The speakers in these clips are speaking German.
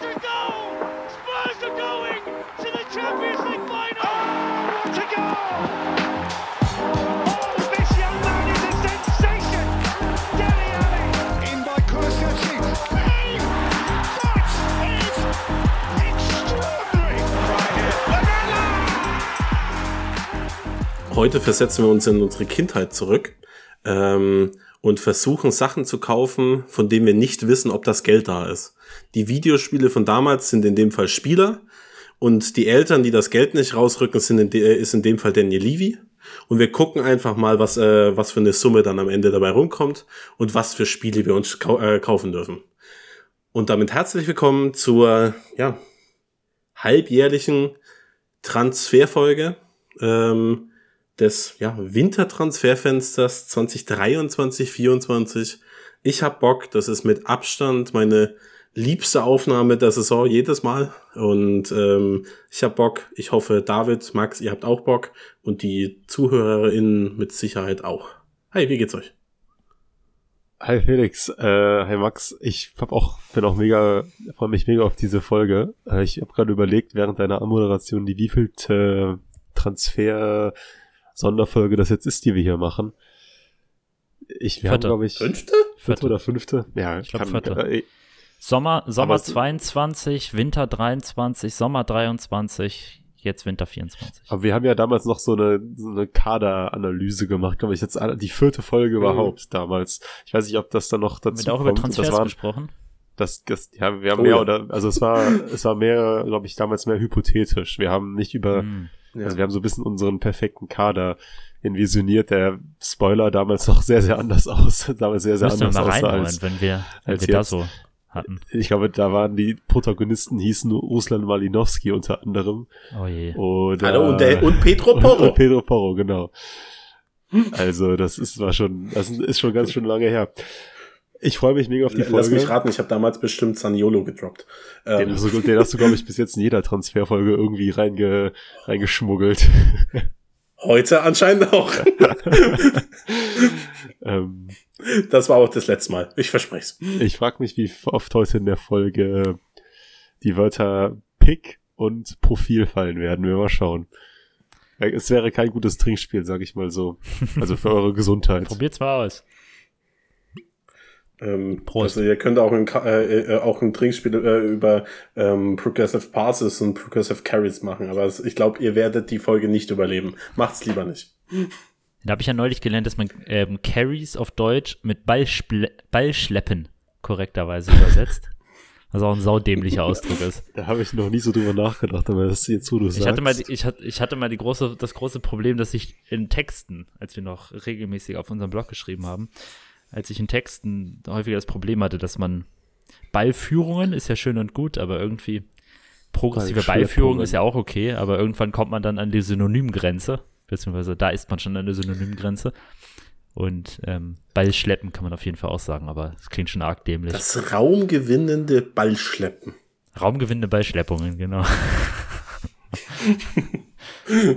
to goal! Spurs are going to the Champions League final! Oh, what a goal! Oh, this young man is a sensation! Dele Alli! In by Kulusevski. Hey, that is extraordinary! Right here. Lamela! Heute versetzen wir uns in unsere Kindheit zurück ähm, und versuchen Sachen zu kaufen, von denen wir nicht wissen, ob das Geld da ist. Die Videospiele von damals sind in dem Fall Spieler und die Eltern, die das Geld nicht rausrücken, sind in de ist in dem Fall Daniel Levy. Und wir gucken einfach mal, was, äh, was für eine Summe dann am Ende dabei rumkommt und was für Spiele wir uns kau äh, kaufen dürfen. Und damit herzlich willkommen zur ja, halbjährlichen Transferfolge ähm, des ja, Wintertransferfensters 2023-24. Ich hab Bock, das ist mit Abstand meine liebste Aufnahme der Saison jedes Mal. Und ähm, ich hab Bock. Ich hoffe, David, Max, ihr habt auch Bock und die ZuhörerInnen mit Sicherheit auch. Hi, wie geht's euch? Hi Felix, äh, hi Max. Ich hab auch, bin auch mega, freue mich mega auf diese Folge. Äh, ich habe gerade überlegt während deiner Anmoderation, die wievielte Transfer Sonderfolge das jetzt ist, die wir hier machen. Ich, wir haben, glaube ich, Fünfte? vierte oder fünfte? Ja, Ich glaub, kann- vierte. äh, Sommer, Sommer es- 22, Winter 23, Sommer 23, jetzt Winter 24. Aber wir haben ja damals noch so eine, so eine Kaderanalyse gemacht, glaube ich, jetzt die vierte Folge überhaupt damals. Ich weiß nicht, ob das dann noch Haben dazu wir da auch über. Transfers das war, gesprochen? das, das, ja, wir haben Oh mehr ja. oder, also es war, es war mehr, glaube ich, damals mehr hypothetisch. Wir haben nicht über, Hm. Ja. also wir haben so ein bisschen unseren perfekten Kader invisioniert. Der Spoiler damals noch sehr, sehr anders aus, damals sehr, sehr Müssen wir anders reinholen, als, wenn wir, wenn als wir da jetzt. so hatten. ich glaube, da waren die Protagonisten hießen Ruslan Malinowski unter anderem. Oh je. Oder, Hallo, und, der, und Pedro und, Porro. und Pedro Porro, genau. Also, das ist, war schon, das ist schon ganz schön lange her. Ich freue mich mega auf die Lass Folge. mich raten, ich habe damals bestimmt Saniolo gedroppt. Den Ähm, hast du, den hast du glaube ich, bis jetzt in jeder Transferfolge irgendwie reinge, reingeschmuggelt. heute anscheinend auch. ähm, Das war auch das letzte Mal. Ich verspreche es. ich frage mich, wie oft heute in der Folge die Wörter Pick und Profil fallen werden. Wir mal schauen. Es wäre kein gutes Trinkspiel, sag ich mal so. Also für eure Gesundheit. Probiert's mal aus. Ähm, Prost. Also ihr könnt auch ein, äh, äh, auch ein Trinkspiel äh, über ähm, Progressive Passes und Progressive Carries machen, aber ich glaube, ihr werdet die Folge nicht überleben. Macht's lieber nicht. Da habe ich ja neulich gelernt, dass man ähm, Carries auf Deutsch mit Ballschle Ballschleppen korrekterweise übersetzt. Was auch ein saudämlicher Ausdruck ist. Da habe ich noch nie so drüber nachgedacht, aber das ist jetzt, wo du Ich sagst. hatte mal, die- ich hatte, ich hatte mal die große, das große Problem, dass ich in Texten, als wir noch regelmäßig auf unserem Blog geschrieben haben, als ich in Texten häufiger das Problem hatte, dass man Ballführungen ist ja schön und gut, aber irgendwie progressive Ballschleppungen. Ballführung ist ja auch okay, aber irgendwann kommt man dann an die Synonymgrenze, beziehungsweise da ist man schon an der Synonymgrenze. Und ähm, Ballschleppen kann man auf jeden Fall auch sagen, aber es klingt schon arg dämlich. Das raumgewinnende Ballschleppen. Raumgewinnende Ballschleppungen, genau.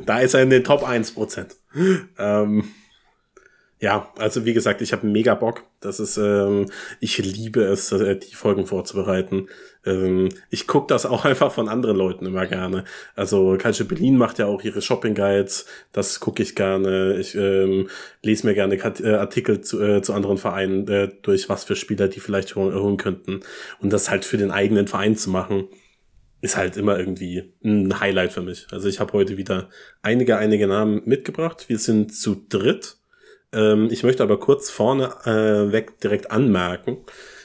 Da ist er in den Top 1%. Ähm, ja, also wie gesagt, ich habe mega Bock. Das ist, ähm, ich liebe es, äh, die Folgen vorzubereiten. Ähm, ich gucke das auch einfach von anderen Leuten immer gerne. Also Culture Berlin macht ja auch ihre Shopping Guides. Das gucke ich gerne. Ich ähm, lese mir gerne äh, Artikel zu, äh, zu anderen Vereinen äh, durch, was für Spieler die vielleicht holen, holen könnten. Und das halt für den eigenen Verein zu machen ist halt immer irgendwie ein Highlight für mich. Also ich habe heute wieder einige, einige Namen mitgebracht. Wir sind zu dritt. Ähm, ich möchte aber kurz vorne äh, weg direkt anmerken.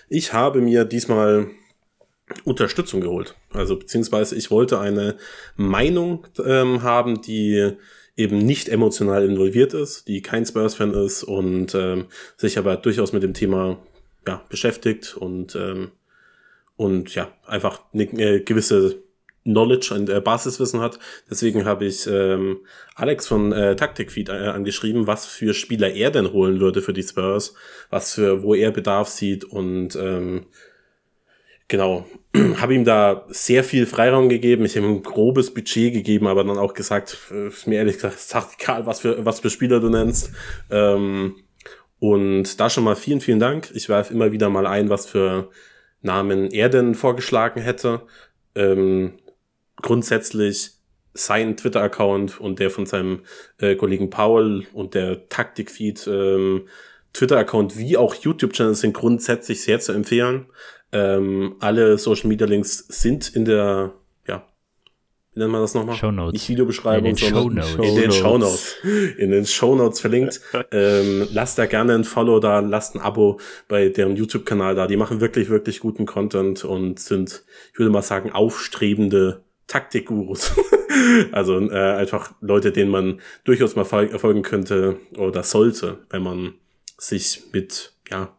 Ich habe mir diesmal Unterstützung geholt. Also beziehungsweise ich wollte eine Meinung ähm, haben, die eben nicht emotional involviert ist, die kein Spurs-Fan ist und ähm, sich aber durchaus mit dem Thema ja, beschäftigt und ähm, und ja, einfach eine äh, gewisse Knowledge und äh, Basiswissen hat. Deswegen habe ich ähm, Alex von äh, Taktikfeed äh, angeschrieben, was für Spieler er denn holen würde für die Spurs, was für, wo er Bedarf sieht und ähm, genau, habe ihm da sehr viel Freiraum gegeben. Ich habe ihm ein grobes Budget gegeben, aber dann auch gesagt, äh, mir ehrlich gesagt, doch egal, was für, was für Spieler du nennst. Ähm, und da schon mal vielen, vielen Dank. Ich werfe immer wieder mal ein, was für Namen er denn vorgeschlagen hätte. Ähm, grundsätzlich sein Twitter-Account und der von seinem äh, Kollegen Paul und der Taktikfeed ähm, Twitter-Account wie auch YouTube-Channel sind grundsätzlich sehr zu empfehlen. Ähm, alle Social-Media-Links sind in der, ja, wie nennt man das nochmal? Show Notes. Nicht Videobeschreibung, In den sondern in den Shownotes. Shownotes. In den Shownotes verlinkt. ähm, lasst da gerne ein Follow da, lasst ein Abo bei deren YouTube-Kanal da. Die machen wirklich, wirklich guten Content und sind, ich würde mal sagen, aufstrebende Taktikgurus. also äh, einfach Leute, denen man durchaus mal fol- folgen könnte oder sollte, wenn man sich mit ja,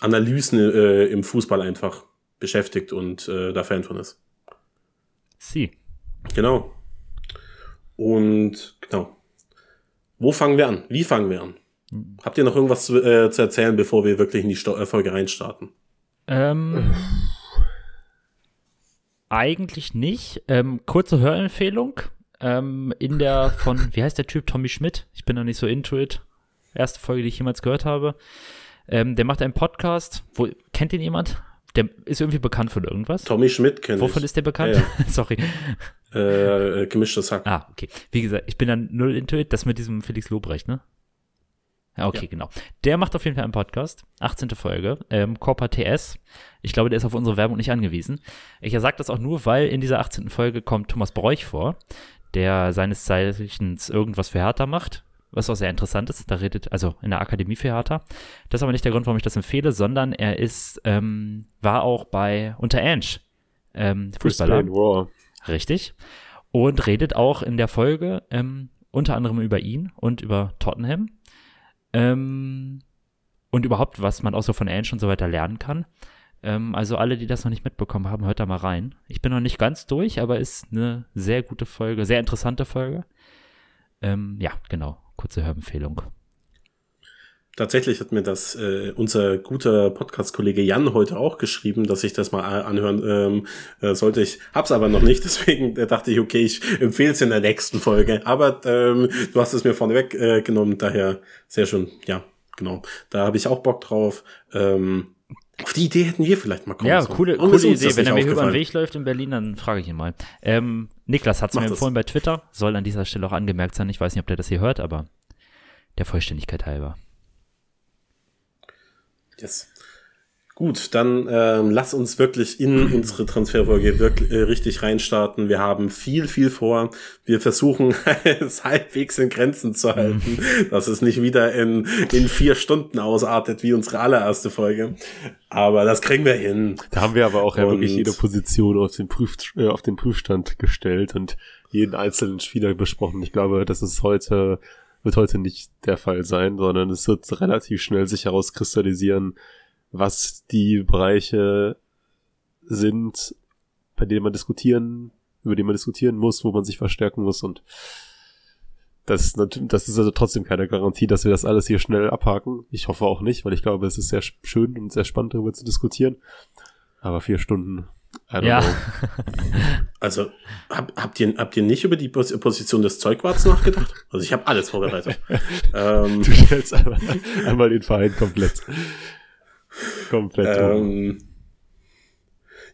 Analysen äh, im Fußball einfach beschäftigt und äh, da Fan von ist. Sie. Genau. Und genau. Wo fangen wir an? Wie fangen wir an? Habt ihr noch irgendwas zu, äh, zu erzählen, bevor wir wirklich in die Sto Folge reinstarten? Ähm, eigentlich nicht. Ähm, kurze Hörempfehlung. Ähm, in der von, wie heißt der Typ? Tommy Schmidt. Ich bin noch nicht so into it. Erste Folge, die ich jemals gehört habe. Ähm, der macht einen Podcast. Wo, kennt ihn jemand? Der ist irgendwie bekannt von irgendwas. Tommy Schmidt kennt Wovon ist der bekannt? Ja, Sorry. äh, äh, gemischtes Hack. Ah, okay. Wie gesagt, ich bin dann null into it. Das mit diesem Felix Lobrecht, ne? Ja, okay, Ja. genau. Der macht auf jeden Fall einen Podcast. 18. Folge. Ähm, Corpa TS. Ich glaube, der ist auf unsere Werbung nicht angewiesen. Ich sage das auch nur, weil in dieser 18. Folge kommt Thomas Bräuch vor, der seines Zeichens irgendwas für Hertha macht. Was auch sehr interessant ist. Da redet, also in der Akademie für Hertha. Das ist aber nicht der Grund, warum ich das empfehle, sondern er ist, ähm, war auch bei Unter Ange. Ähm, Fußballer. Roar. Richtig. Und redet auch in der Folge ähm, unter anderem über ihn und über Tottenham. Ähm, und überhaupt, was man auch so von Ange und so weiter lernen kann. Ähm, also alle, die das noch nicht mitbekommen haben, hört da mal rein. Ich bin noch nicht ganz durch, aber ist eine sehr gute Folge, sehr interessante Folge. Ähm, ja, genau. Kurze Hörempfehlung. Tatsächlich hat mir das äh, unser guter Podcast-Kollege Jan heute auch geschrieben, dass ich das mal anhören ähm, äh, sollte. Ich hab's aber noch nicht, deswegen dachte ich, okay, ich empfehle es in der nächsten Folge. Aber ähm, du hast es mir vorneweg äh, genommen, daher sehr schön. Ja, genau. Da habe ich auch Bock drauf. Ähm, auf die Idee hätten wir vielleicht mal kommen Ja, sollen. coole, coole Idee. Wenn er mir über den? Weg läuft in Berlin, dann frage ich ihn mal. Ähm, Niklas hat es mir das. empfohlen bei Twitter. Soll an dieser Stelle auch angemerkt sein. Ich weiß nicht, ob der das hier hört, aber der Vollständigkeit halber. Yes. Gut, dann ähm, lass uns wirklich in unsere Transferfolge wirklich äh, richtig reinstarten. Wir haben viel, viel vor. Wir versuchen es halbwegs in Grenzen zu halten, dass es nicht wieder in, in vier Stunden ausartet wie unsere allererste Folge. Aber das kriegen wir hin. Da haben wir aber auch ja Und- wirklich jede Position auf den, Prüf, äh, auf den Prüfstand gestellt und jeden einzelnen Spieler besprochen. Ich glaube, das ist heute, wird heute nicht der Fall sein, sondern es wird relativ schnell sich herauskristallisieren, was die Bereiche sind, bei denen man diskutieren, über die man diskutieren muss, wo man sich verstärken muss und das ist, natürlich, das ist also trotzdem keine Garantie, dass wir das alles hier schnell abhaken. Ich hoffe auch nicht, weil ich glaube, es ist sehr schön und sehr spannend darüber zu diskutieren. Aber vier Stunden, Ja. Also hab, habt, ihr, habt ihr nicht über die Pos Position des Zeugwarts nachgedacht? Also ich habe alles vorbereitet. ähm, Du stellst einmal, einmal den Verein komplett. Komplett. Ähm,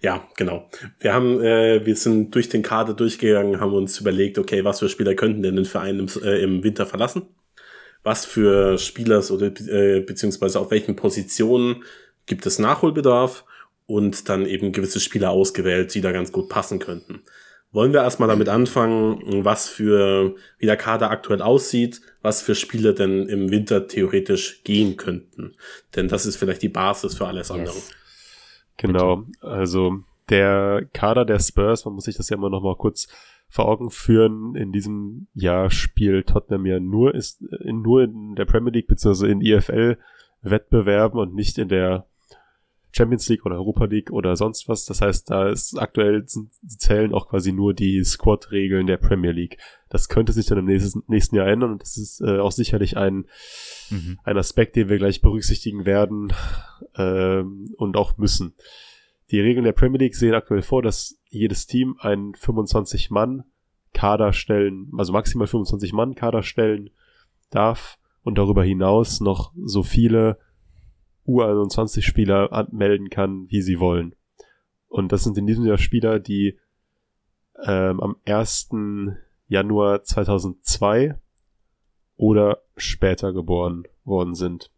ja, genau. Wir haben, äh, wir sind durch den Kader durchgegangen, haben uns überlegt, okay, was für Spieler könnten denn den Verein im, äh, im Winter verlassen? Was für Spieler oder äh, beziehungsweise auf welchen Positionen gibt es Nachholbedarf? Und dann eben gewisse Spieler ausgewählt, die da ganz gut passen könnten. Wollen wir erstmal damit anfangen, was für, wie der Kader aktuell aussieht, was für Spieler denn im Winter theoretisch gehen könnten. Denn das ist vielleicht die Basis für alles andere. Yes. Genau, also der Kader der Spurs, man muss sich das ja immer noch mal kurz vor Augen führen. In diesem Jahr spielt Tottenham ja nur ist in, nur in der Premier League bzw. in EFL Wettbewerben und nicht in der Champions League oder Europa League oder sonst was. Das heißt, da ist aktuell zählen auch quasi nur die Squad-Regeln der Premier League. Das könnte sich dann im nächsten, nächsten Jahr ändern und das ist äh, auch sicherlich ein Mhm. ein Aspekt, den wir gleich berücksichtigen werden ähm, und auch müssen. Die Regeln der Premier League sehen aktuell vor, dass jedes Team einen 25-Mann Kader stellen, also maximal 25 Mann Kader stellen darf und darüber hinaus noch so viele U21 Spieler anmelden kann, wie sie wollen. Und das sind in diesem Jahr Spieler, die ähm, am 1. Januar 2002 oder später geboren worden sind.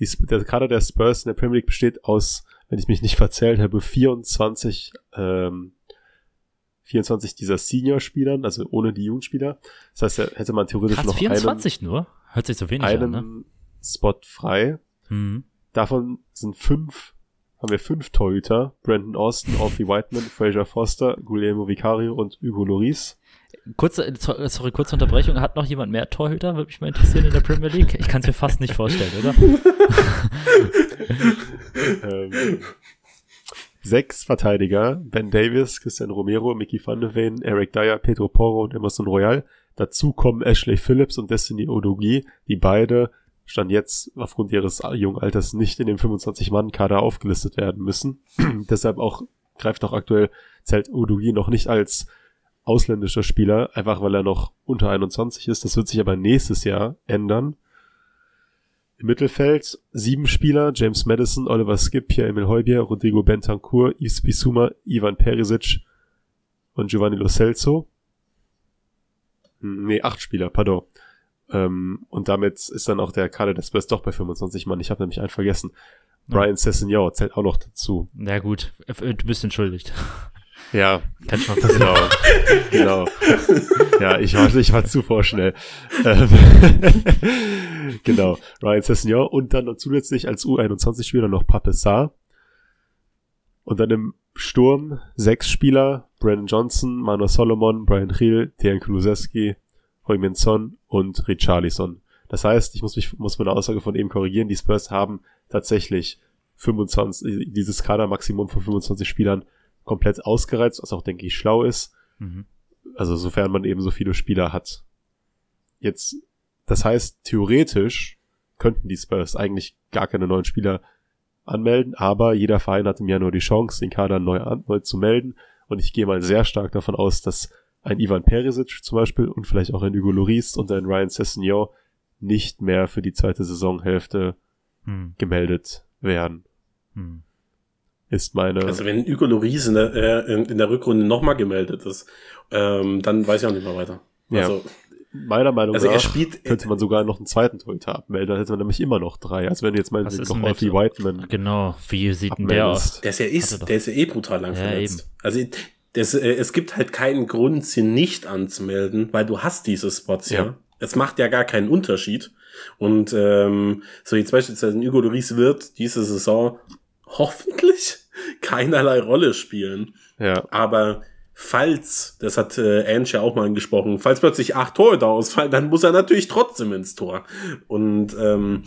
Die, der Kader der Spurs in der Premier League besteht aus, wenn ich mich nicht verzählt habe, 24, ähm, 24 dieser Senior-Spielern, also ohne die Jugendspieler. Das heißt, da hätte man theoretisch Krass, noch 24 nur? Hört sich so wenig einen, an, einen ne? Spot frei. Mhm. Davon sind fünf, haben wir fünf Torhüter. Brandon Austin, Alfie Whiteman, Fraser Foster, Guillermo Vicario und Hugo Loris. Kurze, so- sorry, kurze Unterbrechung. Hat noch jemand mehr Torhüter? Würde mich mal interessieren in der Premier League. Ich kann es mir fast nicht vorstellen, oder? ähm, sechs Verteidiger, Ben Davis, Christian Romero, Mickey van de Ven, Eric Dyer, Pedro Porro und Emerson Royal. Dazu kommen Ashley Phillips und Destiny Odogi, die beide stand jetzt aufgrund ihres jungen Alters nicht in dem 25-Mann-Kader aufgelistet werden müssen. Deshalb auch greift auch aktuell zählt Odogi noch nicht als ausländischer Spieler, einfach weil er noch unter 21 ist. Das wird sich aber nächstes Jahr ändern. Im Mittelfeld sieben Spieler, James Madison, Oliver Skip, Pierre-Emil Heubier, Rodrigo Bentancur, Yves Bissouma, Ivan Perisic und Giovanni Lo Celso. Hm, Nee, acht Spieler, pardon. Ähm, und damit ist dann auch der Kader des Spurs doch bei 25 Mann. Ich habe nämlich einen vergessen. Brian Sessignon zählt auch noch dazu. Na gut, äh, du bist entschuldigt. Ja, Kann schon passieren. genau. genau. Ja, ich war, ich war zu vorschnell. Ähm, genau. Ryan Sessignon und dann noch zusätzlich als U21-Spieler noch Papessar. Und dann im Sturm sechs Spieler, Brandon Johnson, Manu Solomon, Brian Hill, Dejan Kulusewski, Heung-Min Son und Richarlison. Das heißt, ich muss mich, muss meine Aussage von eben korrigieren, die Spurs haben tatsächlich 25, dieses Kadermaximum von 25 Spielern komplett ausgereizt, was auch, denke ich, schlau ist. Mhm. Also sofern man eben so viele Spieler hat. Jetzt, das heißt, theoretisch könnten die Spurs eigentlich gar keine neuen Spieler anmelden, aber jeder Verein hat im Januar die Chance, den Kader neu, an, neu zu melden. Und ich gehe mal sehr stark davon aus, dass ein Ivan Perisic zum Beispiel und vielleicht auch ein Hugo Lloris und ein Ryan Sessignon nicht mehr für die zweite Saisonhälfte Hm. gemeldet werden. Hm. Ist meine. Also wenn Hugo Loris in der, äh, in, in der Rückrunde nochmal gemeldet ist, ähm, dann weiß ich auch nicht mehr weiter. Ja. Also, meiner Meinung also er nach spielt, könnte man sogar noch einen zweiten Torhüter abmelden. Dann hätte man nämlich immer noch drei. Also wenn du jetzt mal noch Alfie Whiteman Genau, wie sieht denn der aus? der ist ja, ist, der ist ja eh brutal lang Ja, verletzt. Also das, äh, es gibt halt keinen Grund, sie nicht anzumelden, weil du hast diese Spots ja. Ja. Es macht ja gar keinen Unterschied. Und ähm, so jetzt beispielsweise Hugo Lloris wird diese Saison hoffentlich keinerlei Rolle spielen. Ja, Aber falls, das hat äh, Ange ja auch mal angesprochen, falls plötzlich acht Torhüter ausfallen, dann muss er natürlich trotzdem ins Tor. Und ähm,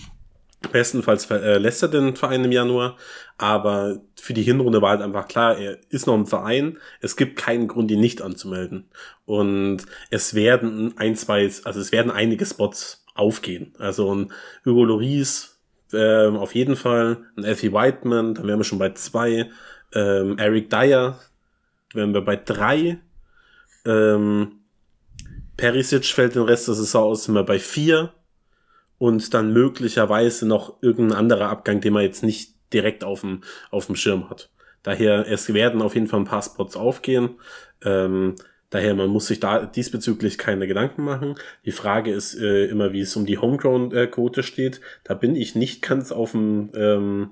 bestenfalls ver- äh, er den Verein im Januar. Aber für die Hinrunde war halt einfach klar, er ist noch im Verein. Es gibt keinen Grund, ihn nicht anzumelden. Und es werden ein, zwei, also es werden einige Spots aufgehen. Also ein Hugo Loris ähm, auf jeden Fall, ein Elfie Whiteman, dann wären wir schon bei zwei. Ähm, Eric Dyer, wären wir bei drei. Ähm, Perisic fällt den Rest der Saison aus, sind wir bei vier. Und dann möglicherweise noch irgendein anderer Abgang, den man jetzt nicht direkt auf dem, auf dem Schirm hat. Daher, es werden auf jeden Fall ein paar Spots aufgehen. Ähm, daher, man muss sich da diesbezüglich keine Gedanken machen. Die Frage ist äh, immer, wie es um die Homegrown-Quote steht. Da bin ich nicht ganz auf dem, ähm,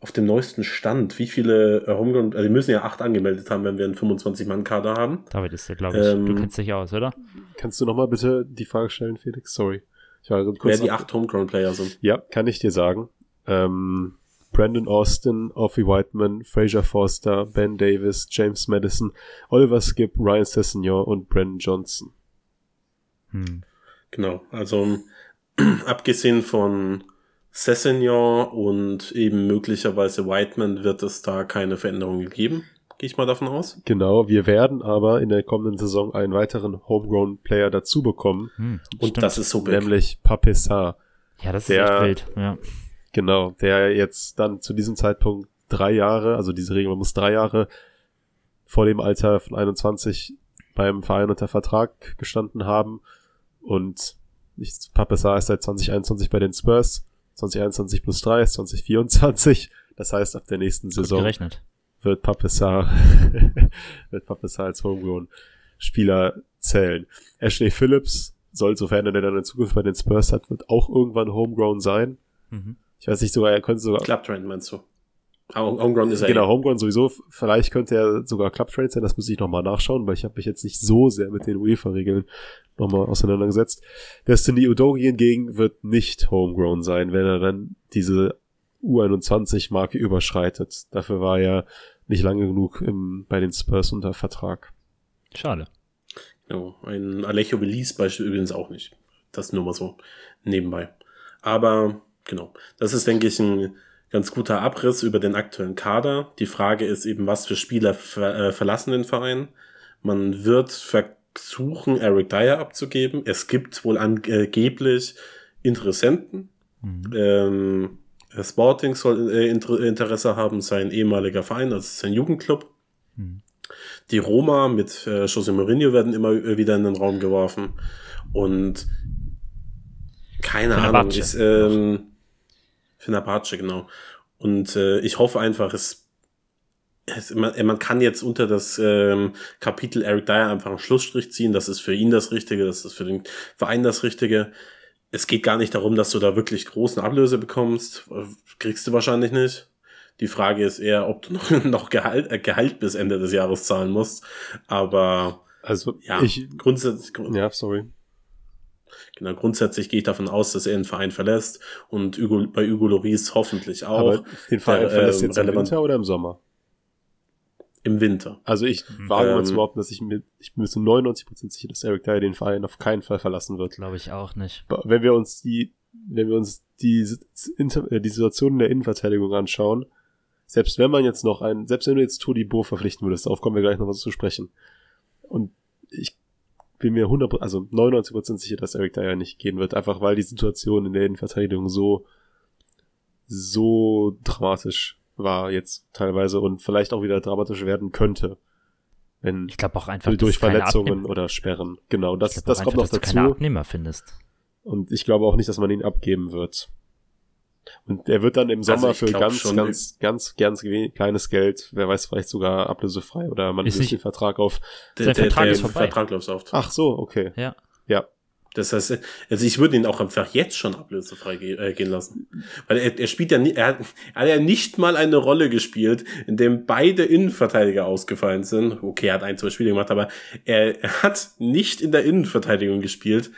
auf dem neuesten Stand. Wie viele äh, Homegrown, also die müssen ja acht angemeldet haben, wenn wir einen 25-Mann-Kader haben. David ist der, glaube ich. Ähm, du kennst dich aus, oder? kannst du nochmal bitte die Frage stellen, Felix? Sorry. Ich war gerade Wer kurz die acht Homegrown-Player sind. Ja, kann ich dir sagen. Ähm, Brandon Austin, Alfie Whiteman, Fraser Forster, Ben Davis, James Madison, Oliver Skip, Ryan Sessignon und Brandon Johnson. Hm. Genau, also abgesehen von Sessignon und eben möglicherweise Whiteman wird es da keine Veränderungen geben. Gehe ich mal davon aus. Genau, wir werden aber in der kommenden Saison einen weiteren Homegrown Player dazu bekommen, Hm, Und stimmt. das ist so big. nämlich Papessar. ja, das ist der- echt wild. Ja. Genau, der jetzt dann zu diesem Zeitpunkt drei Jahre, also diese Regel, man muss drei Jahre vor dem Alter von 21 beim Verein unter Vertrag gestanden haben. Und ich, Papessar ist seit 2021 bei den Spurs. 2021 plus 3 ist 2024. Das heißt, ab der nächsten Gut Saison gerechnet. Wird Papessar, wird Papessar als Homegrown-Spieler zählen. Ashley Phillips soll, sofern er dann in Zukunft bei den Spurs hat, wird auch irgendwann Homegrown sein. Mhm. Ich weiß nicht sogar, er könnte sogar, Clubtrend meinst du? Home- Homegrown ist er genau, eh. Homegrown sowieso, vielleicht könnte er sogar Club Trade sein, das muss ich nochmal nachschauen, weil ich habe mich jetzt nicht so sehr mit den UEFA-Regeln nochmal auseinandergesetzt. Destiny Udogi hingegen wird nicht Homegrown sein, wenn er dann diese U21-Marke überschreitet. Dafür war er nicht lange genug im, bei den Spurs unter Vertrag. Schade. Genau. Ein Alejo Belize Beispiel übrigens auch nicht. Das nur mal so nebenbei. Aber genau, das ist, denke ich, ein ganz guter Abriss über den aktuellen Kader. Die Frage ist eben, was für Spieler ver äh, verlassen den Verein. Man wird versuchen, Eric Dyer abzugeben. Es gibt wohl angeblich Interessenten. Mhm. Ähm, Sporting soll äh, Inter Interesse haben, sein ehemaliger Verein, also sein Jugendclub. Mhm. Die Roma mit äh, José Mourinho werden immer äh, wieder in den Raum geworfen. Und keine Ahnung, ist ähm, Fenerbahce, genau. Und äh, ich hoffe einfach, es, es man, man kann jetzt unter das ähm, Kapitel Eric Dyer einfach einen Schlussstrich ziehen. Das ist für ihn das Richtige, das ist für den Verein das Richtige. Es geht gar nicht darum, dass du da wirklich großen Ablöse bekommst. Äh, Kriegst du wahrscheinlich nicht. Die Frage ist eher, ob du noch, noch Gehalt, äh, Gehalt bis Ende des Jahres zahlen musst. Aber Also, ja, ich, grundsätzlich, grund, ja, sorry. genau, grundsätzlich gehe ich davon aus, dass er den Verein verlässt und Hugo, bei Hugo Loris hoffentlich auch Aber den Verein der, verlässt ähm, jetzt im Winter oder im Sommer? Im Winter. Also ich wage mal Ähm, zu behaupten, dass ich mir, ich bin mir zu 99% sicher, dass Eric Dyer den Verein auf keinen Fall verlassen wird. Glaube ich auch nicht. Wenn wir uns die, wenn wir uns die, äh, die Situation in der Innenverteidigung anschauen, selbst wenn man jetzt noch einen, selbst wenn du jetzt Todi Bo verpflichten würdest, darauf kommen wir gleich noch was zu sprechen. Und ich bin mir 100, also 99% sicher, dass Eric Dyer nicht gehen wird, einfach weil die Situation in der Innenverteidigung so, so dramatisch war jetzt teilweise und vielleicht auch wieder dramatisch werden könnte. Wenn Ich glaube auch einfach, durch Verletzungen oder Sperren. Genau, das, das auch kommt einfach, noch dass du keine dazu. Abnehmer findest. Und ich glaube auch nicht, dass man ihn abgeben wird. Und er wird dann im Also Sommer ich für ganz, schon, ganz, ganz, ganz wenig kleines Geld, wer weiß, vielleicht sogar ablösefrei oder man Ist löst nicht- den Vertrag auf. Sein Vertrag ist vorbei. Vertrag läuft auf. Ach so, okay. Ja. Ja. Das heißt, also ich würde ihn auch einfach jetzt schon ablösefrei äh, gehen lassen. Weil er, er spielt ja er, hat, er hat ja nicht mal eine Rolle gespielt, in dem beide Innenverteidiger ausgefallen sind. Okay, er hat ein, zwei Spiele gemacht, aber er, er hat nicht in der Innenverteidigung gespielt,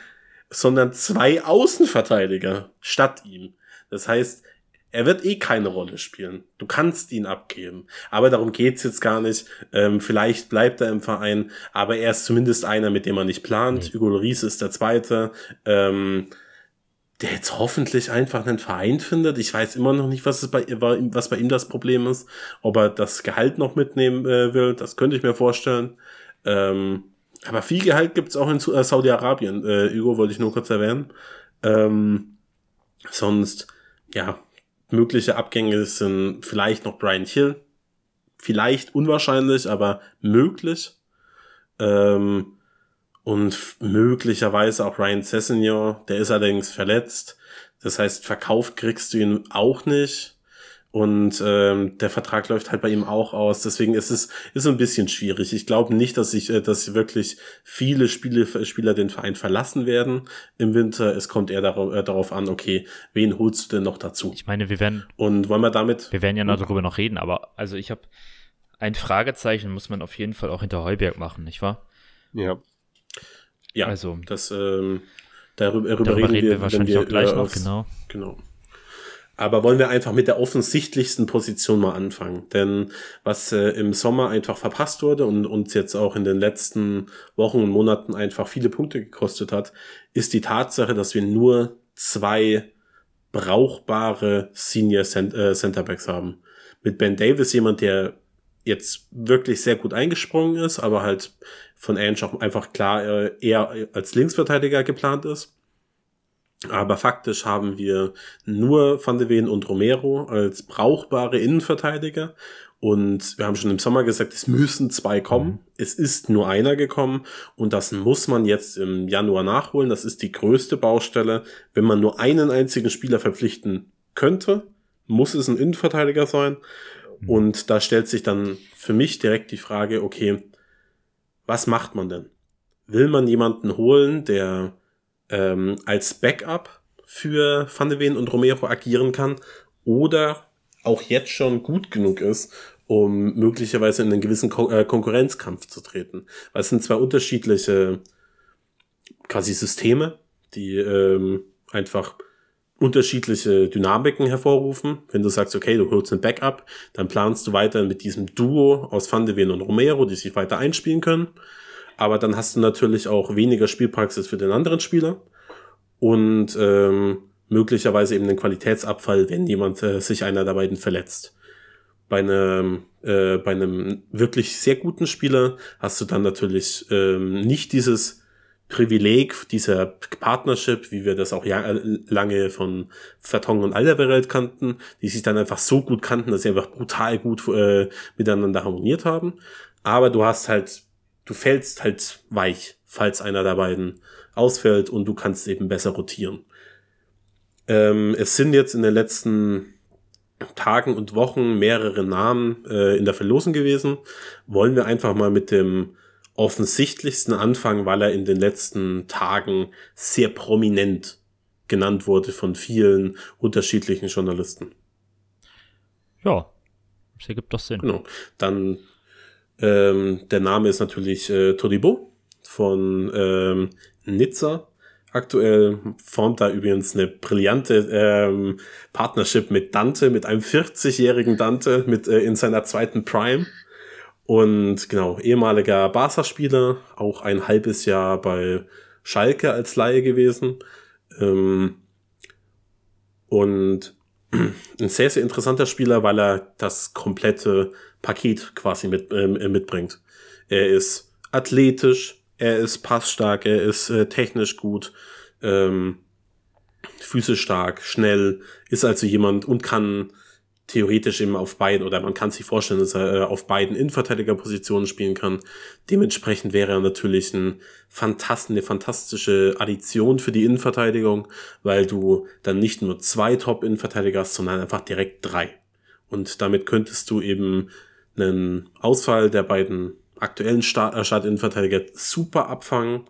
sondern zwei Außenverteidiger statt ihm. Das heißt, er wird eh keine Rolle spielen. Du kannst ihn abgeben. Aber darum geht's jetzt gar nicht. Ähm, vielleicht bleibt er im Verein, aber er ist zumindest einer, mit dem man nicht plant. Nee. Hugo Lloris ist der Zweite, ähm, der jetzt hoffentlich einfach einen Verein findet. Ich weiß immer noch nicht, was, es bei, was bei ihm das Problem ist. Ob er das Gehalt noch mitnehmen äh, will, das könnte ich mir vorstellen. Ähm, aber viel Gehalt gibt's auch in äh, Saudi-Arabien. Äh, Hugo wollte ich nur kurz erwähnen. Ähm, sonst, ja, mögliche Abgänge sind vielleicht noch Brian Hill. Vielleicht unwahrscheinlich, aber möglich. Ähm, und möglicherweise auch Ryan Sessegnon, der ist allerdings verletzt. Das heißt, verkauft kriegst du ihn auch nicht. Und ähm, der Vertrag läuft halt bei ihm auch aus. Deswegen ist es ist ein bisschen schwierig. Ich glaube nicht, dass ich, äh, dass wirklich viele Spiele, Spieler den Verein verlassen werden im Winter. Es kommt eher darauf, äh, darauf an, okay, wen holst du denn noch dazu? Ich meine, wir werden, Und wollen wir damit wir werden ja noch darüber noch reden, aber also ich habe ein Fragezeichen muss man auf jeden Fall auch hinter Heuberg machen, nicht wahr? Ja. Ja, Also, das ähm, darüber, darüber, Darüber reden wir, wahrscheinlich auch gleich äh, noch, aufs- genau. Genau. Aber wollen wir einfach mit der offensichtlichsten Position mal anfangen. Denn was äh, im Sommer einfach verpasst wurde und uns jetzt auch in den letzten Wochen und Monaten einfach viele Punkte gekostet hat, ist die Tatsache, dass wir nur zwei brauchbare Senior Cent äh, Centerbacks haben. Mit Ben Davis jemand, der jetzt wirklich sehr gut eingesprungen ist, aber halt von Ange auch einfach klar äh, eher als Linksverteidiger geplant ist. Aber faktisch haben wir nur Van de Ven und Romero als brauchbare Innenverteidiger. Und wir haben schon im Sommer gesagt, es müssen zwei kommen. Es ist nur einer gekommen. Und das muss man jetzt im Januar nachholen. Das ist die größte Baustelle. Wenn man nur einen einzigen Spieler verpflichten könnte, muss es ein Innenverteidiger sein. Und da stellt sich dann für mich direkt die Frage, okay, was macht man denn? Will man jemanden holen, der ähm, als Backup für Van de Ven und Romero agieren kann oder auch jetzt schon gut genug ist, um möglicherweise in einen gewissen Kon äh, Konkurrenzkampf zu treten. Weil es sind zwei unterschiedliche quasi Systeme, die ähm, einfach unterschiedliche Dynamiken hervorrufen. Wenn du sagst, okay, du holst ein Backup, dann planst du weiter mit diesem Duo aus Van de Ven und Romero, die sich weiter einspielen können. Aber dann hast du natürlich auch weniger Spielpraxis für den anderen Spieler und ähm, möglicherweise eben den Qualitätsabfall, wenn jemand äh, sich einer der beiden verletzt. Bei einem, äh, bei einem wirklich sehr guten Spieler hast du dann natürlich ähm, nicht dieses Privileg dieser Partnership, wie wir das auch ja, lange von Vertong und Alderweireld kannten, die sich dann einfach so gut kannten, dass sie einfach brutal gut äh, miteinander harmoniert haben. Aber du hast halt, du fällst halt weich, falls einer der beiden ausfällt und du kannst eben besser rotieren. Ähm, es sind jetzt in den letzten Tagen und Wochen mehrere Namen äh, in der Verlosung gewesen. Wollen wir einfach mal mit dem offensichtlichsten anfangen, weil er in den letzten Tagen sehr prominent genannt wurde von vielen unterschiedlichen Journalisten. Ja, das ergibt doch Sinn. Genau. Dann ähm, der Name ist natürlich äh, Todibo von ähm, Nizza. Aktuell formt da übrigens eine brillante ähm, Partnership mit Dante, mit einem 40-jährigen Dante mit äh, in seiner zweiten Prime. Und genau, ehemaliger Barca-Spieler, auch ein halbes Jahr bei Schalke als Laie gewesen. Ähm, und ein sehr, sehr interessanter Spieler, weil er das komplette Paket quasi mit, äh, mitbringt. Er ist athletisch, er ist passstark, er ist äh, technisch gut, ähm, physisch stark, schnell, ist also jemand und kann theoretisch eben auf beiden, oder man kann sich vorstellen, dass er äh, auf beiden Innenverteidigerpositionen spielen kann. Dementsprechend wäre er natürlich ein fantast eine fantastische Addition für die Innenverteidigung, weil du dann nicht nur zwei Top-Innenverteidiger hast, sondern einfach direkt drei. Und damit könntest du eben einen Ausfall der beiden aktuellen Start äh, Startinnenverteidiger super abfangen.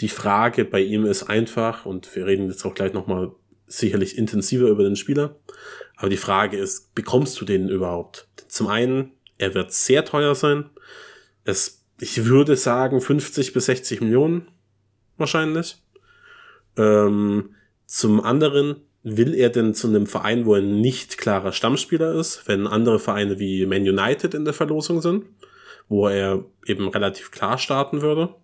Die Frage bei ihm ist einfach, und wir reden jetzt auch gleich nochmal sicherlich intensiver über den Spieler, aber die Frage ist, bekommst du den überhaupt? Zum einen, er wird sehr teuer sein. Es, ich würde sagen 50 bis 60 Millionen wahrscheinlich. Ähm, zum anderen, will er denn zu einem Verein, wo er nicht klarer Stammspieler ist, wenn andere Vereine wie Man United in der Verlosung sind, wo er eben relativ klar starten würde?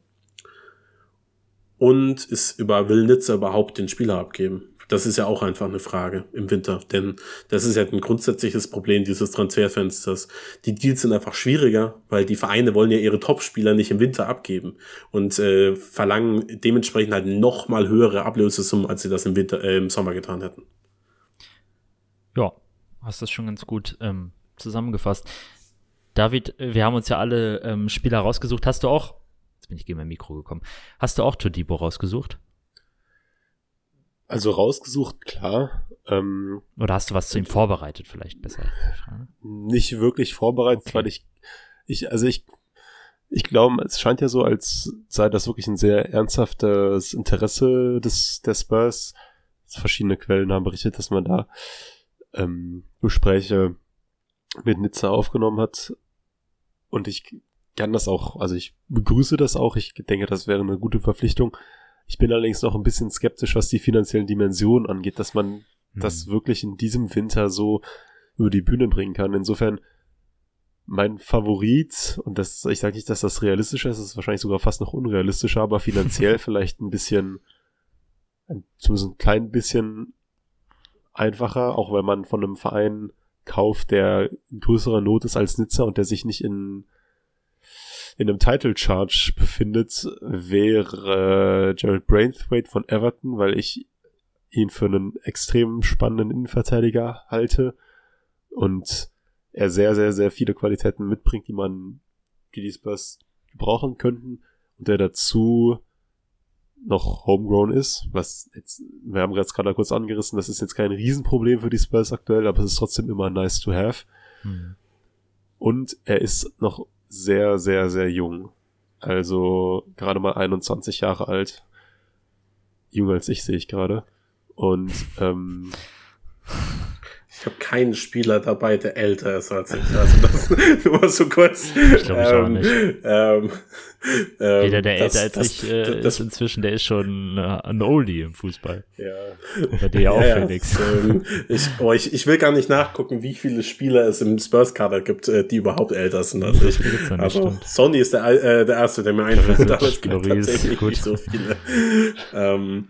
Und ist über Will Nitzer überhaupt den Spieler abgeben? Das ist ja auch einfach eine Frage im Winter, denn das ist ja ein grundsätzliches Problem dieses Transferfensters. Die Deals sind einfach schwieriger, weil die Vereine wollen ja ihre Topspieler nicht im Winter abgeben und äh, verlangen dementsprechend halt noch mal höhere Ablösesummen, als sie das im Winter, äh, im Sommer getan hätten. Ja, hast das schon ganz gut ähm, zusammengefasst. David, wir haben uns ja alle ähm, Spieler rausgesucht. Hast du auch, jetzt bin ich gegen mein Mikro gekommen, hast du auch Todibo rausgesucht? Also rausgesucht, klar. Ähm, Oder hast du was zu ihm vorbereitet, vielleicht besser? Nicht wirklich vorbereitet, okay. weil ich, ich, also ich, ich glaube, es scheint ja so, als sei das wirklich ein sehr ernsthaftes Interesse des, der Spurs. Verschiedene Quellen haben berichtet, dass man da ähm, Gespräche mit Nizza aufgenommen hat. Und ich kann das auch, also ich begrüße das auch. Ich denke, das wäre eine gute Verpflichtung. Ich bin allerdings noch ein bisschen skeptisch, was die finanziellen Dimensionen angeht, dass man mhm. das wirklich in diesem Winter so über die Bühne bringen kann. Insofern mein Favorit, und das, ich sage nicht, dass das realistischer ist, ist wahrscheinlich sogar fast noch unrealistischer, aber finanziell vielleicht ein bisschen, ein, zumindest ein klein bisschen einfacher, auch wenn man von einem Verein kauft, der in größerer Not ist als Nizza und der sich nicht in in einem Title Charge befindet, wäre Jared Brainthwaite von Everton, weil ich ihn für einen extrem spannenden Innenverteidiger halte und er sehr, sehr, sehr viele Qualitäten mitbringt, die man, die die Spurs gebrauchen könnten und der dazu noch homegrown ist, was jetzt, wir haben jetzt gerade kurz angerissen, das ist jetzt kein Riesenproblem für die Spurs aktuell, aber es ist trotzdem immer nice to have. Hm. Und er ist noch sehr, sehr, sehr jung. Also gerade mal 21 Jahre alt. Jünger als ich sehe ich gerade. Und ähm, Ich habe keinen Spieler dabei, der älter ist als ich. Also das nur so kurz. Ich glaube ich auch Ähm, nicht. Ähm, ähm, Jeder, der das- älter als das- ich äh, ist inzwischen, der ist schon äh, ein Oldie im Fußball. Ja. Bei dir ja auch, Ja, Felix. ähm, ich, oh, ich, ich will gar nicht nachgucken, wie viele Spieler es im Spurs-Kader gibt, äh, die überhaupt älter sind als ich. Aber stimmt. Sonny ist der, äh, der erste, der mir einfällt, aber es gibt Loris, tatsächlich gut. nicht so viele. Ähm,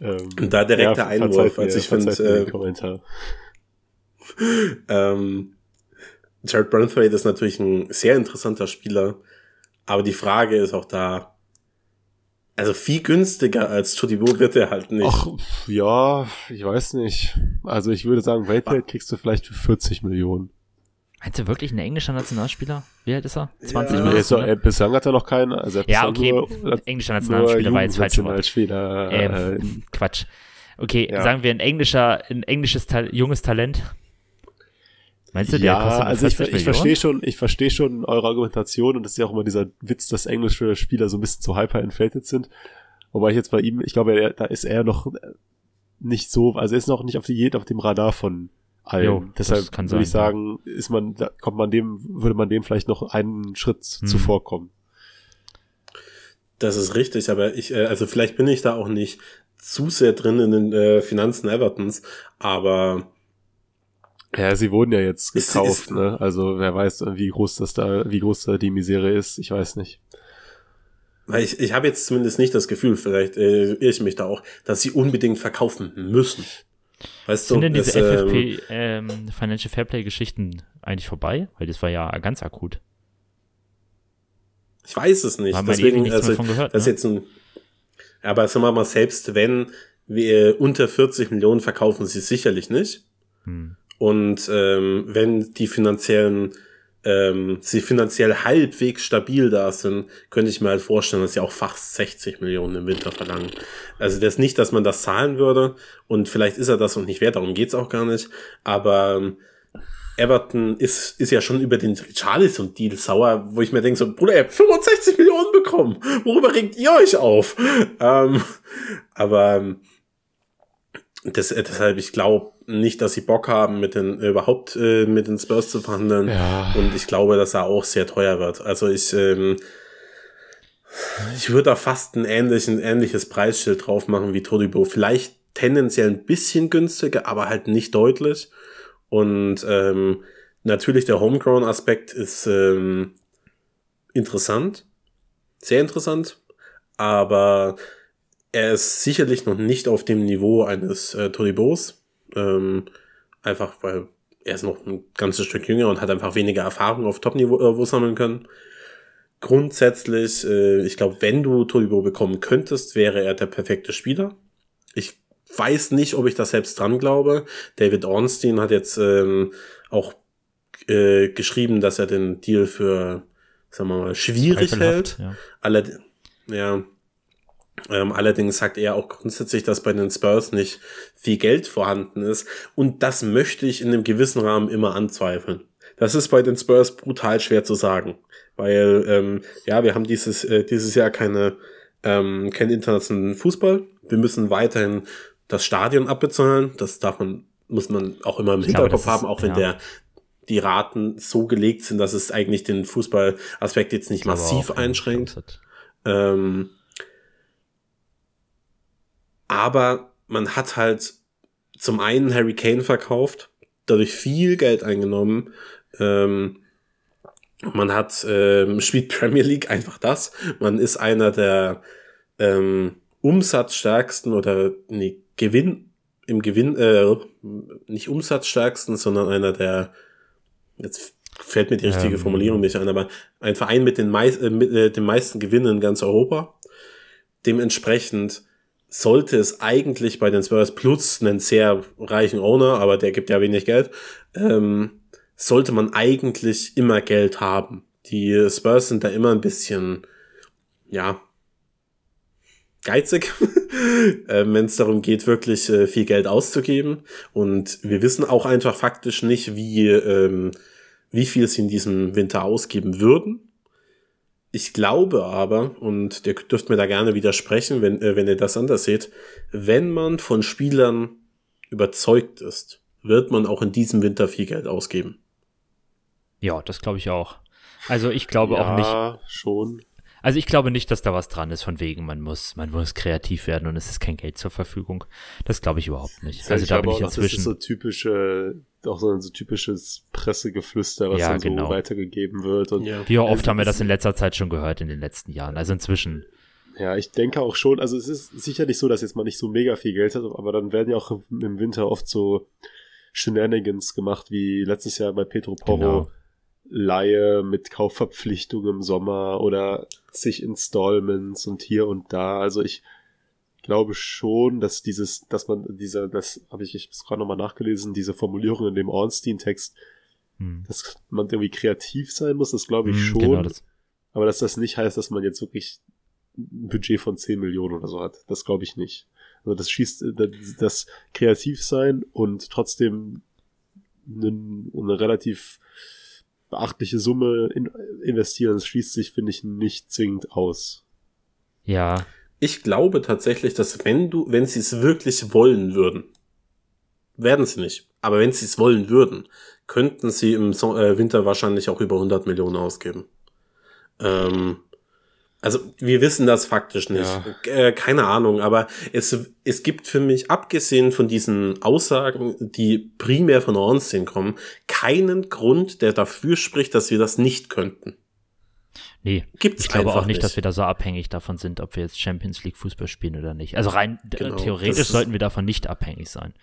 ähm, Und da direkt der verzeiht Einwurf, mir, also ich verzeiht find, mir den äh, ähm, Jared Brunthwaite ist natürlich ein sehr interessanter Spieler, aber die Frage ist auch da, also viel günstiger als Tudibo wird er halt nicht. Ach, ja, ich weiß nicht. Also ich würde sagen, Weltwelt kriegst du vielleicht für 40 Millionen. Meinst du wirklich ein englischer Nationalspieler? Wie alt ist er? 20 Ja. Ist er, bislang hat er noch keinen. Also er ja, okay. Nur, englischer Nationalspieler war jetzt falsch. Nationalspieler. Äh, Ähm, Quatsch. Okay, Ja. sagen wir ein englischer, ein englisches Ta junges Talent. Meinst du, der ja, kostet also ich, 40 ich verstehe schon, ich verstehe schon eure Argumentation und es ist ja auch immer dieser Witz, dass englische Spieler so ein bisschen zu hyper-inflated sind. Wobei ich jetzt bei ihm, ich glaube, er, da ist er noch nicht so, also er ist noch nicht auf, die, auf dem Radar von allen. Jo, Deshalb kann würde ich sein, ja. sagen, ist man, da kommt man dem, würde man dem vielleicht noch einen Schritt Hm. zuvorkommen. Das ist richtig, aber ich, äh, also vielleicht bin ich da auch nicht zu sehr drin in den äh, Finanzen Evertons, aber Ja, sie wurden ja jetzt Ist- gekauft, ist- ne? Also wer weiß, wie groß das da, wie groß da die Misere ist, ich weiß nicht. weil ich, ich habe jetzt zumindest nicht das Gefühl, vielleicht äh, irre ich mich da auch, dass sie unbedingt verkaufen müssen. Weißt du, Sind denn diese es, ähm, FFP ähm, Financial Fairplay Geschichten eigentlich vorbei? Weil das war ja ganz akut. ich weiß es nicht. Deswegen, also, gehört, das ne? jetzt ein, aber sagen wir mal, selbst wenn wir unter 40 Millionen verkaufen sie sicherlich nicht. Hm. Und ähm, wenn die finanziellen, ähm, sie finanziell halbwegs stabil da sind, könnte ich mir halt vorstellen, dass sie auch fast 60 Millionen im Winter verlangen. Also das nicht, dass man das zahlen würde und vielleicht ist er das und nicht wert, darum geht's auch gar nicht. Aber ähm, Everton ist, ist ja schon über den Richarlison-Deal sauer, wo ich mir denke, so, Bruder, ihr habt 65 Millionen bekommen. Worüber regt ihr euch auf? Ähm, aber ähm, das, deshalb, ich glaube nicht, dass sie Bock haben, mit den überhaupt äh, mit den Spurs zu verhandeln. Ja. Und ich glaube, dass er auch sehr teuer wird. Also ich, ähm, ich würde da fast ein ähnlichen, ähnliches Preisschild drauf machen wie Todibo. Vielleicht tendenziell ein bisschen günstiger, aber halt nicht deutlich. Und ähm, natürlich der Homegrown-Aspekt ist ähm, interessant, sehr interessant, aber er ist sicherlich noch nicht auf dem Niveau eines äh, Todibos. Ähm, einfach weil er ist noch ein ganzes Stück jünger und hat einfach weniger Erfahrung auf Top-Niveau äh, sammeln können. Grundsätzlich, äh, ich glaube, wenn du Todibo bekommen könntest, wäre er der perfekte Spieler. Ich weiß nicht, ob ich das selbst dran glaube. David Ornstein hat jetzt ähm, auch äh, geschrieben, dass er den Deal für, sagen wir mal, schwierig hält. Ja. Allerd ja. Ähm, allerdings sagt er auch grundsätzlich, dass bei den Spurs nicht viel Geld vorhanden ist. Und das möchte ich in einem gewissen Rahmen immer anzweifeln. Das ist bei den Spurs brutal schwer zu sagen. Weil, ähm, ja, wir haben dieses, äh, dieses Jahr keine, ähm, keinen internationalen Fußball. Wir müssen weiterhin das Stadion abbezahlen. Das darf man, muss man auch immer im Ich glaube, Hinterkopf das ist- haben, auch wenn ja. der die Raten so gelegt sind, dass es eigentlich den Fußballaspekt jetzt nicht massiv einschränkt. Ähm, aber man hat halt zum einen Harry Kane verkauft, dadurch viel Geld eingenommen. Ähm, man hat ähm, spielt Premier League einfach das. Man ist einer der ähm, umsatzstärksten oder nee, Gewinn im Gewinn äh, nicht umsatzstärksten, sondern einer der jetzt fällt mir die richtige Ähm. Formulierung nicht ein, aber ein Verein mit den, meist, äh, mit, äh, den meisten Gewinnen in ganz Europa. Dementsprechend sollte es eigentlich bei den Spurs plus einen sehr reichen Owner, aber der gibt ja wenig Geld, ähm, sollte man eigentlich immer Geld haben. Die Spurs sind da immer ein bisschen, ja, geizig, äh, wenn es darum geht, wirklich äh, viel Geld auszugeben. Und wir wissen auch einfach faktisch nicht, wie, ähm, wie viel sie in diesem Winter ausgeben würden. Ich glaube aber, und ihr dürft mir da gerne widersprechen, wenn, äh, wenn ihr das anders seht, wenn man von Spielern überzeugt ist, wird man auch in diesem Winter viel Geld ausgeben. Ja, das glaube ich auch. Also ich glaube ja, auch nicht. Ja, schon. Also ich glaube nicht, dass da was dran ist, von wegen, man muss, man muss kreativ werden und es ist kein Geld zur Verfügung. Das glaube ich überhaupt nicht. Also ich da bin ich auch, Das inzwischen. ist so typische, auch so ein so typisches Pressegeflüster, was Ja, dann so genau. weitergegeben wird. Und Ja. Wie oft Also haben wir das in letzter Zeit schon gehört in den letzten Jahren? Also inzwischen. Ja, ich denke auch schon, also es ist sicherlich so, dass jetzt man nicht so mega viel Geld hat, aber dann werden ja auch im im Winter oft so Shenanigans gemacht, wie letztes Jahr bei Petro Porro. Genau. Laie mit Kaufverpflichtung im Sommer oder zig Installments und hier und da. Also ich glaube schon, dass dieses, dass man dieser, das habe ich, ich hab's gerade nochmal nachgelesen, diese Formulierung in dem Ornstein-Text, Hm. dass man irgendwie kreativ sein muss, das glaube ich Hm, schon. Genau, das, Aber dass das nicht heißt, dass man jetzt wirklich ein Budget von 10 Millionen oder so hat. Das glaube ich nicht. Also das schießt das, kreativ sein und trotzdem eine, relativ beachtliche Summe in, investieren, das schließt sich, finde ich, nicht zwingend aus. ja, Ich glaube tatsächlich, dass wenn du, wenn sie es wirklich wollen würden, werden sie nicht. Aber wenn sie es wollen würden, könnten sie im so äh, Winter wahrscheinlich auch über 100 Millionen ausgeben. Ähm, also wir wissen das faktisch nicht. Äh, keine Ahnung, aber es, es gibt für mich, abgesehen von diesen Aussagen, die primär von Ornstein kommen, keinen Grund, der dafür spricht, dass wir das nicht könnten. Nee. Gibt's Ich glaube auch nicht, nicht. dass wir da so abhängig davon sind, ob wir jetzt Champions League Fußball spielen oder nicht. Also rein Genau, theoretisch sollten wir davon nicht abhängig sein.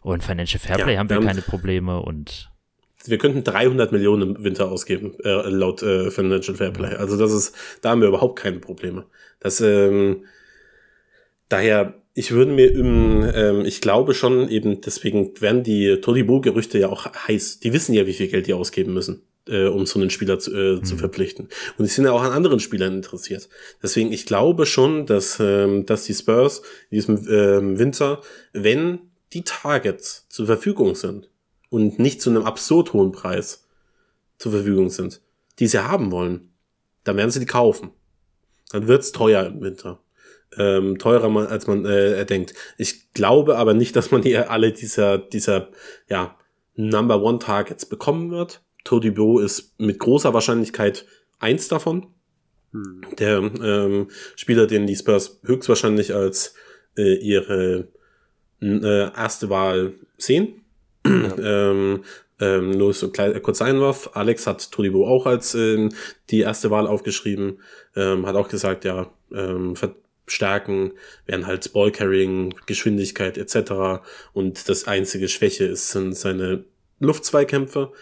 Und Financial Fairplay Ja, haben wir wir haben- keine Probleme und Wir könnten 300 Millionen im Winter ausgeben, äh, laut äh, Financial Fairplay. Also das ist, da haben wir überhaupt keine Probleme. Das, ähm, daher, ich würde mir im, ähm, ich glaube schon eben, deswegen werden die Todibo-Gerüchte ja auch heiß. Die wissen ja, wie viel Geld die ausgeben müssen, äh, um so einen Spieler zu, äh, zu verpflichten. Und die sind ja auch an anderen Spielern interessiert. Deswegen, ich glaube schon, dass, ähm, dass die Spurs in diesem ähm, Winter, wenn die Targets zur Verfügung sind, und nicht zu einem absurd hohen Preis zur Verfügung sind, die sie haben wollen, dann werden sie die kaufen. Dann wird's teuer im Winter. Ähm, teurer, als man äh, denkt. Ich glaube aber nicht, dass man hier alle dieser, dieser, ja, Number One Targets bekommen wird. Todibo ist mit großer Wahrscheinlichkeit eins davon. Hm. Der ähm, Spieler, den die Spurs höchstwahrscheinlich als äh, ihre äh, erste Wahl sehen. ähm, ähm, nur so äh, kurzer Einwurf. Alex hat Todibo auch als ähm, die erste Wahl aufgeschrieben. Ähm, hat auch gesagt, ja, ähm, verstärken werden halt Ballcarrying, Geschwindigkeit etc. Und das einzige Schwäche ist, sind seine Luftzweikämpfe.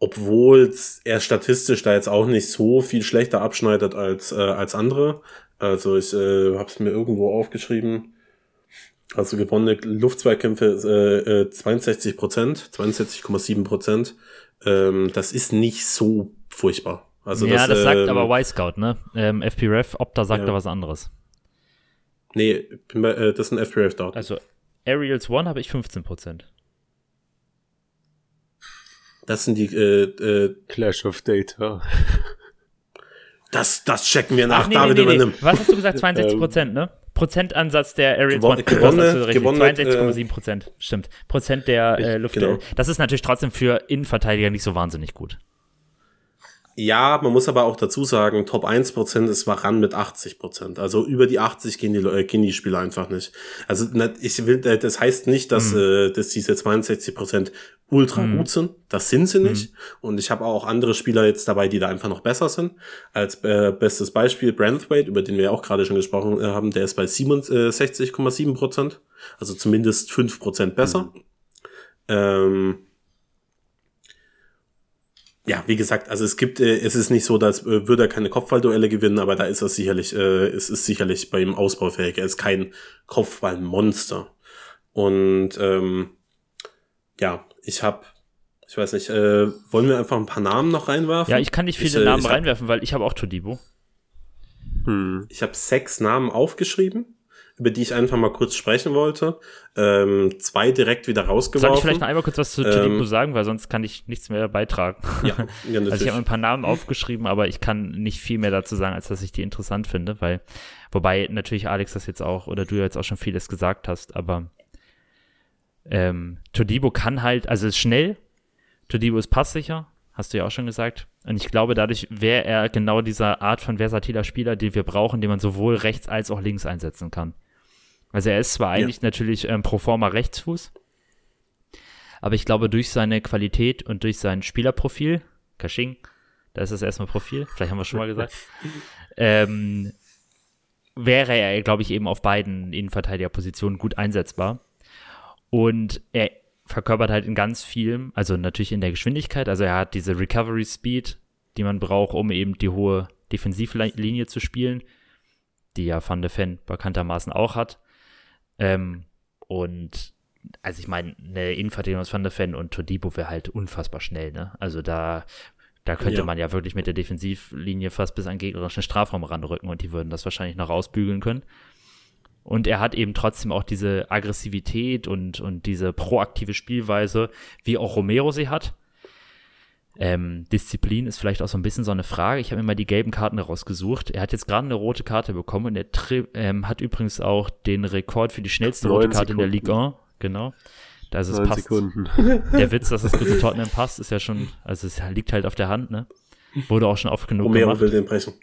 Obwohl er statistisch da jetzt auch nicht so viel schlechter abschneidet als, äh, als andere. Also ich äh, habe es mir irgendwo aufgeschrieben. Also gewonnene Luftzweikämpfe äh, äh, 62 Prozent, 62,7 Prozent. Ähm, das ist nicht so furchtbar. Also ja, das, sagt ähm, aber Y-Scout, ne? Ähm, FPREF, Opta sagt Ja. da was anderes. Nee, bin bei, äh, das sind FPRF-Daten. Also Aerials One habe ich 15%. Das sind die, äh, äh, Clash of Data. das, das checken wir nach, Ach, nee, David nee, nee, nee. übernimm. Was hast du gesagt? 62%, ne? Prozentansatz der Aerials Gewon- One. gewonnene- Das hast du richtig. gewonnene, 62,7 Prozent. Stimmt. Prozent der äh, Luftduelle. genau. Das ist natürlich trotzdem für Innenverteidiger nicht so wahnsinnig gut. Ja, man muss aber auch dazu sagen, Top 1% ist Varan mit 80%. Also über die 80 gehen die, äh, gehen die Spieler einfach nicht. Also ich will, äh, das heißt nicht, dass, äh, dass diese 62% ultra gut sind. Das sind sie nicht. Und ich habe auch andere Spieler jetzt dabei, die da einfach noch besser sind. Als äh, bestes Beispiel Branthwaite, über den wir ja auch gerade schon gesprochen äh, haben, der ist bei 67,7%. Also zumindest 5% besser. Ähm, ja, wie gesagt, also es gibt, äh, es ist nicht so, dass äh, würde er keine Kopfballduelle gewinnen, aber da ist er sicherlich, äh, es ist sicherlich bei ihm ausbaufähig. Er ist kein Kopfballmonster. Und ähm, ja, ich habe, ich weiß nicht, äh, wollen wir einfach ein paar Namen noch reinwerfen? Ja, ich kann nicht viele äh, Namen ich hab- reinwerfen, weil ich habe auch Todibo. Hm. Ich habe sechs Namen aufgeschrieben, über die ich einfach mal kurz sprechen wollte. Ähm, zwei direkt wieder rausgeworfen. Soll ich vielleicht noch einmal kurz was zu Ähm, Todibo sagen, weil sonst kann ich nichts mehr beitragen. Ja, ja Also ich habe ein paar Namen aufgeschrieben, aber ich kann nicht viel mehr dazu sagen, als dass ich die interessant finde, weil, wobei natürlich Alex das jetzt auch, oder du jetzt auch schon vieles gesagt hast, aber ähm, Todibo kann halt, also ist schnell, Todibo ist passsicher, hast du ja auch schon gesagt. Und ich glaube, dadurch wäre er genau dieser Art von versatiler Spieler, den wir brauchen, den man sowohl rechts als auch links einsetzen kann. Also er ist zwar eigentlich natürlich ähm, pro forma Rechtsfuß, aber ich glaube, durch seine Qualität und durch sein Spielerprofil, Kashing, da ist es erstmal Profil, vielleicht haben wir schon mal gesagt, ähm, wäre er, glaube ich, eben auf beiden Innenverteidigerpositionen gut einsetzbar. Und er verkörpert halt in ganz vielem, also natürlich in der Geschwindigkeit, also er hat diese Recovery Speed, die man braucht, um eben die hohe Defensivlinie zu spielen, die ja Van de Ven bekanntermaßen auch hat. Ähm, und also ich meine, eine Innenverteidigung aus Van der Ven und Todibo wäre halt unfassbar schnell, ne? Also da, da könnte Ja. man ja wirklich mit der Defensivlinie fast bis an gegnerischen Strafraum ranrücken und die würden das wahrscheinlich noch rausbügeln können. Und er hat eben trotzdem auch diese Aggressivität und, und diese proaktive Spielweise, wie auch Romero sie hat. Ähm, Disziplin ist vielleicht auch so ein bisschen so eine Frage. Ich habe mir mal die gelben Karten rausgesucht. Er hat jetzt gerade eine rote Karte bekommen und er tri- ähm, hat übrigens auch den Rekord für die schnellste rote Karte in der Sekunden. Ligue 1. Genau. Also es Neun passt. Sekunden. Der Witz, dass es gut zu Tottenham passt, ist ja schon, also es liegt halt auf der Hand, ne? Wurde auch schon oft genug Romero gemacht. will den brechen.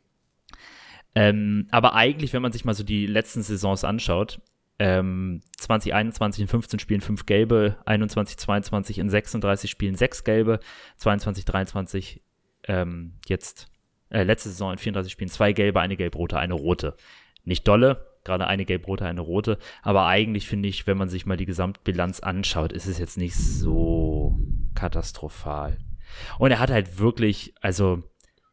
Ähm, aber eigentlich, wenn man sich mal so die letzten Saisons anschaut, ähm, 2021 in 15 Spielen 5 gelbe, 21, 22 in 36 Spielen 6 gelbe, 22, 23 ähm, jetzt, äh, letzte Saison in 34 Spielen 2 gelbe, eine gelb-rote, eine rote. Nicht dolle, gerade eine gelb-rote, eine rote, aber eigentlich finde ich, wenn man sich mal die Gesamtbilanz anschaut, ist es jetzt nicht so katastrophal. Und er hat halt wirklich, also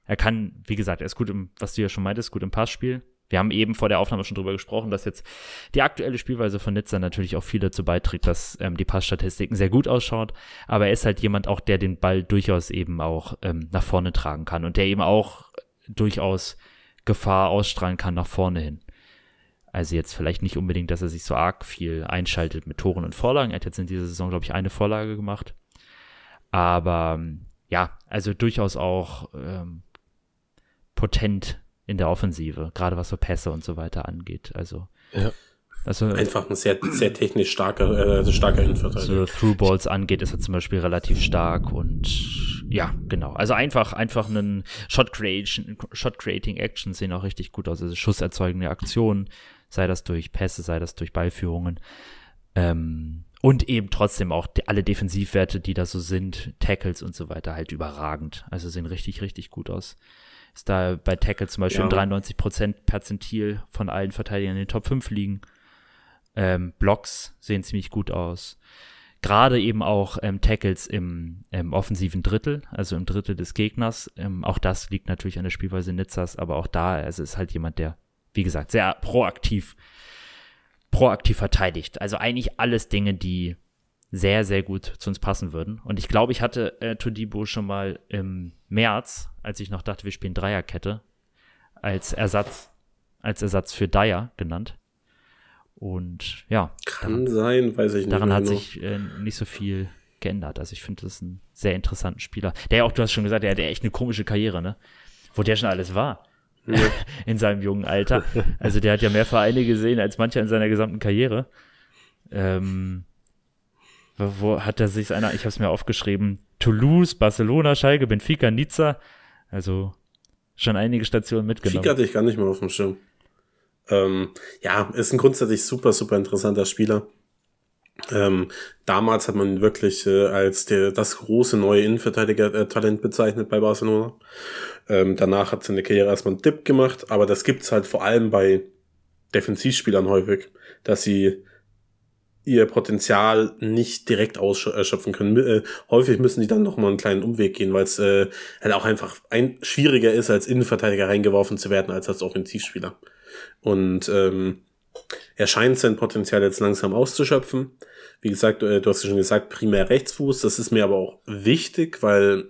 er kann, wie gesagt, er ist gut im, was du ja schon meintest, gut im Passspiel. Wir haben eben vor der Aufnahme schon drüber gesprochen, dass jetzt die aktuelle Spielweise von Nizza natürlich auch viel dazu beiträgt, dass ähm, die Passstatistiken sehr gut ausschaut. Aber er ist halt jemand auch, der den Ball durchaus eben auch ähm, nach vorne tragen kann und der eben auch durchaus Gefahr ausstrahlen kann nach vorne hin. Also jetzt vielleicht nicht unbedingt, dass er sich so arg viel einschaltet mit Toren und Vorlagen. Er hat jetzt in dieser Saison, glaube ich, eine Vorlage gemacht. Aber ähm, ja, also durchaus auch ähm, potent in der Offensive, gerade was so Pässe und so weiter angeht. Also, Ja. also Einfach ein sehr, sehr technisch starker, äh, also starker Innenverteidiger. so Through-Balls angeht, ist er zum Beispiel relativ stark und ja, genau. Also einfach, einfach einen Shot Creation, Shot Creating Actions sehen auch richtig gut aus. Also schusserzeugende Aktionen, sei das durch Pässe, sei das durch Ballführungen. Ähm, und eben trotzdem auch alle Defensivwerte, die da so sind, Tackles und so weiter, halt überragend. Also sehen richtig, richtig gut aus. Ist da bei Tackles zum Beispiel Ja. im 93% Perzentil von allen Verteidigern in den Top 5 liegen. Ähm, Blocks sehen ziemlich gut aus. Gerade eben auch ähm, Tackles im, im offensiven Drittel, also im Drittel des Gegners. Ähm, auch das liegt natürlich an der Spielweise Nizzas, aber auch da, also ist halt jemand, der, wie gesagt, sehr proaktiv, proaktiv verteidigt. Also eigentlich alles Dinge, die sehr, sehr gut zu uns passen würden. Und ich glaube, ich hatte äh, Todibo schon mal im März, als ich noch dachte, wir spielen Dreierkette, als Ersatz, als Ersatz für Dyer genannt. Und ja, Kann sein, weiß ich nicht. daran hat genau. sich äh, nicht so viel geändert. Also ich finde, das ist ein sehr interessanter Spieler. Der ja auch, du hast schon gesagt, der hat ja echt eine komische Karriere, ne? Wo der schon alles war. in seinem jungen Alter. Also der hat ja mehr Vereine gesehen als mancher in seiner gesamten Karriere. Ähm, wo, wo hat er sich einer, ich habe es mir aufgeschrieben, Toulouse, Barcelona, Schalke, Benfica, Nizza. Also schon einige Stationen mitgenommen. Fick hatte ich gar nicht mehr auf dem Schirm. Ähm, ja, ist ein grundsätzlich super, super interessanter Spieler. Ähm, damals hat man ihn wirklich äh, als der, das große neue Innenverteidiger-Talent bezeichnet bei Barcelona. Ähm, danach hat seine Karriere erstmal einen Dip gemacht, aber das gibt's halt vor allem bei Defensivspielern häufig, dass sie ihr Potenzial nicht direkt ausschöpfen können. Äh, häufig müssen die dann noch mal einen kleinen Umweg gehen, weil es äh, halt auch einfach ein, schwieriger ist, als Innenverteidiger reingeworfen zu werden, als als Offensivspieler. Und ähm, er scheint sein Potenzial jetzt langsam auszuschöpfen. Wie gesagt, äh, du hast ja schon gesagt, primär Rechtsfuß. Das ist mir aber auch wichtig, weil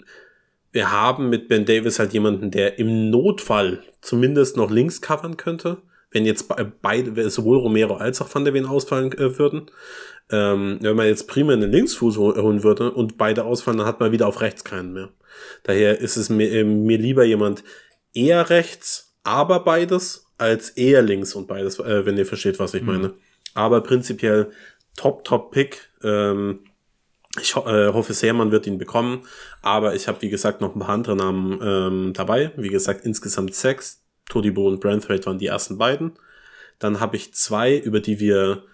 wir haben mit Ben Davis halt jemanden, der im Notfall zumindest noch links covern könnte, wenn jetzt beide, sowohl Romero als auch Van der Ven ausfallen äh, würden. Ähm, wenn man jetzt prima einen Linksfuß holen würde und beide ausfallen, dann hat man wieder auf rechts keinen mehr. Daher ist es mir, äh, mir lieber jemand eher rechts, aber beides, als eher links und beides, äh, wenn ihr versteht, was ich mhm. meine. Aber prinzipiell top, top Pick. Ähm, ich ho äh, hoffe sehr, man wird ihn bekommen. Aber ich habe, wie gesagt, noch ein paar andere Namen ähm, dabei. Wie gesagt, insgesamt sechs. Todibo und Branthwaite waren die ersten beiden. Dann habe ich zwei, über die wir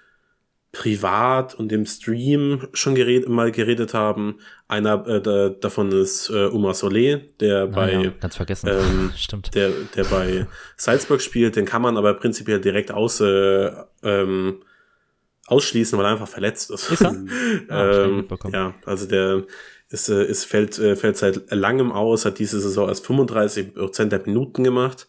privat und im Stream schon gered mal geredet haben. Einer äh, da, davon ist äh, Omar Solé, der ah, bei ja, ganz vergessen. Ähm, Stimmt. Der, der bei Salzburg spielt. Den kann man aber prinzipiell direkt aus, äh, ähm, ausschließen, weil er einfach verletzt ist. ist er? Ah, ähm, ja, also der ist, äh, ist fällt, äh, fällt seit langem aus, hat diese Saison erst 35 Prozent der Minuten gemacht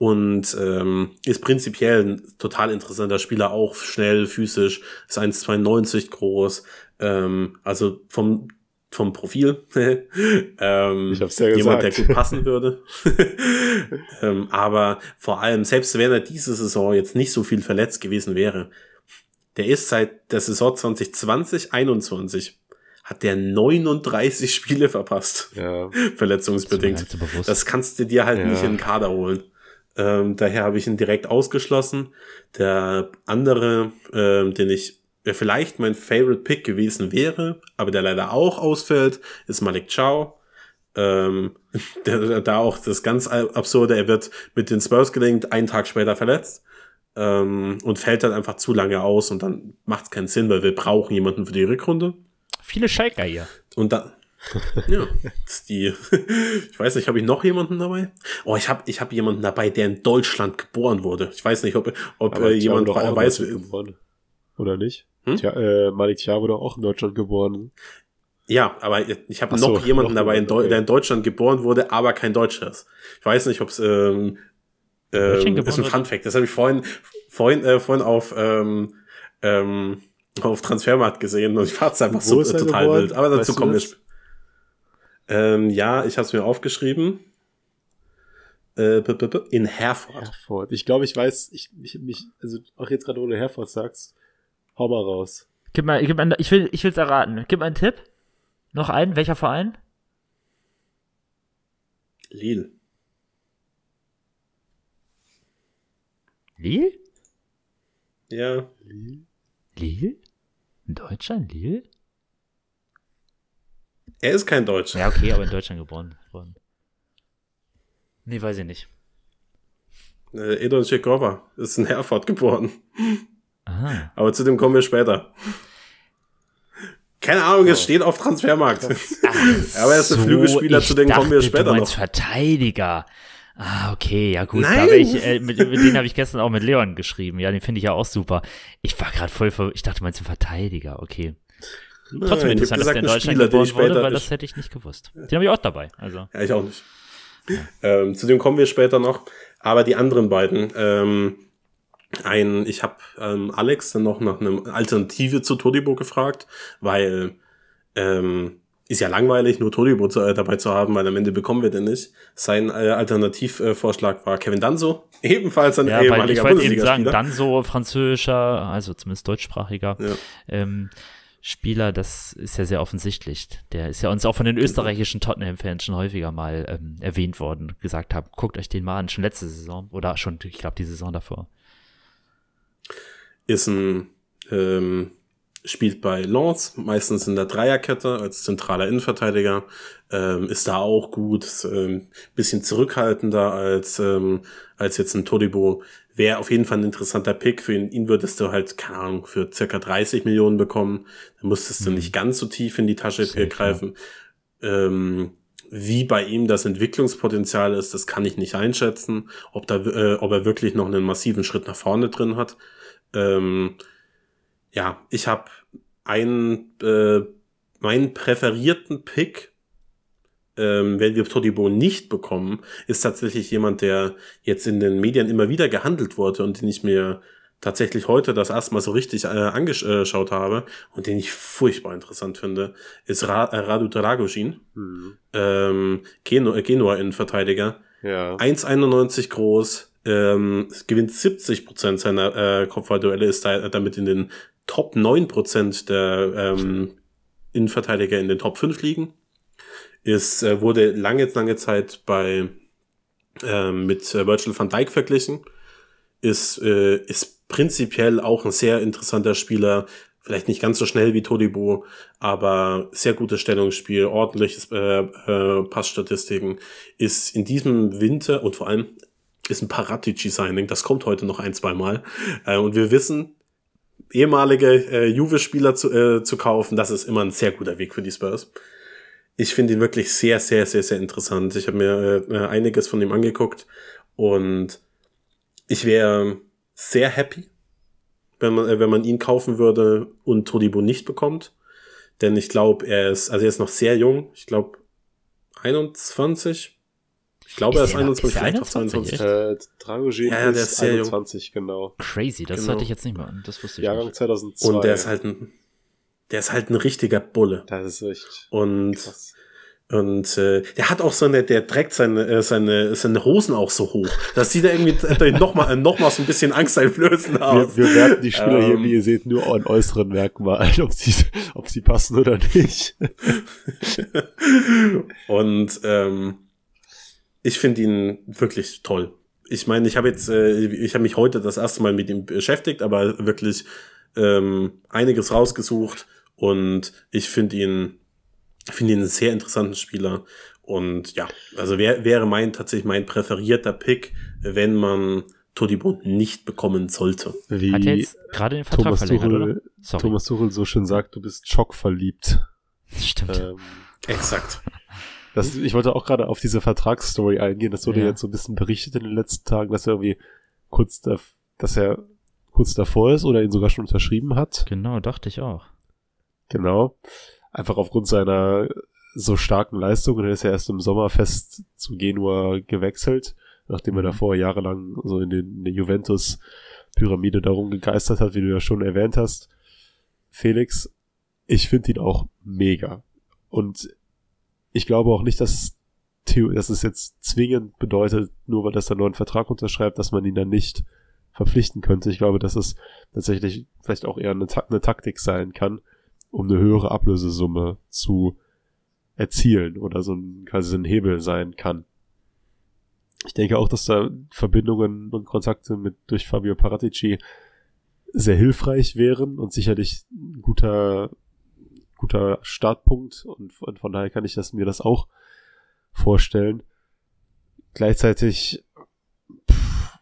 und ähm, ist prinzipiell ein total interessanter Spieler, auch schnell, physisch, ist 1,92 groß, ähm, also vom vom Profil. ähm, ich hab's ja jemand, gesagt. der gut passen würde. ähm, aber vor allem, selbst wenn er diese Saison jetzt nicht so viel verletzt gewesen wäre, der ist seit der Saison 2020, 21 hat der 39 Spiele verpasst. Ja. Verletzungsbedingt. Das, das kannst du dir halt ja. nicht in den Kader holen. Ähm, daher habe ich ihn direkt ausgeschlossen. Der andere, ähm, den ich, der vielleicht mein Favorite Pick gewesen wäre, aber der leider auch ausfällt, ist Malik Chow. Ähm, der, da auch das ganz absurde, er wird mit den Spurs gelingt, einen Tag später verletzt ähm, und fällt dann einfach zu lange aus und dann macht es keinen Sinn, weil wir brauchen jemanden für die Rückrunde. Viele Schalker hier. Und dann, ja, ist die, ich weiß nicht, habe ich noch jemanden dabei? Oh, ich habe ich hab jemanden dabei, der in Deutschland geboren wurde. Ich weiß nicht, ob, ob äh, jemand doch auch weiß. Geboren. Oder nicht? Hm? Tja, äh, Malik Tja wurde auch in Deutschland geboren. Ja, aber ich habe noch so, jemanden noch dabei, in okay. der in Deutschland geboren wurde, aber kein Deutscher ist. Ich weiß nicht, ob es ähm, ähm, ist ein Fun Fact. Das habe ich vorhin, vorhin, äh, vorhin auf, ähm, ähm, auf Transfermarkt gesehen und ich fand es einfach Wo so total geboren? wild. Aber dazu kommen wir. Ähm, ja, ich habe es mir aufgeschrieben. Äh, in Herford. Herford. Ich glaube, ich weiß, ich, ich mich, also auch jetzt gerade ohne Herford sagst, hau mal raus. Gib mal, gib mal, ich will, ich will's erraten. Gib mal einen Tipp. Noch einen. Welcher Verein? Lille. Lille? Ja. Lille? Lille? In Deutschland? Lille? Er ist kein Deutscher. Ja, okay, aber in Deutschland geboren worden. Nee, weiß ich nicht. Äh, Edon Tschekova ist in Herford geboren. Aha. Aber zu dem kommen wir später. Keine Ahnung, oh. es steht auf Transfermarkt. Ach, aber er ist ein so, Flügelspieler, zu dem kommen wir später noch. Verteidiger. Ah, okay, ja gut. Nein. Ich, äh, mit, mit denen habe ich gestern auch mit Leon geschrieben. Ja, den finde ich ja auch super. Ich war gerade voll, ver ich dachte, meinst du Verteidiger? Okay. Nein, Trotzdem interessant, dass der in Deutschland Spieler, geboren wurde, weil das hätte ich nicht gewusst. Den habe ich auch dabei. Also. Ja, ich auch nicht. Ja. Ähm, zu dem kommen wir später noch. Aber die anderen beiden, ähm, ein, ich habe ähm, Alex dann noch nach einer Alternative zu Todibo gefragt, weil ähm, ist ja langweilig, nur Todibo zu, äh, dabei zu haben, weil am Ende bekommen wir den nicht. Sein äh, Alternativvorschlag war Kevin Danso, ebenfalls ein ja, ehemaliger weil ich wollte eben sagen, Danso, französischer, also zumindest deutschsprachiger ja. ähm, Spieler, das ist ja sehr offensichtlich. Der ist ja uns auch von den österreichischen Tottenham-Fans schon häufiger mal ähm, erwähnt worden, gesagt haben, guckt euch den mal an, schon letzte Saison oder schon, ich glaube, die Saison davor. Ist ein ähm, spielt bei Lens, meistens in der Dreierkette als zentraler Innenverteidiger, ähm, ist da auch gut, ist, ähm, bisschen zurückhaltender als, ähm, als jetzt ein Todibo. Wäre auf jeden Fall ein interessanter Pick. Für ihn, ihn würdest du halt, keine Ahnung, für circa 30 Millionen bekommen. Da musstest du mhm. nicht ganz so tief in die Tasche Sehr greifen. Ähm, wie bei ihm das Entwicklungspotenzial ist, das kann ich nicht einschätzen, ob, da, äh, ob er wirklich noch einen massiven Schritt nach vorne drin hat. Ähm, ja, ich habe einen, äh, meinen präferierten Pick, ähm, wenn wir Todibo nicht bekommen, ist tatsächlich jemand, der jetzt in den Medien immer wieder gehandelt wurde und den ich mir tatsächlich heute das erste Mal so richtig äh, angeschaut habe und den ich furchtbar interessant finde, ist Ra äh, Radu Dragoshin, Hm. ähm, Genu Genua-Innenverteidiger. Ja. 1,91 groß, ähm, gewinnt 70% seiner äh, Kopfballduelle, ist da, damit in den Top 9% der ähm, Innenverteidiger in den Top 5 liegen. Ist, äh, wurde lange, lange Zeit bei ähm, mit äh, Virgil van Dijk verglichen. Ist, äh, ist prinzipiell auch ein sehr interessanter Spieler. Vielleicht nicht ganz so schnell wie Todibo, aber sehr gutes Stellungsspiel, ordentliches äh, äh, Passstatistiken. Ist in diesem Winter und vor allem ist ein Paratici-Signing. Das kommt heute noch ein, zwei. Äh, und wir wissen, ehemalige äh, Juve-Spieler zu, äh, zu kaufen, das ist immer ein sehr guter Weg für die Spurs. Ich finde ihn wirklich sehr, sehr, sehr, sehr interessant. Ich habe mir äh, einiges von ihm angeguckt und ich wäre sehr happy, wenn man, äh, wenn man ihn kaufen würde und Todibo nicht bekommt. Denn ich glaube, er ist, also er ist noch sehr jung. Ich glaube 21. Ich glaube, er Ist ist der- 21, ist er vielleicht auch 21, 22. Äh, Dragogin Ja, ja, der ist ist sehr jung. 21, genau. Crazy, das Genau. hatte ich jetzt nicht mehr. Das wusste ich Jahrgang nicht. 2002. Und der ist halt ein, der ist halt ein richtiger Bulle. Das ist echt Und, krass. und äh, der hat auch so eine, der trägt seine, äh, seine, seine Hosen auch so hoch. Das sieht er irgendwie äh, noch mal, noch mal so ein bisschen angsteinflößend aus. Wir, wir werten die Spieler hier, Ähm. wie ihr seht, nur an äußeren Merkmalen, ob sie, ob sie passen oder nicht. Und ähm, ich finde ihn wirklich toll. Ich meine, ich habe jetzt, äh, ich habe mich heute das erste Mal mit ihm beschäftigt, aber wirklich ähm, einiges rausgesucht und ich finde ihn, finde ihn einen sehr interessanten Spieler. Und ja, also wär, wäre mein tatsächlich mein präferierter Pick, wenn man Todibo nicht bekommen sollte. Wie Hat er jetzt gerade den Vertrag Thomas verlängert, oder? Tuchel, Sorry. Thomas Tuchel so schön sagt, du bist schockverliebt. Stimmt. Ähm, Exakt. Das, ich wollte auch gerade auf diese Vertragsstory eingehen. Das wurde Ja. jetzt so ein bisschen berichtet in den letzten Tagen, dass er irgendwie kurz, da, dass er kurz davor ist oder ihn sogar schon unterschrieben hat. Genau, dachte ich auch. Genau. Einfach aufgrund seiner so starken Leistung. Und er ist ja erst im Sommer fest zu Genua gewechselt, nachdem er Mhm. davor jahrelang so in, den, in der Juventus-Pyramide darum gegeistert hat, wie du ja schon erwähnt hast. Felix, ich finde ihn auch mega. Und ich glaube auch nicht, dass, dass es jetzt zwingend bedeutet, nur weil das er einen neuen Vertrag unterschreibt, dass man ihn dann nicht verpflichten könnte. Ich glaube, dass es tatsächlich vielleicht auch eher eine, eine Taktik sein kann, um eine höhere Ablösesumme zu erzielen oder so ein, quasi ein Hebel sein kann. Ich denke auch, dass da Verbindungen und Kontakte mit durch Fabio Paratici sehr hilfreich wären und sicherlich ein guter, guter Startpunkt und, und von daher kann ich das, mir das auch vorstellen. Gleichzeitig, pff,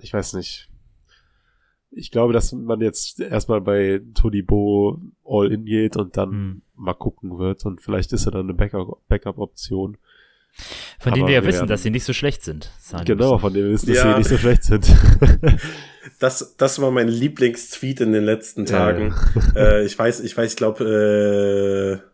ich weiß nicht. Ich glaube, dass man jetzt erstmal bei Todibo all in geht und dann Hm. mal gucken wird und vielleicht ist er dann eine Backup- Backup-Option. Von denen wir ja wir wissen, werden- dass sie nicht so schlecht sind. sagen genau, müssen. von dem wir wissen, dass Ja. sie nicht so schlecht sind. Das, das war mein Lieblingstweet in den letzten Tagen. Ja. äh, ich weiß, ich weiß, ich glaube, äh,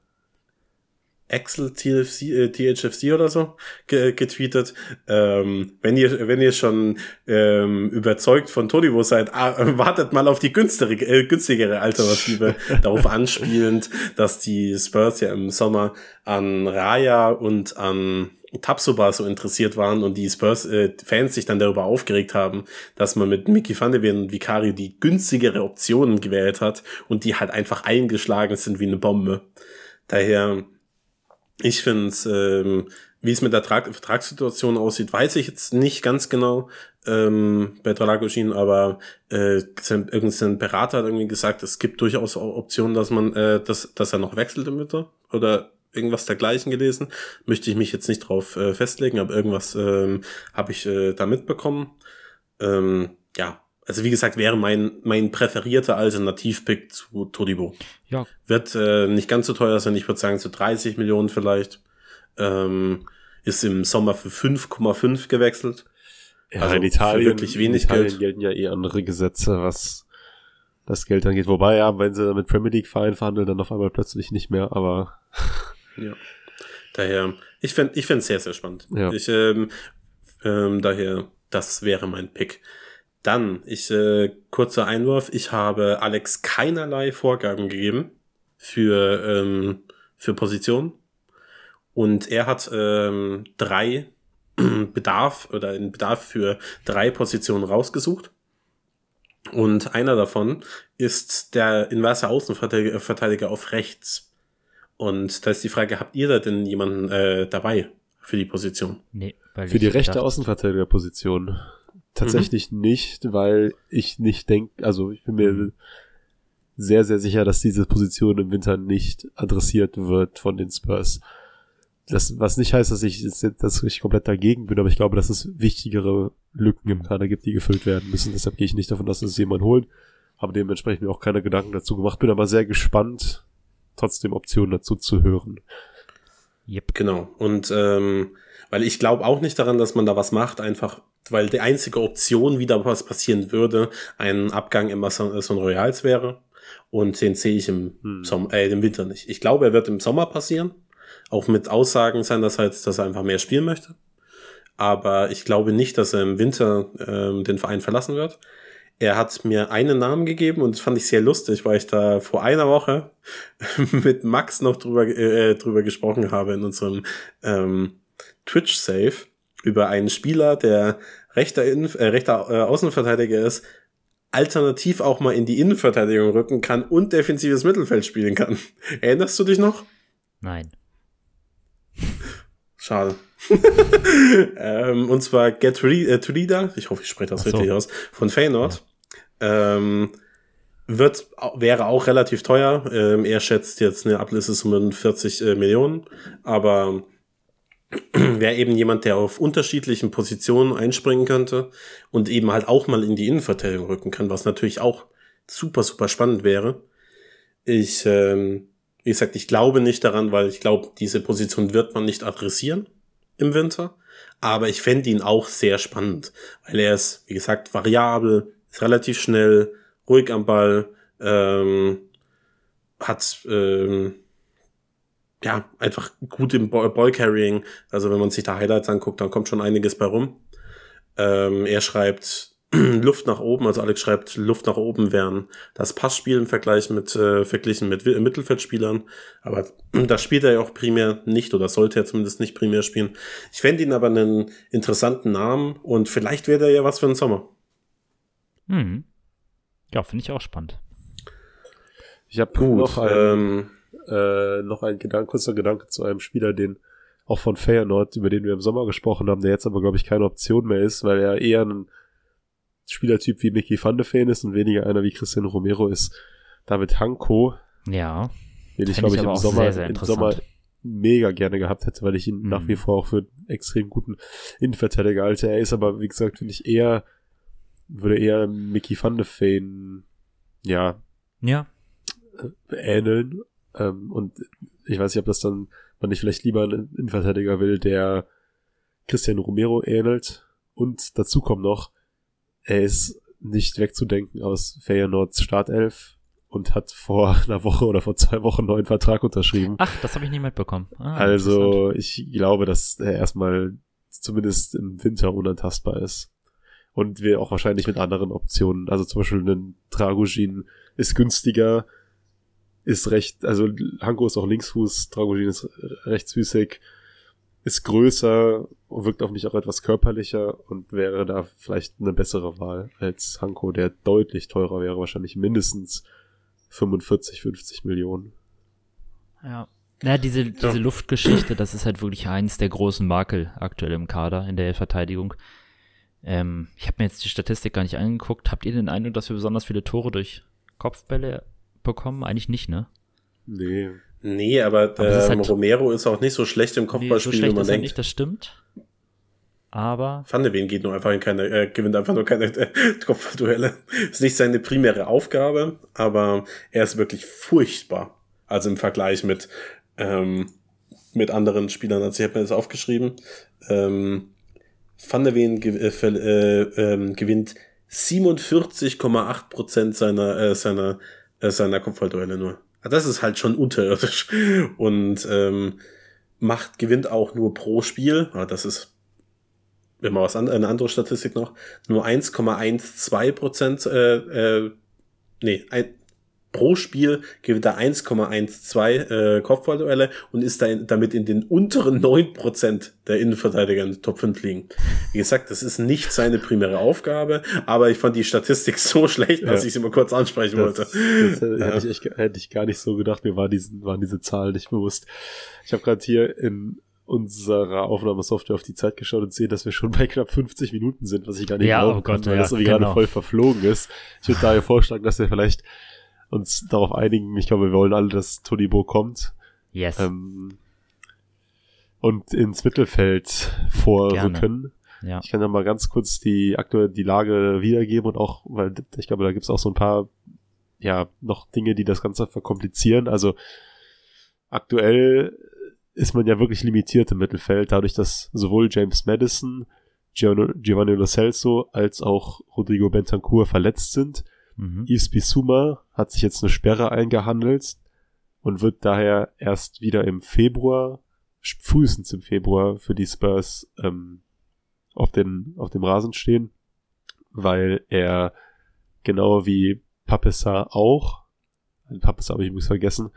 Axel TFC, äh, THFC oder so ge getweetet. Ähm, wenn ihr, wenn ihr schon ähm, überzeugt von Todibo seid, ah, äh, wartet mal auf die günstigere, äh, günstigere Alternative. darauf anspielend, dass die Spurs ja im Sommer an Raya und an Tapsoba so interessiert waren und die Spurs-Fans sich dann darüber aufgeregt haben, dass man mit Mickey van de Ven und Vicario die günstigere Optionen gewählt hat und die halt einfach eingeschlagen sind wie eine Bombe. Daher, ich finde es, ähm, wie es mit der Tra Vertragssituation aussieht, weiß ich jetzt nicht ganz genau ähm, bei Dragoshin, aber äh, sein, irgendein Berater hat irgendwie gesagt, es gibt durchaus Optionen, dass man, äh, dass, dass er noch wechselt im Winter oder irgendwas dergleichen gelesen. Möchte ich mich jetzt nicht drauf äh, festlegen, aber irgendwas ähm, habe ich äh, da mitbekommen. Ähm, ja, also wie gesagt, wäre mein, mein präferierter Alternativpick zu Todibo. Ja, Wird äh, nicht ganz so teuer sein, ich würde sagen zu 30 Millionen vielleicht. Ähm, ist im Sommer für 5,5 gewechselt. Ja, Also in für Italien, wirklich wenig in Italien Geld. gelten ja eh andere Gesetze, was das Geld angeht. Wobei, ja, wenn sie mit Premier League Verein verhandeln, dann auf einmal plötzlich nicht mehr, aber Ja. Daher, ich finde ich finde sehr, sehr spannend. Ja. Ich, ähm, ähm, daher, das wäre mein Pick. Dann, ich, äh, kurzer Einwurf, ich habe Alex keinerlei Vorgaben gegeben für, ähm, für Positionen. Und er hat ähm, drei Bedarf oder einen Bedarf für drei Positionen rausgesucht. Und einer davon ist der inverse Außenverteidiger auf rechts. Und da ist die Frage, habt ihr da denn jemanden äh, dabei für die Position? Nee, weil Für die rechte Außenverteidigerposition. Tatsächlich nicht, weil ich nicht denke, also ich bin mir sehr, sehr sicher, dass diese Position im Winter nicht adressiert wird von den Spurs. Das, was nicht heißt, dass ich, dass ich komplett dagegen bin, aber ich glaube, dass es wichtigere Lücken im Kader gibt, die gefüllt werden müssen. Deshalb gehe ich nicht davon aus, dass es jemand holt. Habe dementsprechend mir auch keine Gedanken dazu gemacht, bin aber sehr gespannt, trotzdem Optionen dazu zu hören. Yep. Genau. Und ähm, weil ich glaube auch nicht daran, dass man da was macht, einfach weil die einzige Option, wie da was passieren würde, ein Abgang im Son Royals wäre. Und den sehe ich im, Hm. Sommer, äh, im Winter nicht. Ich glaube, er wird im Sommer passieren. Auch mit Aussagen seinerseits, dass er einfach mehr spielen möchte. Aber ich glaube nicht, dass er im Winter ähm, den Verein verlassen wird. Er hat mir einen Namen gegeben und das fand ich sehr lustig, weil ich da vor einer Woche mit Max noch drüber, äh, drüber gesprochen habe in unserem ähm, Twitch-Save über einen Spieler, der rechter, Innen äh, rechter äh, Außenverteidiger ist, alternativ auch mal in die Innenverteidigung rücken kann und defensives Mittelfeld spielen kann. Erinnerst du dich noch? Nein. Schade. ähm, und zwar Get Re äh, ich hoffe, ich spreche das so. richtig aus, von Feyenoord. Ähm, wird, wäre auch relativ teuer. Ähm, er schätzt jetzt eine Ablösesumme von 40 äh, Millionen, aber wäre eben jemand, der auf unterschiedlichen Positionen einspringen könnte und eben halt auch mal in die Innenverteidigung rücken kann, was natürlich auch super, super spannend wäre. Ich, ähm, wie gesagt, ich glaube nicht daran, weil ich glaube, diese Position wird man nicht adressieren im Winter. Aber ich fände ihn auch sehr spannend, weil er ist, wie gesagt, variabel, ist relativ schnell, ruhig am Ball, ähm, hat ähm, ja einfach gut im Ball- Ballcarrying. Also wenn man sich da Highlights anguckt, dann kommt schon einiges bei rum. Ähm, er schreibt Luft nach oben, also Alex schreibt, Luft nach oben wären das Passspiel im Vergleich mit, äh, verglichen mit Mittelfeldspielern. Aber da spielt er ja auch primär nicht oder sollte er zumindest nicht primär spielen. Ich fände ihn aber einen interessanten Namen und vielleicht wäre er ja was für den Sommer. Hm. Ja, finde ich auch spannend. Ich habe noch ein, ähm, äh, noch ein Gedanke, kurzer Gedanke zu einem Spieler, den auch von Feyenoord, über den wir im Sommer gesprochen haben, der jetzt aber, glaube ich, keine Option mehr ist, weil er eher ein Spielertyp wie Mickey van de Ven ist und weniger einer wie Cristiano Romero ist. David Hanko, Ja. den ich, glaube ich im Sommer, sehr, sehr im. Sommer mega gerne gehabt hätte, weil ich ihn Mhm. nach wie vor auch für einen extrem guten Innenverteidiger halte. Er ist aber, wie gesagt, finde ich eher, würde eher Mickey van de Ven, ja, Ja. ähneln. Ähm, und ich weiß nicht, ob das dann man nicht vielleicht lieber einen Innenverteidiger will, der Cristiano Romero ähnelt. Und dazu kommt noch, er ist nicht wegzudenken aus Feyenoords Startelf und hat vor einer Woche oder vor zwei Wochen einen neuen Vertrag unterschrieben. Ach, das habe ich nicht mitbekommen. Ah, also ich glaube, dass er erstmal zumindest im Winter unantastbar ist. Und wir auch wahrscheinlich mit anderen Optionen, also zum Beispiel ein Dragujin ist günstiger, ist recht, also Hanko ist auch Linksfuß, Dragujin ist rechtsfüßig, ist größer, wirkt auf mich auch etwas körperlicher und wäre da vielleicht eine bessere Wahl als Hanko, der deutlich teurer wäre, wahrscheinlich mindestens 45, 50 Millionen. Ja. Ja, diese, diese Luftgeschichte, das ist halt wirklich eins der großen Makel aktuell im Kader, in der Verteidigung. Ähm, ich habe mir jetzt die Statistik gar nicht angeguckt. Habt ihr den Eindruck, dass wir besonders viele Tore durch Kopfbälle bekommen? Eigentlich nicht, ne? Nee. nee, aber, Aber ist ähm, halt- Romero ist auch nicht so schlecht im Nee, so Kopfballspiel, wie schlecht man ist er denkt. nicht, das stimmt. Aber Van de Ven geht nur einfach in keine, äh, gewinnt einfach nur keine äh, Kopfballduelle. Ist nicht seine primäre Aufgabe, aber er ist wirklich furchtbar. Also im Vergleich mit, ähm, mit anderen Spielern. Also ich habe mir das aufgeschrieben. Ähm, Van de Ven ge äh, äh, ähm, gewinnt 47,8 Prozent seiner, äh, seiner, äh, seiner Kopfballduelle nur. Das ist halt schon unterirdisch. Und ähm, macht, gewinnt auch nur pro Spiel. Aber das ist man was an, eine andere Statistik noch, nur 1,12 Prozent, äh, äh, nee, ein, pro Spiel gewinnt er 1,12 äh, Kopfballduelle und ist da damit in den unteren 9% der Innenverteidiger in den Top 5 liegen. Wie gesagt, das ist nicht seine primäre Aufgabe, aber ich fand die Statistik so schlecht, dass ja. ich sie mal kurz ansprechen das, wollte. Das hätte, ja. ich echt, hätte ich gar nicht so gedacht, mir war diesen, waren diese Zahlen nicht bewusst. Ich habe gerade hier in unserer Aufnahmesoftware auf die Zeit geschaut und sehe, dass wir schon bei knapp 50 Minuten sind, was ich gar nicht ja, glauben oh Gott, kann, weil ja, das irgendwie genau. gerade voll verflogen ist. Ich würde daher vorschlagen, dass wir vielleicht uns darauf einigen. Ich glaube, wir wollen alle, dass Todibo kommt. Yes. Ähm, und ins Mittelfeld vorrücken. Ja. Ich kann ja mal ganz kurz die aktuell die Lage wiedergeben und auch, weil ich glaube, da gibt es auch so ein paar, ja, noch Dinge, die das Ganze verkomplizieren. Also aktuell ist man ja wirklich limitiert im Mittelfeld, dadurch, dass sowohl James Madison, Giovanni Lo Celso als auch Rodrigo Bentancur verletzt sind. Mhm. Yves Bissouma hat sich jetzt eine Sperre eingehandelt und wird daher erst wieder im Februar, frühestens im Februar für die Spurs ähm, auf, den, auf dem Rasen stehen, weil er genau wie Papessa auch, Papessa habe ich übrigens vergessen,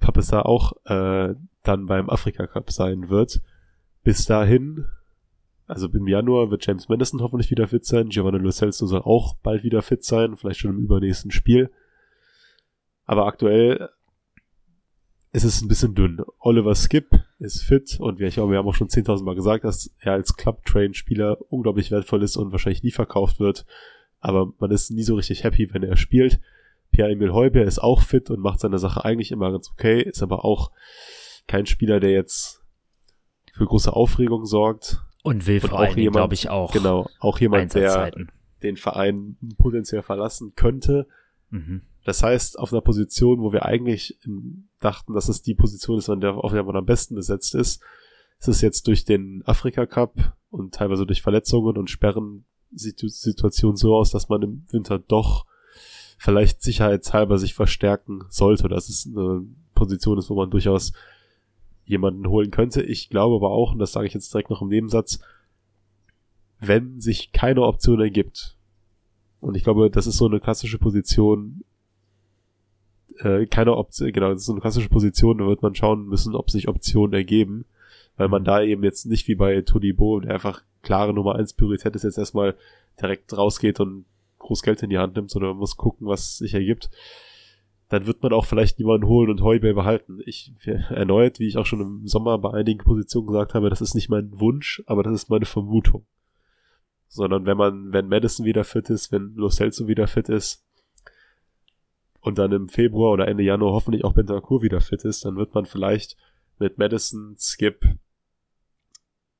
Papessa auch äh, dann beim Afrika Cup sein wird. Bis dahin also im Januar wird James Madison hoffentlich wieder fit sein. Giovanni Lo Celso soll auch bald wieder fit sein, vielleicht schon im übernächsten Spiel. Aber aktuell ist es ein bisschen dünn. Oliver Skip ist fit und wir, ich glaube, wir haben auch schon 10.000 Mal gesagt, dass er als Club-Train-Spieler unglaublich wertvoll ist und wahrscheinlich nie verkauft wird. Aber man ist nie so richtig happy, wenn er spielt. Pierre-Emil Heuber ist auch fit und macht seine Sache eigentlich immer ganz okay, ist aber auch kein Spieler, der jetzt für große Aufregung sorgt. Und will Und vor auch allem, glaube ich, auch Genau, auch jemand, der den Verein potenziell verlassen könnte. Mhm. Das heißt, auf einer Position, wo wir eigentlich dachten, dass es die Position ist, an der, auf der man am besten besetzt ist, ist es jetzt durch den Afrika Cup und teilweise durch Verletzungen und Sperren sieht die Situation so aus, dass man im Winter doch vielleicht sicherheitshalber sich verstärken sollte, dass es eine Position ist, wo man durchaus jemanden holen könnte. Ich glaube aber auch, und das sage ich jetzt direkt noch im Nebensatz, wenn sich keine Option ergibt, und ich glaube, das ist so eine klassische Position, äh, keine Option, genau, das ist so eine klassische Position, da wird man schauen müssen, ob sich Optionen ergeben, weil man da eben jetzt nicht wie bei Todibo, der einfach klare Nummer eins Priorität ist, jetzt erstmal direkt rausgeht und groß Geld in die Hand nimmt, sondern man muss gucken, was sich ergibt. Dann wird man auch vielleicht niemanden holen und Heuber behalten. Ich erneut, wie ich auch schon im Sommer bei einigen Positionen gesagt habe, das ist nicht mein Wunsch, aber das ist meine Vermutung. Sondern wenn man, wenn Madison wieder fit ist, wenn Lo Celso wieder fit ist und dann im Februar oder Ende Januar hoffentlich auch Bentancur wieder fit ist, dann wird man vielleicht mit Madison, Skip,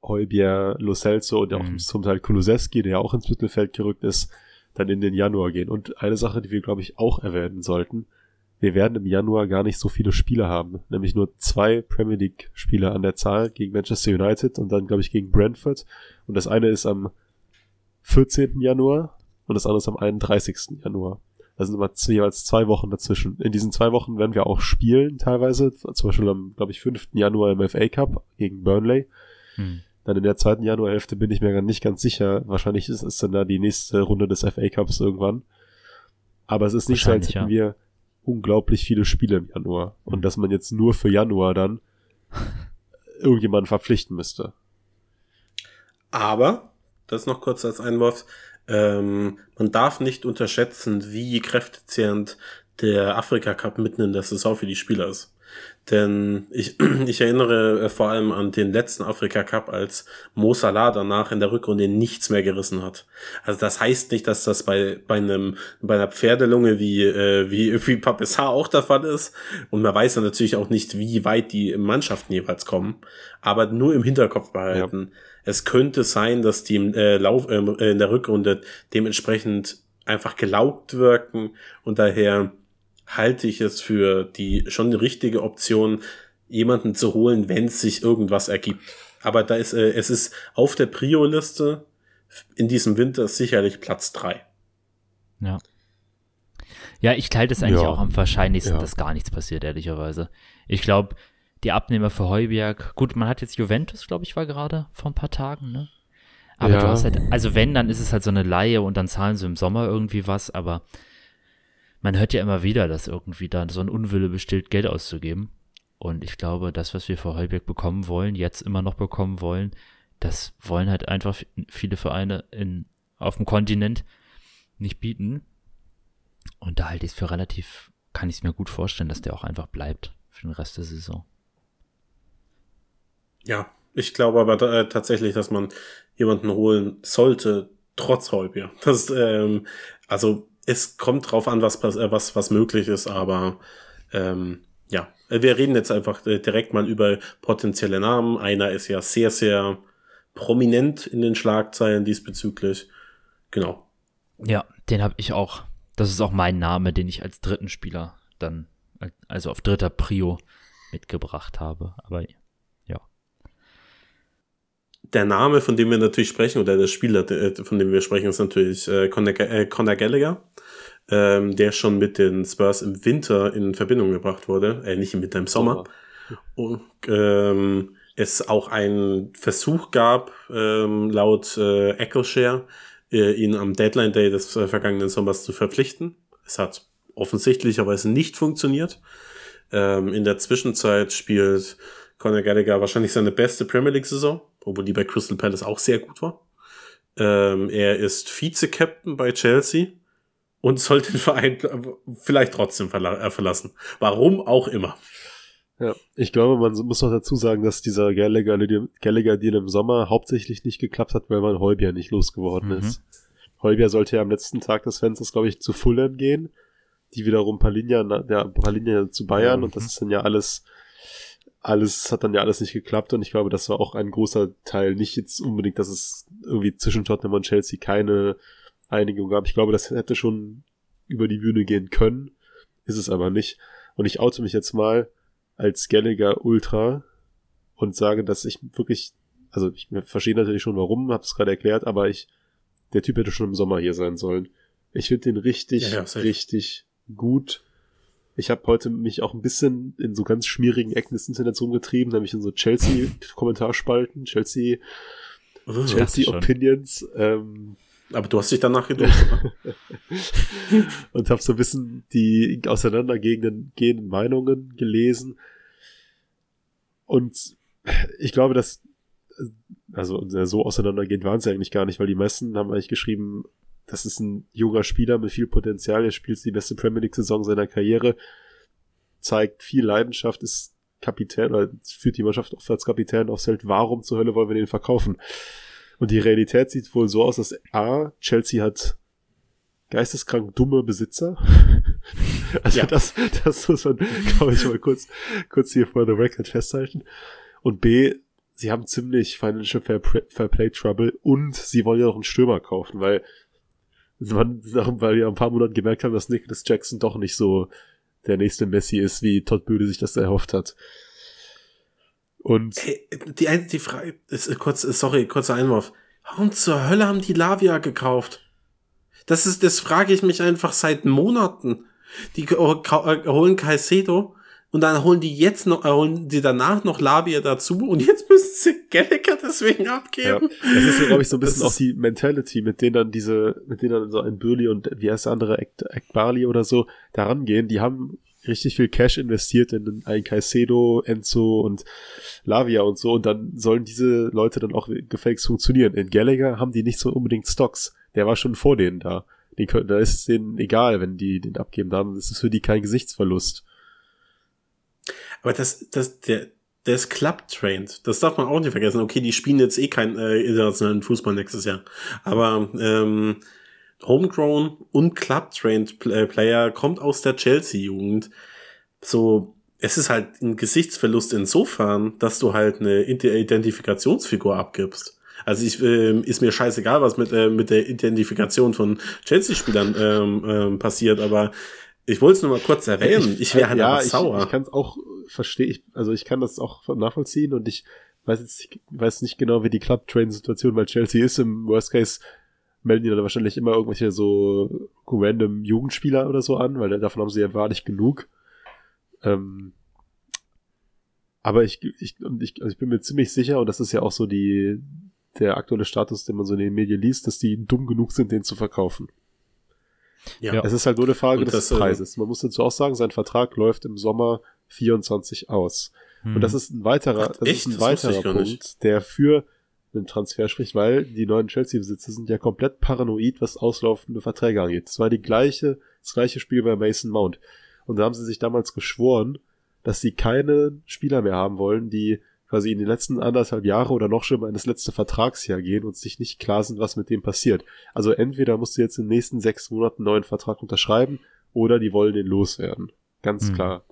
Heubier, Lo Celso und auch Mhm. zum Teil Kulusewski, der ja auch ins Mittelfeld gerückt ist, dann in den Januar gehen. Und eine Sache, die wir, glaube ich, auch erwähnen sollten, wir werden im Januar gar nicht so viele Spiele haben, nämlich nur zwei Premier League Spiele an der Zahl gegen Manchester United und dann, glaube ich, gegen Brentford. Und das eine ist am 14. Januar und das andere ist am 31. Januar. Da sind immer jeweils zwei Wochen dazwischen. In diesen zwei Wochen werden wir auch spielen, teilweise. Zum Beispiel am, glaube ich, 5. Januar im FA Cup gegen Burnley. Hm. Dann in der zweiten Januarhälfte bin ich mir gar nicht ganz sicher. Wahrscheinlich ist es dann da die nächste Runde des FA Cups irgendwann. Aber es ist nicht so, als hätten wir unglaublich viele Spiele im Januar. Und dass man jetzt nur für Januar dann irgendjemanden verpflichten müsste. Aber, das noch kurz als Einwurf, ähm, man darf nicht unterschätzen, wie kräftezehrend der Afrika Cup mitten in der Saison für die Spieler ist. Denn ich, ich erinnere äh, vor allem an den letzten Afrika Cup, als Mo Salah danach in der Rückrunde nichts mehr gerissen hat. Also das heißt nicht, dass das bei, bei einem, bei einer Pferdelunge wie, äh, wie, wie Papessar auch der Fall ist. Und man weiß ja natürlich auch nicht, wie weit die Mannschaften jeweils kommen. Aber nur im Hinterkopf behalten. Es könnte sein, dass die im äh, Lauf, äh, in der Rückrunde dementsprechend einfach gelaugt wirken und daher halte ich es für die schon die richtige Option, jemanden zu holen, wenn sich irgendwas ergibt. Aber da ist, äh, es ist auf der Prio-Liste in diesem Winter sicherlich Platz drei. Ja. Ja, ich halte es eigentlich Ja. auch am wahrscheinlichsten, Ja. dass gar nichts passiert, ehrlicherweise. Ich glaube, die Abnehmer für Heuberg, gut, man hat jetzt Juventus, glaube ich, war gerade vor ein paar Tagen, ne? Aber Ja. du hast halt, also wenn, dann ist es halt so eine Laie und dann zahlen sie im Sommer irgendwie was, aber man hört ja immer wieder, dass irgendwie da so ein Unwille besteht, Geld auszugeben. Und ich glaube, das, was wir für Heuberg bekommen wollen, jetzt immer noch bekommen wollen, das wollen halt einfach viele Vereine in, auf dem Kontinent nicht bieten. Und da halte ich es für relativ, kann ich es mir gut vorstellen, dass der auch einfach bleibt für den Rest der Saison. Ja, ich glaube aber äh, tatsächlich, dass man jemanden holen sollte, trotz Heubier. Das, ähm, also es kommt drauf an, was, äh, was, was möglich ist, aber ähm, ja, wir reden jetzt einfach äh, direkt mal über potenzielle Namen. Einer ist ja sehr, sehr prominent in den Schlagzeilen diesbezüglich. Genau. Ja, den habe ich auch. Das ist auch mein Name, den ich als dritten Spieler dann, äh, also auf dritter Prio mitgebracht habe. Aber. Der Name, von dem wir natürlich sprechen, oder der Spieler, der- von dem wir sprechen, ist natürlich äh, Conor, äh, Conor Gallagher, ähm, der schon mit den Spurs im Winter in Verbindung gebracht wurde. Äh, nicht im Winter, im Sommer. Und ähm, es auch einen Versuch gab, ähm, laut äh, EchoShare, äh, ihn am Deadline Day des äh, vergangenen Sommers zu verpflichten. Es hat offensichtlicherweise nicht funktioniert. Ähm, in der Zwischenzeit spielt Conor Gallagher wahrscheinlich seine beste Premier League-Saison, obwohl die bei Crystal Palace auch sehr gut war. Ähm, er ist Vize-Captain bei Chelsea und soll den Verein vielleicht trotzdem verla äh, verlassen. Warum auch immer. Ja, ich glaube, man muss noch dazu sagen, dass dieser Gallagher, Gallagher Deal im Sommer hauptsächlich nicht geklappt hat, weil man Heubier nicht losgeworden Mhm. ist. Heubier sollte ja am letzten Tag des Fensters, glaube ich, zu Fulham gehen, die wiederum Palinja, der Palinja zu Bayern Mhm. und das ist dann ja alles, alles hat dann ja alles nicht geklappt und ich glaube, das war auch ein großer Teil. Nicht jetzt unbedingt, dass es irgendwie zwischen Tottenham und Chelsea keine Einigung gab. Ich glaube, das hätte schon über die Bühne gehen können, ist es aber nicht. Und ich oute mich jetzt mal als Gallagher Ultra und sage, dass ich wirklich, also ich verstehe natürlich schon warum, habe es gerade erklärt, aber ich, der Typ hätte schon im Sommer hier sein sollen. Ich finde den richtig, Ja, ja, richtig gut. Ich habe heute mich auch ein bisschen in so ganz schmierigen Ecken des Internets rumgetrieben, nämlich in so Chelsea-Kommentarspalten, Chelsea, Uh, Chelsea. Opinions. Ähm, aber du hast dich danach geduscht. und habe so ein bisschen die auseinandergehenden gehenden Meinungen gelesen. Und ich glaube, dass also so auseinandergehend waren sie eigentlich gar nicht, weil die meisten haben eigentlich geschrieben, das ist ein junger Spieler mit viel Potenzial, er spielt die beste Premier League-Saison seiner Karriere, zeigt viel Leidenschaft, ist Kapitän oder führt die Mannschaft auch als Kapitän aufs Feld. Warum zur Hölle wollen wir den verkaufen? Und die Realität sieht wohl so aus, dass A, Chelsea hat geisteskrank dumme Besitzer. Also Ja. das, das muss man, glaube ich, mal kurz, kurz hier vor the record festhalten. Und B, sie haben ziemlich Financial Fair, Fair Play Trouble und sie wollen ja noch einen Stürmer kaufen, weil man, weil wir ein paar Monaten gemerkt haben, dass Nicholas Jackson doch nicht so der nächste Messi ist, wie Todd Böde sich das erhofft hat. Und Hey, die, die Frage ist äh, kurz, äh, sorry, kurzer Einwurf. Warum zur Hölle haben die Lavia gekauft? Das ist, das frage ich mich einfach seit Monaten. Die kau- äh, holen Caicedo und dann holen die jetzt noch, äh, holen die danach noch Lavia dazu und jetzt müssen sie Gallagher deswegen Ja, abgeben. das ist, glaube ich, so ein Das bisschen auch ist- die Mentality, mit denen dann diese, mit denen dann so ein Burley und wie heißt der andere, Ek- Ekbali oder so, da rangehen. Die haben richtig viel Cash investiert in ein Caicedo, Enzo und Lavia und so und dann sollen diese Leute dann auch gefälligst funktionieren. In Gallagher haben die nicht so unbedingt Stocks. Der war schon vor denen da. Die können, da ist es denen egal, wenn die den abgeben. Dann ist es für die kein Gesichtsverlust. Aber das, das, der, der ist club-trained. Das darf man auch nicht vergessen. Okay, die spielen jetzt eh keinen äh, internationalen Fußball nächstes Jahr. Aber ähm, Homegrown und Club-trained Pl- äh, Player kommt aus der Chelsea-Jugend. So, es ist halt ein Gesichtsverlust insofern, dass du halt eine Ide- Identifikationsfigur abgibst. Also ich, ähm, ist mir scheißegal, was mit, äh, mit der Identifikation von Chelsea-Spielern ähm, ähm, passiert, aber ich wollte es nur mal kurz erwähnen. Ich wäre halt ja, einfach ich, sauer. Ich kann es auch verstehen, ich, also ich kann das auch nachvollziehen und ich weiß jetzt ich weiß nicht genau, wie die Club-Train-Situation bei Chelsea ist. Im Worst Case melden die dann wahrscheinlich immer irgendwelche so random Jugendspieler oder so an, weil davon haben sie ja wahrlich genug. Ähm, aber ich, ich, und ich, also ich bin mir ziemlich sicher, und das ist ja auch so die, der aktuelle Status, den man so in den Medien liest, dass die dumm genug sind, den zu verkaufen. Ja. Es ist halt nur eine Frage Und des das, äh, Preises. Man muss dazu auch sagen, sein Vertrag läuft im Sommer 24 aus. Hm. Und das ist ein weiterer, Ach, das echt? ist ein weiterer Punkt, der für einen Transfer spricht, weil die neuen Chelsea-Besitzer sind ja komplett paranoid, was auslaufende Verträge angeht. Das war die gleiche, das gleiche Spiel bei Mason Mount. Und da haben sie sich damals geschworen, dass sie keine Spieler mehr haben wollen, die quasi in den letzten anderthalb Jahre oder noch schlimmer in das letzte Vertragsjahr gehen und sich nicht klar sind, was mit dem passiert. Also entweder musst du jetzt in den nächsten sechs Monaten einen neuen Vertrag unterschreiben oder die wollen den loswerden. Ganz Hm. klar.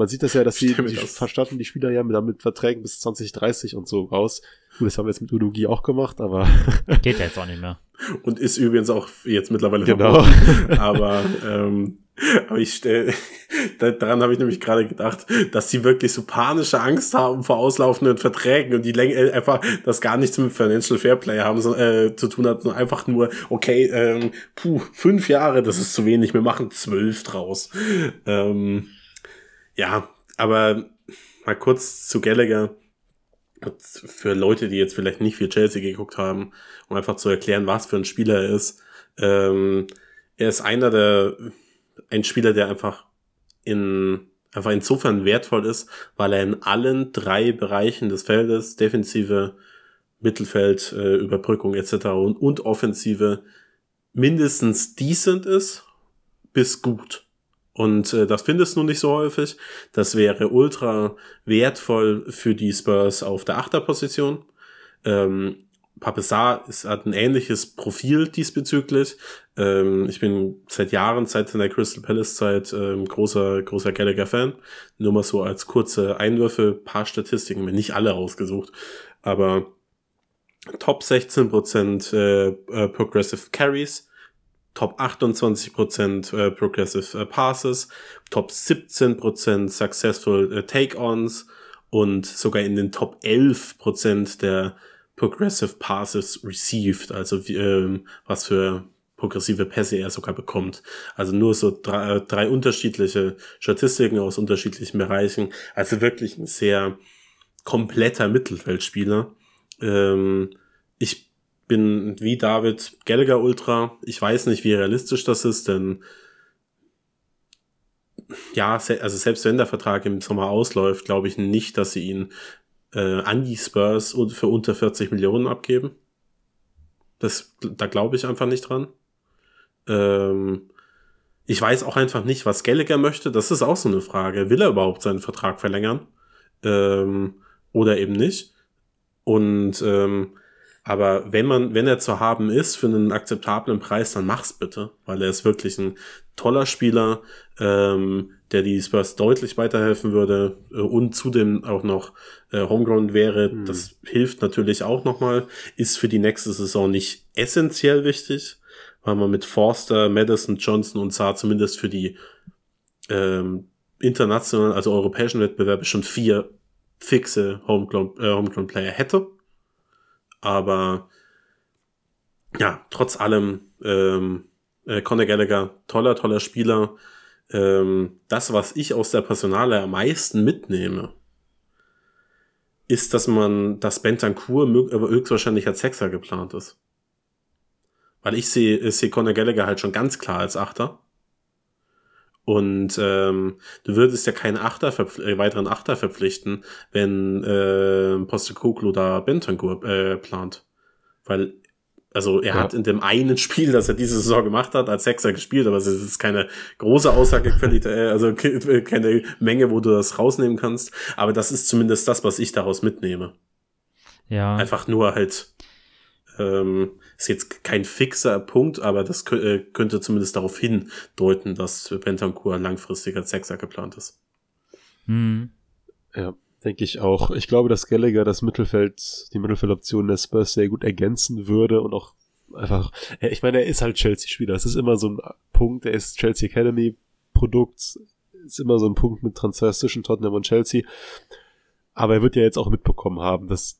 Man sieht das ja, dass sie, die das- verstatten die Spieler ja mit, damit Verträgen bis 2030 und so raus. Gut, das haben wir jetzt mit Udogi auch gemacht, aber Geht ja jetzt auch nicht mehr. Und ist übrigens auch jetzt mittlerweile Genau. verboten. Aber, ähm, aber ich stell, da- daran habe ich nämlich gerade gedacht, dass die wirklich so panische Angst haben vor auslaufenden Verträgen und die Länge äh, einfach das gar nichts mit Financial Fairplay haben so, äh, zu tun hat, sondern einfach nur, okay, ähm, puh, fünf Jahre, das ist zu wenig, wir machen zwölf draus. Ähm, ja, aber mal kurz zu Gallagher für Leute, die jetzt vielleicht nicht viel Chelsea geguckt haben, um einfach zu erklären, was für ein Spieler er ist. Ähm, er ist einer der, ein Spieler, der einfach in, einfach insofern wertvoll ist, weil er in allen drei Bereichen des Feldes, Defensive, Mittelfeld, äh, Überbrückung etc. Und, und Offensive mindestens decent ist bis gut. Und äh, das findest du nicht so häufig. Das wäre ultra wertvoll für die Spurs auf der Achterposition. Ähm, Papessar hat ein ähnliches Profil diesbezüglich. Ähm, ich bin seit Jahren, seit seiner Crystal Palace Zeit, ähm, großer, großer Gallagher-Fan. Nur mal so als kurze Einwürfe, paar Statistiken, mir nicht alle rausgesucht, aber Top 16% äh, äh, Progressive Carries, Top 28% äh, Progressive äh, Passes, Top 17% Successful äh, Take-Ons und sogar in den Top 11% der Progressive Passes received, also wie, ähm, was für progressive Pässe er sogar bekommt. Also nur so drei, äh, drei unterschiedliche Statistiken aus unterschiedlichen Bereichen. Also wirklich ein sehr kompletter Mittelfeldspieler. Ähm, bin wie David Gallagher Ultra. Ich weiß nicht, wie realistisch das ist, denn ja, also selbst wenn der Vertrag im Sommer ausläuft, glaube ich nicht, dass sie ihn äh, an die Spurs für unter 40 Millionen abgeben. Das, da glaube ich einfach nicht dran. Ähm, ich weiß auch einfach nicht, was Gallagher möchte. Das ist auch so eine Frage. Will er überhaupt seinen Vertrag verlängern? Ähm, oder eben nicht? Und ähm, aber wenn man, wenn er zu haben ist für einen akzeptablen Preis, dann mach's bitte, weil er ist wirklich ein toller Spieler, ähm, der die Spurs deutlich weiterhelfen würde äh, und zudem auch noch äh, Homegrown wäre. Hm. Das hilft natürlich auch nochmal, ist für die nächste Saison nicht essentiell wichtig, weil man mit Forster, Madison, Johnson und Saar zumindest für die ähm, internationalen, also europäischen Wettbewerbe schon vier fixe Homegrown, äh, Homegrown Player hätte. Aber ja, trotz allem, ähm, äh, Conor Gallagher, toller, toller Spieler. Ähm, das, was ich aus der Personale am meisten mitnehme, ist, dass man, dass Bentancur aber höchstwahrscheinlich als Sechser geplant ist. Weil ich sehe, sehe Conor Gallagher halt schon ganz klar als Achter. Und ähm, du würdest ja keinen Achter äh, weiteren Achter verpflichten, wenn äh, Postecoglou da Bentancur äh, plant. Weil, also er Ja. hat in dem einen Spiel, das er diese Saison gemacht hat, als Sechser gespielt, aber es ist keine große Aussagequalität, äh, also ke- keine Menge, wo du das rausnehmen kannst. Aber das ist zumindest das, was ich daraus mitnehme. Ja. Einfach nur halt, ähm, ist jetzt kein fixer Punkt, aber das äh, könnte zumindest darauf hindeuten, dass Bentancur langfristig als Sechser geplant ist. Hm. Ja, denke ich auch. Ich glaube, dass Gallagher das Mittelfeld, die Mittelfeldoption der Spurs sehr gut ergänzen würde und auch einfach, ich meine, er ist halt Chelsea-Spieler. Es ist immer so ein Punkt, er ist Chelsea Academy Produkt, ist immer so ein Punkt mit Transfers zwischen Tottenham und Chelsea. Aber er wird ja jetzt auch mitbekommen haben, dass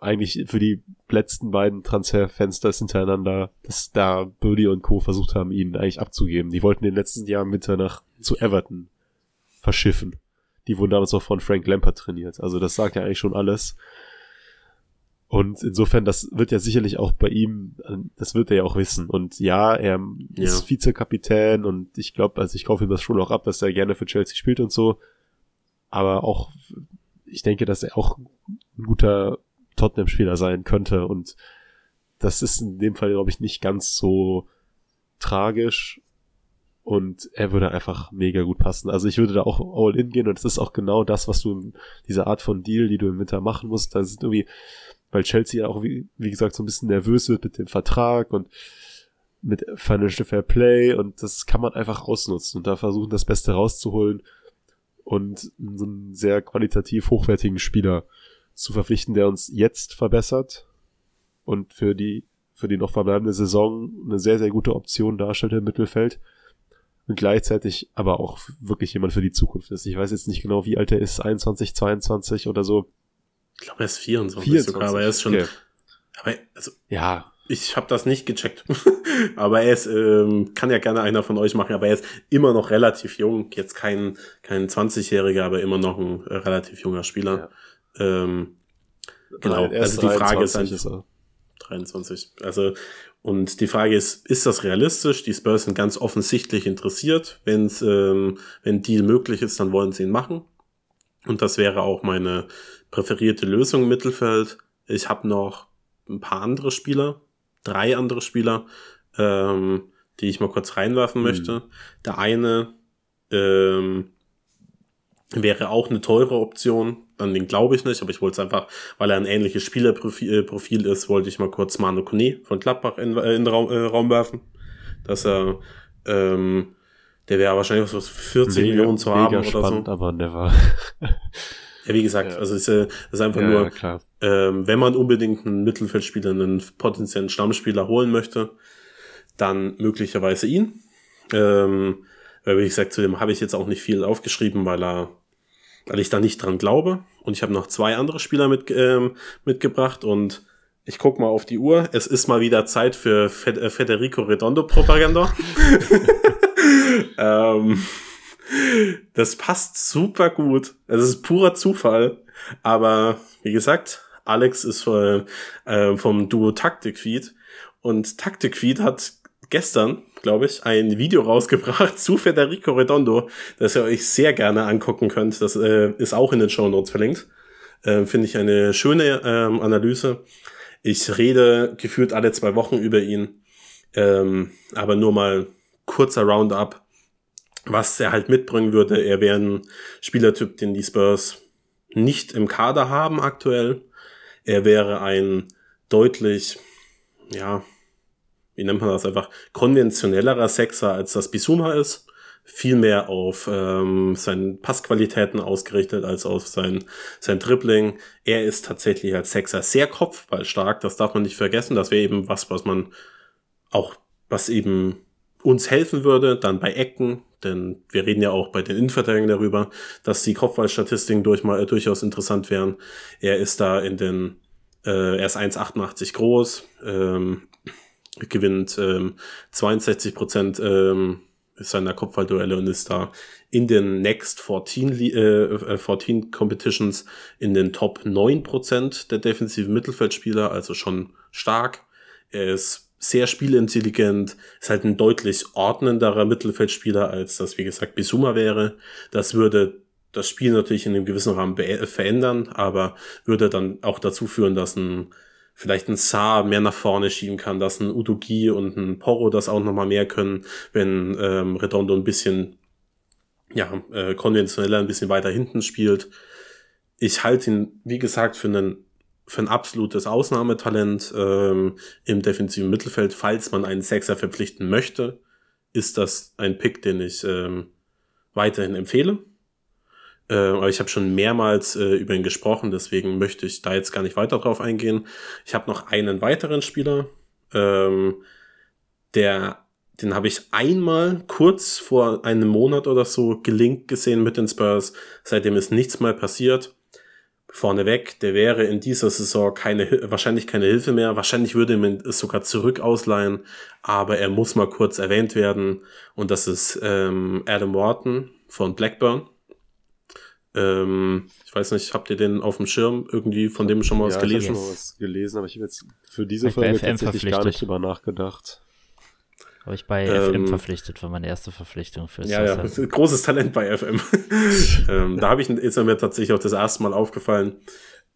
eigentlich für die letzten beiden Transferfenster hintereinander, dass da Birdie und Co. versucht haben, ihn eigentlich abzugeben. Die wollten den letzten Jahren Winter nach zu Everton verschiffen. Die wurden damals auch von Frank Lampard trainiert. Also das sagt ja eigentlich schon alles. Und insofern, das wird ja sicherlich auch bei ihm, das wird er ja auch wissen. Und ja, er Ja. ist Vizekapitän und ich glaube, also ich kaufe ihm das schon auch ab, dass er gerne für Chelsea spielt und so. Aber auch, ich denke, dass er auch ein guter Tottenham-Spieler sein könnte. Und das ist in dem Fall, glaube ich, nicht ganz so tragisch. Und er würde einfach mega gut passen. Also ich würde da auch all in gehen und es ist auch genau das, was du, diese Art von Deal, die du im Winter machen musst. Da sind irgendwie, weil Chelsea ja auch, wie, wie gesagt, so ein bisschen nervös wird mit dem Vertrag und mit Financial Fair Play und das kann man einfach ausnutzen und da versuchen, das Beste rauszuholen und so einen sehr qualitativ hochwertigen Spieler zu verpflichten, der uns jetzt verbessert und für die, für die noch verbleibende Saison eine sehr, sehr gute Option darstellt im Mittelfeld und gleichzeitig aber auch wirklich jemand für die Zukunft ist. Ich weiß jetzt nicht genau, wie alt er ist, 21, 22 oder so. Ich glaube, er ist 24, 24. sogar, aber er ist schon. Okay. Aber also, Ja, ich habe das nicht gecheckt. aber er ist, ähm, kann ja gerne einer von euch machen, aber er ist immer noch relativ jung. Jetzt kein, kein 20-Jähriger, aber immer noch ein äh, relativ junger Spieler. Ähm, Genau, Nein, also die Frage ist 23 einfach- er. 23. Also, und die Frage ist, ist das realistisch? Die Spurs sind ganz offensichtlich interessiert. Wenn's, ähm, wenn Deal möglich ist, dann wollen sie ihn machen. Und das wäre auch meine präferierte Lösung im Mittelfeld. Ich habe noch ein paar andere Spieler, drei andere Spieler, ähm, die ich mal kurz reinwerfen möchte. Der eine ähm, wäre auch eine teure Option. An den glaube ich nicht, aber ich wollte es einfach, weil er ein ähnliches Spielerprofil äh, Profil ist, wollte ich mal kurz Manu Kone von Gladbach in, äh, in den Raum, äh, Raum werfen. Dass er, ähm, der wäre wahrscheinlich so 40 Millionen zu haben mega oder spannend, so. aber never. Ja, wie gesagt, Ja. also es ist, äh, ist einfach ja, nur, ja, ähm, wenn man unbedingt einen Mittelfeldspieler, einen potenziellen Stammspieler holen möchte, dann möglicherweise ihn. Ähm, weil, wie gesagt, zu dem habe ich jetzt auch nicht viel aufgeschrieben, weil er, weil ich da nicht dran glaube. Und ich habe noch zwei andere Spieler mit, ähm, mitgebracht und ich guck mal auf die Uhr. Es ist mal wieder Zeit für äh, Federico Redondo Propaganda. ähm, das passt super gut. Es ist purer Zufall. Aber wie gesagt, Alex ist äh, äh, vom Duo Taktikfeed und Taktikfeed hat gestern, glaube ich, ein Video rausgebracht zu Federico Redondo, das ihr euch sehr gerne angucken könnt. Das äh, ist auch in den Show Notes verlinkt. Äh, Finde ich eine schöne ähm, Analyse. Ich rede gefühlt alle zwei Wochen über ihn, ähm, aber nur mal kurzer Roundup, was er halt mitbringen würde. Er wäre ein Spielertyp, den die Spurs nicht im Kader haben aktuell. Er wäre ein deutlich, ja, wie nennt man das einfach, konventionellerer Sechser, als das Bisuma ist. Viel mehr auf ähm, seine Passqualitäten ausgerichtet als auf sein, sein Dribbling. Er ist tatsächlich als Sechser sehr kopfballstark, das darf man nicht vergessen. Das wäre eben was, was man auch, was eben uns helfen würde, dann bei Ecken, denn wir reden ja auch bei den Innenverteidigern darüber, dass die Kopfballstatistiken durch mal, durchaus interessant wären. Er ist da in den, äh, er ist 1,88 groß, ähm, gewinnt ähm, 62 Prozent ähm, seiner Kopfballduelle und ist da in den Next 14, Li- äh, äh, 14 Competitions in den Top 9 Prozent der defensiven Mittelfeldspieler, also schon stark. Er ist sehr spielintelligent, ist halt ein deutlich ordnenderer Mittelfeldspieler, als das, wie gesagt, Bisuma wäre. Das würde das Spiel natürlich in einem gewissen Rahmen verändern, aber würde dann auch dazu führen, dass ein vielleicht ein Saar mehr nach vorne schieben kann, dass ein Udogi und ein Porro das auch nochmal mehr können, wenn ähm, Redondo ein bisschen ja, äh, konventioneller, ein bisschen weiter hinten spielt. Ich halte ihn, wie gesagt, für einen für ein absolutes Ausnahmetalent ähm, im defensiven Mittelfeld. Falls man einen Sechser verpflichten möchte, ist das ein Pick, den ich ähm, weiterhin empfehle. Äh, aber ich habe schon mehrmals äh, über ihn gesprochen, deswegen möchte ich da jetzt gar nicht weiter drauf eingehen. Ich habe noch einen weiteren Spieler, ähm, der, den habe ich einmal kurz vor einem Monat oder so gelinkt gesehen mit den Spurs. Seitdem ist nichts mehr passiert. Vorneweg, der wäre in dieser Saison keine, wahrscheinlich keine Hilfe mehr. Wahrscheinlich würde man es sogar zurück ausleihen, aber er muss mal kurz erwähnt werden. Und das ist ähm, Adam Wharton von Blackburn. Ähm, ich weiß nicht, habt ihr den auf dem Schirm irgendwie von dem schon mal was ja, gelesen? Ich habe was gelesen, aber ich habe jetzt für diese Folge tatsächlich gar nicht drüber nachgedacht. Habe ich bei Ähm, FM verpflichtet, war meine erste Verpflichtung für Ja, ja, großes Talent bei FM. ähm, da habe ich ist mir tatsächlich auch das erste Mal aufgefallen.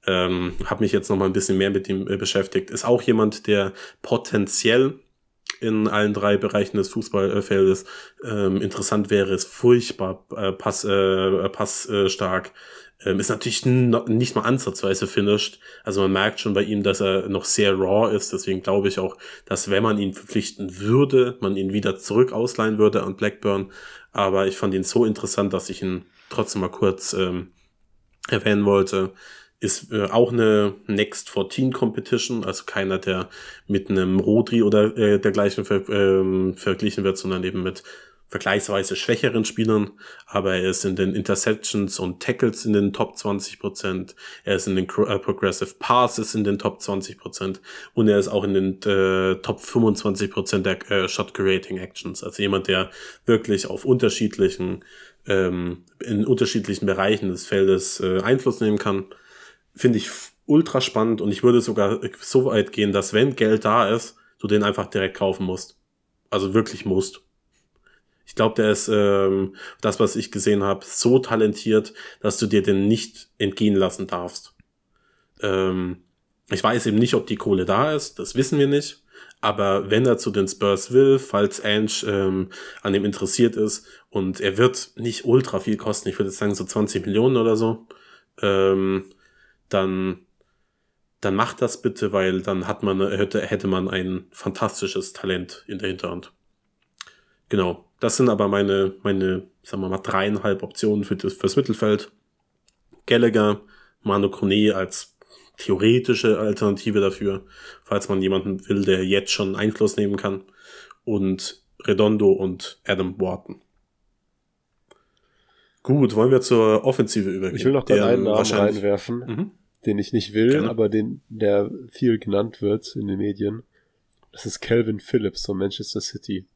Ähm, habe mich jetzt noch mal ein bisschen mehr mit ihm äh, beschäftigt. Ist auch jemand, der potenziell in allen drei Bereichen des Fußballfeldes ähm, interessant wäre, ist furchtbar äh, pass, äh, pass äh, stark. Ähm, ist natürlich nicht mal ansatzweise finished. Also man merkt schon bei ihm, dass er noch sehr raw ist. Deswegen glaube ich auch, dass wenn man ihn verpflichten würde, man ihn wieder zurück ausleihen würde an Blackburn. Aber ich fand ihn so interessant, dass ich ihn trotzdem mal kurz ähm, erwähnen wollte. Ist äh, auch eine Next 14 Competition, also keiner, der mit einem Rodri oder äh, dergleichen ver ähm, verglichen wird, sondern eben mit vergleichsweise schwächeren Spielern, aber er ist in den Interceptions und Tackles in den Top 20 Prozent, er ist in den äh, Progressive Passes in den Top 20 Prozent. Und er ist auch in den äh, Top 25 Prozent der äh, Shot Creating Actions, also jemand, der wirklich auf unterschiedlichen, ähm, in unterschiedlichen Bereichen des Feldes äh, Einfluss nehmen kann, finde ich ultra spannend und ich würde sogar so weit gehen, dass wenn Geld da ist, du den einfach direkt kaufen musst. Also wirklich musst. Ich glaube, der ist ähm, das, was ich gesehen habe, so talentiert, dass du dir den nicht entgehen lassen darfst. Ähm, ich weiß eben nicht, ob die Kohle da ist, das wissen wir nicht. Aber wenn er zu den Spurs will, falls Ange ähm, an ihm interessiert ist und er wird nicht ultra viel kosten, ich würde jetzt sagen so 20 Millionen oder so, ähm, dann dann macht das bitte, weil dann hat man hätte, hätte man ein fantastisches Talent in der Hinterhand. Genau. Das sind aber meine, meine, sagen wir mal, dreieinhalb Optionen für das, fürs Mittelfeld. Gallagher, Manu Kone als theoretische Alternative dafür, falls man jemanden will, der jetzt schon Einfluss nehmen kann. Und Redondo und Adam Wharton. Gut, wollen wir zur Offensive übergehen? Ich will noch Der einen Namen reinwerfen, Mhm. Den ich nicht will, Gerne. aber den, der viel genannt wird in den Medien. Das ist Calvin Phillips von Manchester City.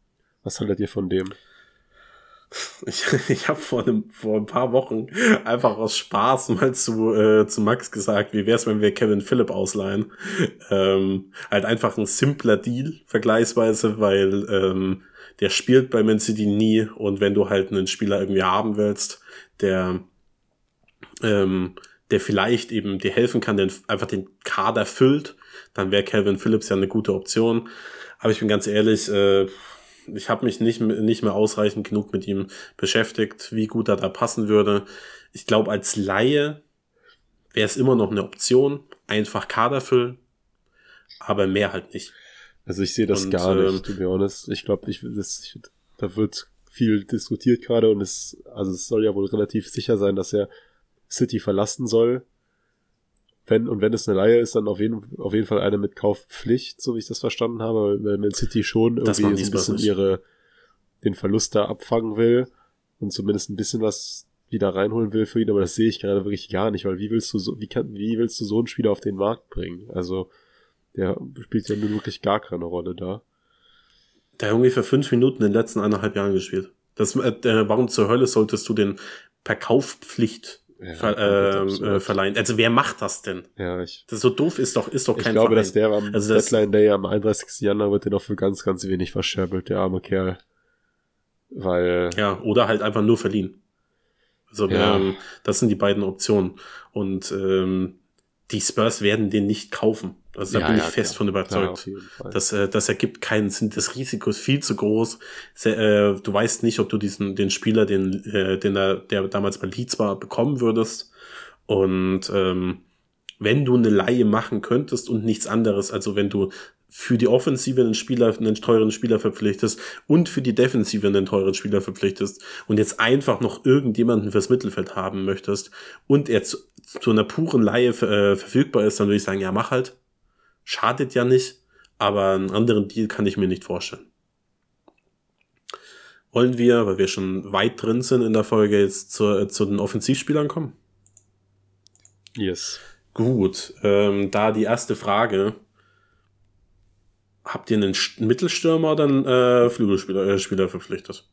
Was haltet ihr von dem? Ich, ich habe vor, einem, vor ein paar Wochen einfach aus Spaß mal zu, äh, zu Max gesagt, wie wär's, wenn wir Kevin Phillip ausleihen. Ähm, halt einfach ein simpler Deal, vergleichsweise, weil ähm, der spielt bei Man City nie und wenn du halt einen Spieler irgendwie haben willst, der ähm, der vielleicht eben dir helfen kann, der einfach den Kader füllt, dann wäre Calvin Phillips ja eine gute Option. Aber ich bin ganz ehrlich, äh, ich habe mich nicht, nicht mehr ausreichend genug mit ihm beschäftigt, wie gut er da passen würde. Ich glaube, als Laie wäre es immer noch eine Option, einfach Kader füllen, aber mehr halt nicht. Also ich sehe das Und, gar ähm, nicht, to be honest. Ich glaube, ich, das, ich, da wird viel diskutiert gerade und es, also es soll ja wohl relativ sicher sein, dass er City verlassen soll. Wenn, und wenn es eine Laie ist, dann auf jeden, auf jeden Fall eine mit Kaufpflicht, so wie ich das verstanden habe, weil Man City schon irgendwie so ein bisschen ihre, den Verlust da abfangen will und zumindest ein bisschen was wieder reinholen will für ihn, aber das sehe ich gerade wirklich gar nicht, weil wie willst du so, wie kann, wie willst du so einen Spieler auf den Markt bringen? Also, der spielt ja nun wirklich gar keine Rolle da. Der hat ungefähr fünf Minuten in den letzten eineinhalb Jahren gespielt. Das, äh, warum zur Hölle solltest du den per Kaufpflicht Ja, ver, ähm, absurd. äh, verleihen? Also wer macht das denn? Ja, ich, Das so doof ist doch, ist doch ich kein glaube, Verein. dass der am Also Deadline Day am 31. Januar wird der noch für ganz, ganz wenig verscherbelt, der arme Kerl. Weil, Ja, oder halt einfach nur verliehen. Also Ja. ähm, das sind die beiden Optionen. Und ähm, die Spurs werden den nicht kaufen. Also da Ja, bin ja, ich fest klar. von überzeugt. Fall. Das, äh, das ergibt keinen Sinn. Das Risiko ist viel zu groß. Se, äh, du weißt nicht, ob du diesen den Spieler, den, äh, den er, der damals bei Leeds war, bekommen würdest. Und ähm, wenn du eine Laie machen könntest und nichts anderes, also wenn du für die Offensive einen Spieler, einen teuren Spieler verpflichtest und für die Defensive einen teuren Spieler verpflichtest und jetzt einfach noch irgendjemanden fürs Mittelfeld haben möchtest und er zu, zu einer puren Laie äh, verfügbar ist, dann würde ich sagen, ja, mach halt. Schadet ja nicht, aber einen anderen Deal kann ich mir nicht vorstellen. Wollen wir, weil wir schon weit drin sind in der Folge, jetzt zu, äh, zu den Offensivspielern kommen? yes. Gut, ähm, da die erste Frage. Habt ihr einen St- Mittelstürmer oder einen äh, Flügelspieler äh, Spieler verpflichtet?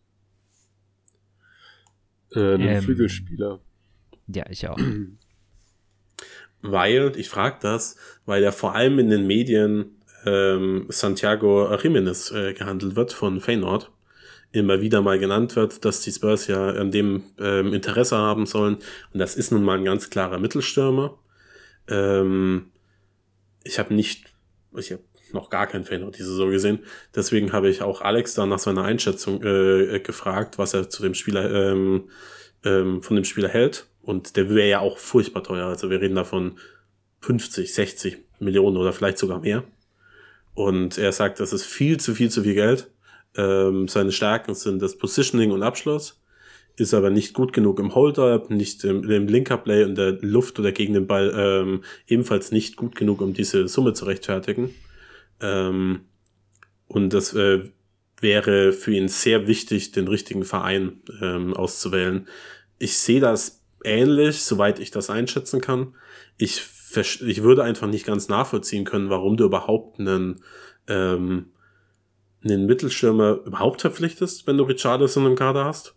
Äh, einen Ähm. Flügelspieler. Ja, ich auch. Weil, ich frage das, weil er vor allem in den Medien ähm, Santiago Jimenez äh, gehandelt wird von Feyenoord. Immer wieder mal genannt wird, dass die Spurs ja an dem ähm, Interesse haben sollen. Und das ist nun mal ein ganz klarer Mittelstürmer. Ähm, ich habe nicht, ich habe noch gar kein Feyenoord diese Saison gesehen. Deswegen habe ich auch Alex da nach seiner Einschätzung äh, gefragt, was er zu dem Spieler ähm, ähm, von dem Spieler hält. Und der wäre ja auch furchtbar teuer. Also wir reden davon 50, 60 Millionen oder vielleicht sogar mehr. Und er sagt, das ist viel zu viel zu viel Geld. Ähm, seine Stärken sind das Positioning und Abschluss, ist aber nicht gut genug im Hold-Up, nicht im, im Linker-Play und der Luft oder gegen den Ball ähm, ebenfalls nicht gut genug, um diese Summe zu rechtfertigen. Ähm, und das äh, wäre für ihn sehr wichtig, den richtigen Verein ähm, auszuwählen. Ich sehe das ähnlich, soweit ich das einschätzen kann. Ich ich würde einfach nicht ganz nachvollziehen können, warum du überhaupt einen, ähm, einen Mittelschirmer überhaupt verpflichtest, wenn du Richardson im Kader hast.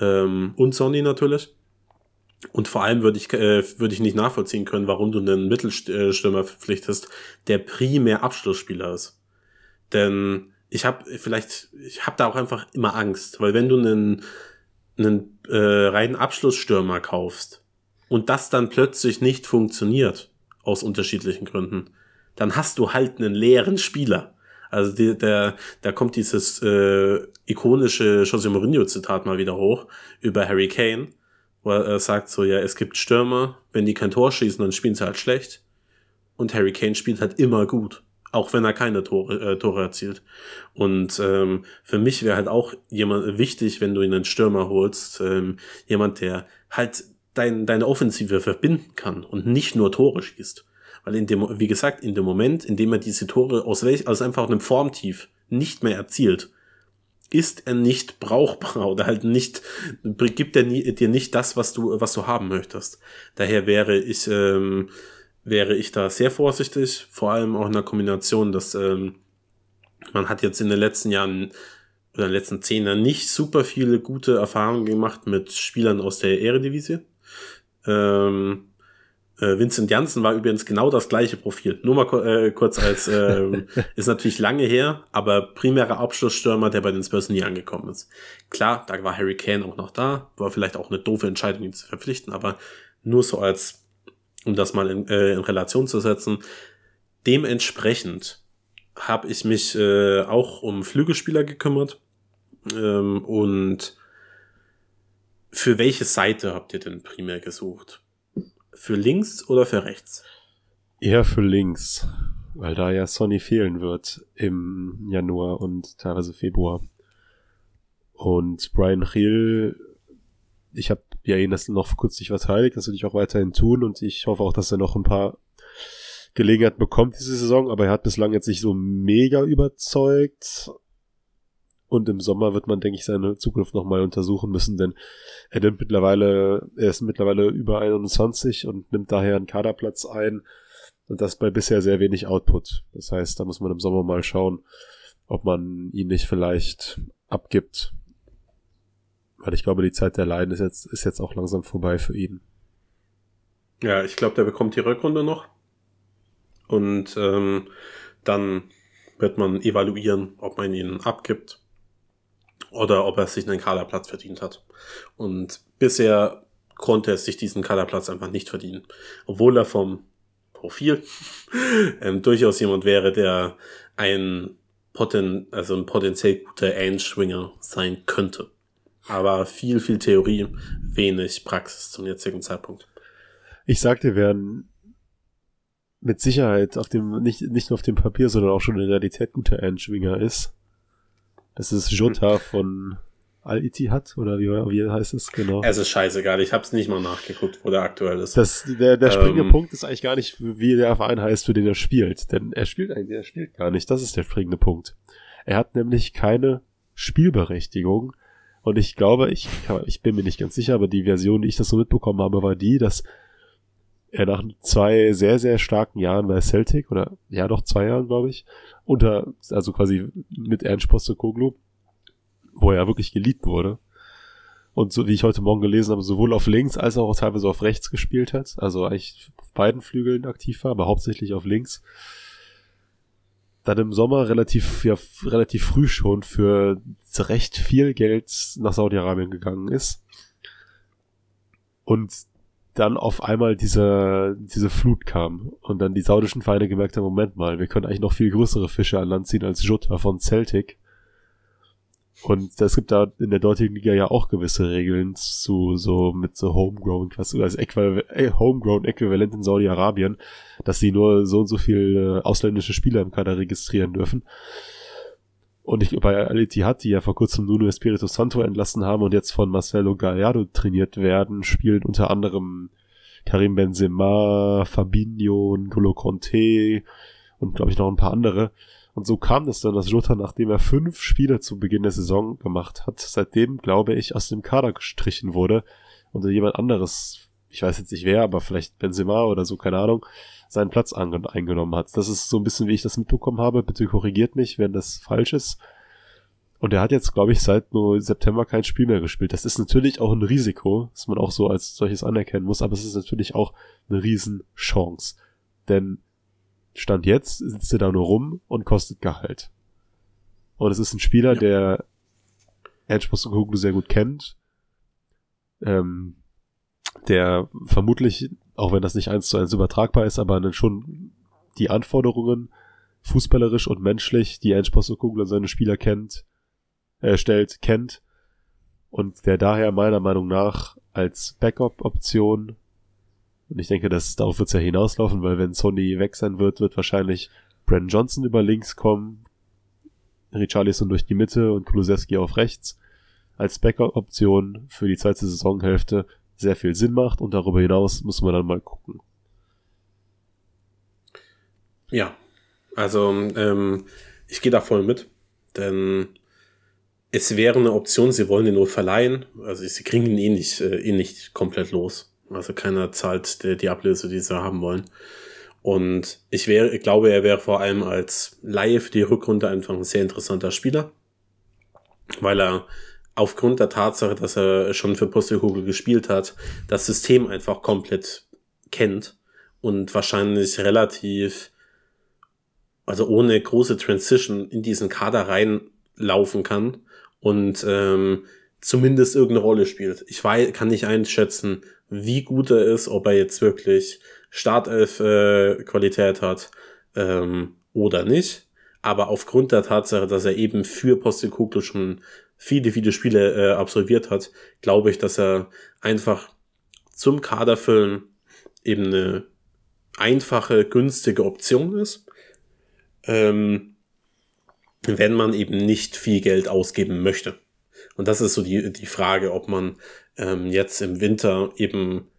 Ähm, und Sonny natürlich. Und vor allem würde ich, äh, würde ich nicht nachvollziehen können, warum du einen Mittelstürmer verpflichtest, der primär Abschlussspieler ist. Denn ich habe vielleicht, ich habe da auch einfach immer Angst, weil wenn du einen, einen äh, reinen Abschlussstürmer kaufst, und das dann plötzlich nicht funktioniert, aus unterschiedlichen Gründen, dann hast du halt einen leeren Spieler. Also die, der, da kommt dieses äh, ikonische Jose Mourinho-Zitat mal wieder hoch über Harry Kane, wo er äh, sagt so, ja, es gibt Stürmer, wenn die kein Tor schießen, dann spielen sie halt schlecht. Und Harry Kane spielt halt immer gut, auch wenn er keine Tore, äh, Tore erzielt. Und ähm, für mich wäre halt auch jemand wichtig, wenn du ihn einen Stürmer holst, ähm, jemand, der halt dein, deine Offensive verbinden kann und nicht nur Tore schießt. Weil in dem, wie gesagt, in dem Moment, in dem er diese Tore aus welch, aus einfach einem Formtief nicht mehr erzielt, ist er nicht brauchbar oder halt nicht, gibt er nie, dir nicht das, was du, was du haben möchtest. Daher wäre ich, ähm, wäre ich da sehr vorsichtig, vor allem auch in der Kombination, dass ähm, man hat jetzt in den letzten Jahren oder in den letzten zehn Jahren nicht super viele gute Erfahrungen gemacht mit Spielern aus der Eredivisie. Ähm, äh, Vincent Janssen war übrigens genau das gleiche Profil. Nur mal äh, kurz als, äh, ist natürlich lange her, aber primärer Abschlussstürmer, der bei den Spurs nie angekommen ist. Klar, da war Harry Kane auch noch da, war vielleicht auch eine doofe Entscheidung, ihn zu verpflichten, aber nur so als, um das mal in, äh, in Relation zu setzen. Dementsprechend habe ich mich äh, auch um Flügelspieler gekümmert ähm, und für welche Seite habt ihr denn primär gesucht? Für links oder für rechts? Eher für links, weil da ja Sonny fehlen wird im Januar und teilweise Februar. Und Brian Hill, ich habe ja ihn das noch kürzlich verteidigt, das will ich auch weiterhin tun und ich hoffe auch, dass er noch ein paar Gelegenheiten bekommt diese Saison, aber er hat bislang jetzt nicht so mega überzeugt. Und im Sommer wird man, denke ich, seine Zukunft nochmal untersuchen müssen, denn er nimmt mittlerweile, er ist mittlerweile über 21 und nimmt daher einen Kaderplatz ein. Und das bei bisher sehr wenig Output. Das heißt, da muss man im Sommer mal schauen, ob man ihn nicht vielleicht abgibt. Weil ich glaube, die Zeit der Leiden ist jetzt, ist jetzt auch langsam vorbei für ihn. Ja, ich glaube, der bekommt die Rückrunde noch. Und ähm, dann wird man evaluieren, ob man ihn abgibt oder ob er sich einen Kaderplatz verdient hat. Und bisher konnte er sich diesen Kaderplatz einfach nicht verdienen. Obwohl er vom Profil ähm, durchaus jemand wäre, der ein, Poten also ein potenziell guter Endschwinger sein könnte. Aber viel, viel Theorie, wenig Praxis zum jetzigen Zeitpunkt. Ich sagte, wir werden mit Sicherheit auf dem, nicht, nicht nur auf dem Papier, sondern auch schon in der Realität guter Endschwinger ist. Das ist Jota von Al-Ittihad oder wie, wie heißt es genau? Es ist scheißegal, ich hab's nicht mal nachgeguckt, wo der aktuell ist. Das, der der springende ähm, Punkt ist eigentlich gar nicht, wie der Verein heißt, für den er spielt. Denn er spielt eigentlich, er spielt gar nicht. Das ist der springende Punkt. Er hat nämlich keine Spielberechtigung. Und ich glaube, ich, ich bin mir nicht ganz sicher, aber die Version, die ich das so mitbekommen habe, war die, dass er nach zwei sehr, sehr starken Jahren bei Celtic, oder ja doch zwei Jahren, glaube ich, unter, also quasi mit Ernst Postecoglou, wo er wirklich geliebt wurde, und so wie ich heute Morgen gelesen habe, sowohl auf links als auch teilweise auf rechts gespielt hat. Also eigentlich auf beiden Flügeln aktiv war, aber hauptsächlich auf links. Dann im Sommer relativ, ja, relativ früh schon für recht viel Geld nach Saudi-Arabien gegangen ist. Und dann auf einmal diese, diese Flut kam und dann die saudischen Vereine gemerkt haben, Moment mal, wir können eigentlich noch viel größere Fische an Land ziehen als Jutta von Celtic und es gibt da in der dortigen Liga ja auch gewisse Regeln zu so mit so Homegrown, quasi als Äquival äh, Homegrown Äquivalent in Saudi-Arabien, dass sie nur so und so viel äh, ausländische Spieler im Kader registrieren dürfen. Und ich bei Al Ittihad, die ja vor kurzem Nuno Espirito Santo entlassen haben und jetzt von Marcelo Gallardo trainiert werden, spielen unter anderem Karim Benzema, Fabinho, N'Golo Conte und glaube ich noch ein paar andere. Und so kam es dann, dass Jota, nachdem er fünf Spiele zu Beginn der Saison gemacht hat, seitdem, glaube ich, aus dem Kader gestrichen wurde und jemand anderes, ich weiß jetzt nicht wer, aber vielleicht Benzema oder so, keine Ahnung, seinen Platz eingenommen hat. Das ist so ein bisschen, wie ich das mitbekommen habe. Bitte korrigiert mich, wenn das falsch ist. Und er hat jetzt, glaube ich, seit nur September kein Spiel mehr gespielt. Das ist natürlich auch ein Risiko, das man auch so als solches anerkennen muss, aber es ist natürlich auch eine Riesenchance. Denn Stand jetzt sitzt er da nur rum und kostet Gehalt. Und es ist ein Spieler, ja. der Edge Postecoglou sehr gut kennt, ähm, der vermutlich, auch wenn das nicht eins zu eins übertragbar ist, aber dann schon die Anforderungen fußballerisch und menschlich, die Edge Postecoglou an seine Spieler kennt, äh, stellt, kennt und der daher meiner Meinung nach als Backup-Option und ich denke, dass darauf wird es ja hinauslaufen, weil wenn Sony weg sein wird, wird wahrscheinlich Brandon Johnson über links kommen, Richarlison durch die Mitte und Kulusewski auf rechts. Als Backup-Option für die zweite Saisonhälfte sehr viel Sinn macht und darüber hinaus muss man dann mal gucken. Ja, also ähm, ich gehe da voll mit, denn es wäre eine Option, sie wollen ihn nur verleihen, also sie kriegen ihn eh nicht, äh, eh nicht komplett los. Also keiner zahlt die, die Ablöse, die sie haben wollen. Und ich wäre, ich glaube, er wäre vor allem als Laie für die Rückrunde einfach ein sehr interessanter Spieler, weil er aufgrund der Tatsache, dass er schon für Postelkugel gespielt hat, das System einfach komplett kennt und wahrscheinlich relativ, also ohne große Transition in diesen Kader reinlaufen kann und ähm, zumindest irgendeine Rolle spielt. Ich weiß, kann nicht einschätzen, wie gut er ist, ob er jetzt wirklich Startelf-Qualität äh, hat ähm, oder nicht. Aber aufgrund der Tatsache, dass er eben für Postekugel schon viele, viele Spiele äh, absolviert hat, glaube ich, dass er einfach zum Kaderfüllen eben eine einfache, günstige Option ist. Ähm, wenn man eben nicht viel Geld ausgeben möchte. Und das ist so die, die Frage, ob man ähm, jetzt im Winter eben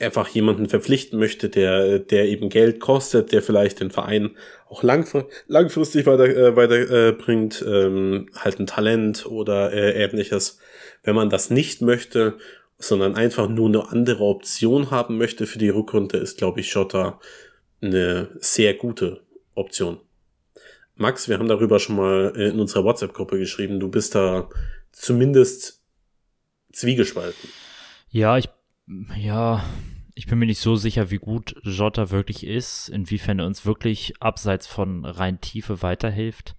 einfach jemanden verpflichten möchte, der, der eben Geld kostet, der vielleicht den Verein auch langfr langfristig weiter, äh, weiter äh, ähm, halt ein Talent oder äh, ähnliches. Wenn man das nicht möchte, sondern einfach nur eine andere Option haben möchte für die Rückrunde, ist, glaube ich, Schotter eine sehr gute Option. Max, wir haben darüber schon mal in unserer WhatsApp-Gruppe geschrieben. Du bist da zumindest zwiegespalten. Ja, ich, ja, ich bin mir nicht so sicher, wie gut Jota wirklich ist, inwiefern er uns wirklich abseits von rein Tiefe weiterhilft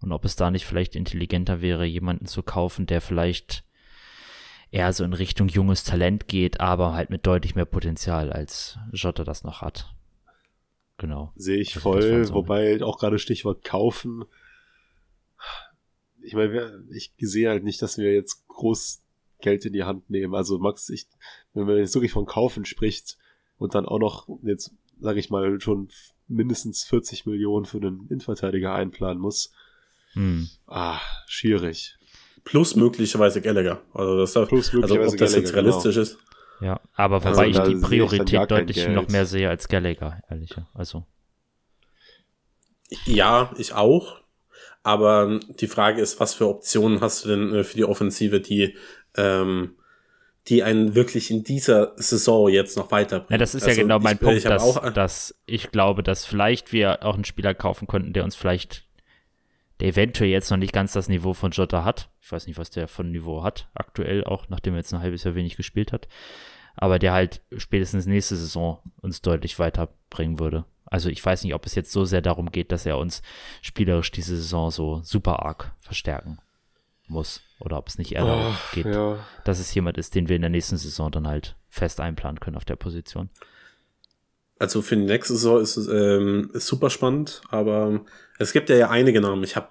und ob es da nicht vielleicht intelligenter wäre, jemanden zu kaufen, der vielleicht eher so in Richtung junges Talent geht, aber halt mit deutlich mehr Potenzial, als Jota das noch hat. Genau. Sehe ich voll, so. wobei auch gerade Stichwort kaufen. Ich meine, ich sehe halt nicht, dass wir jetzt groß Geld in die Hand nehmen. Also Max, ich, wenn man jetzt wirklich von kaufen spricht und dann auch noch jetzt, sage ich mal, schon mindestens 40 Millionen für einen Innenverteidiger einplanen muss, hm. ah, schwierig. Plus möglicherweise Gallagher. Also, das, Plus also ob das jetzt genau. realistisch genau. ist. Ja, aber wobei also, ich die Priorität ich deutlich noch mehr sehe als Gallagher, ehrlich. Also. Ja, ich auch. Aber die Frage ist, was für Optionen hast du denn äh, für die Offensive, die, ähm, die einen wirklich in dieser Saison jetzt noch weiterbringen? Ja, das ist also ja genau mein ich, Punkt, ich dass, dass ich glaube, dass vielleicht wir auch einen Spieler kaufen könnten, der uns vielleicht der eventuell jetzt noch nicht ganz das Niveau von Jota hat. Ich weiß nicht, was der von Niveau hat, aktuell auch, nachdem er jetzt ein halbes Jahr wenig gespielt hat. Aber der halt spätestens nächste Saison uns deutlich weiterbringen würde. Also ich weiß nicht, ob es jetzt so sehr darum geht, dass er uns spielerisch diese Saison so super arg verstärken muss. Oder ob es nicht eher darum Oh, geht, ja. dass es jemand ist, den wir in der nächsten Saison dann halt fest einplanen können auf der Position. Also für die nächste Saison ist es ähm, ist super spannend, aber es gibt ja, ja einige Namen. Ich habe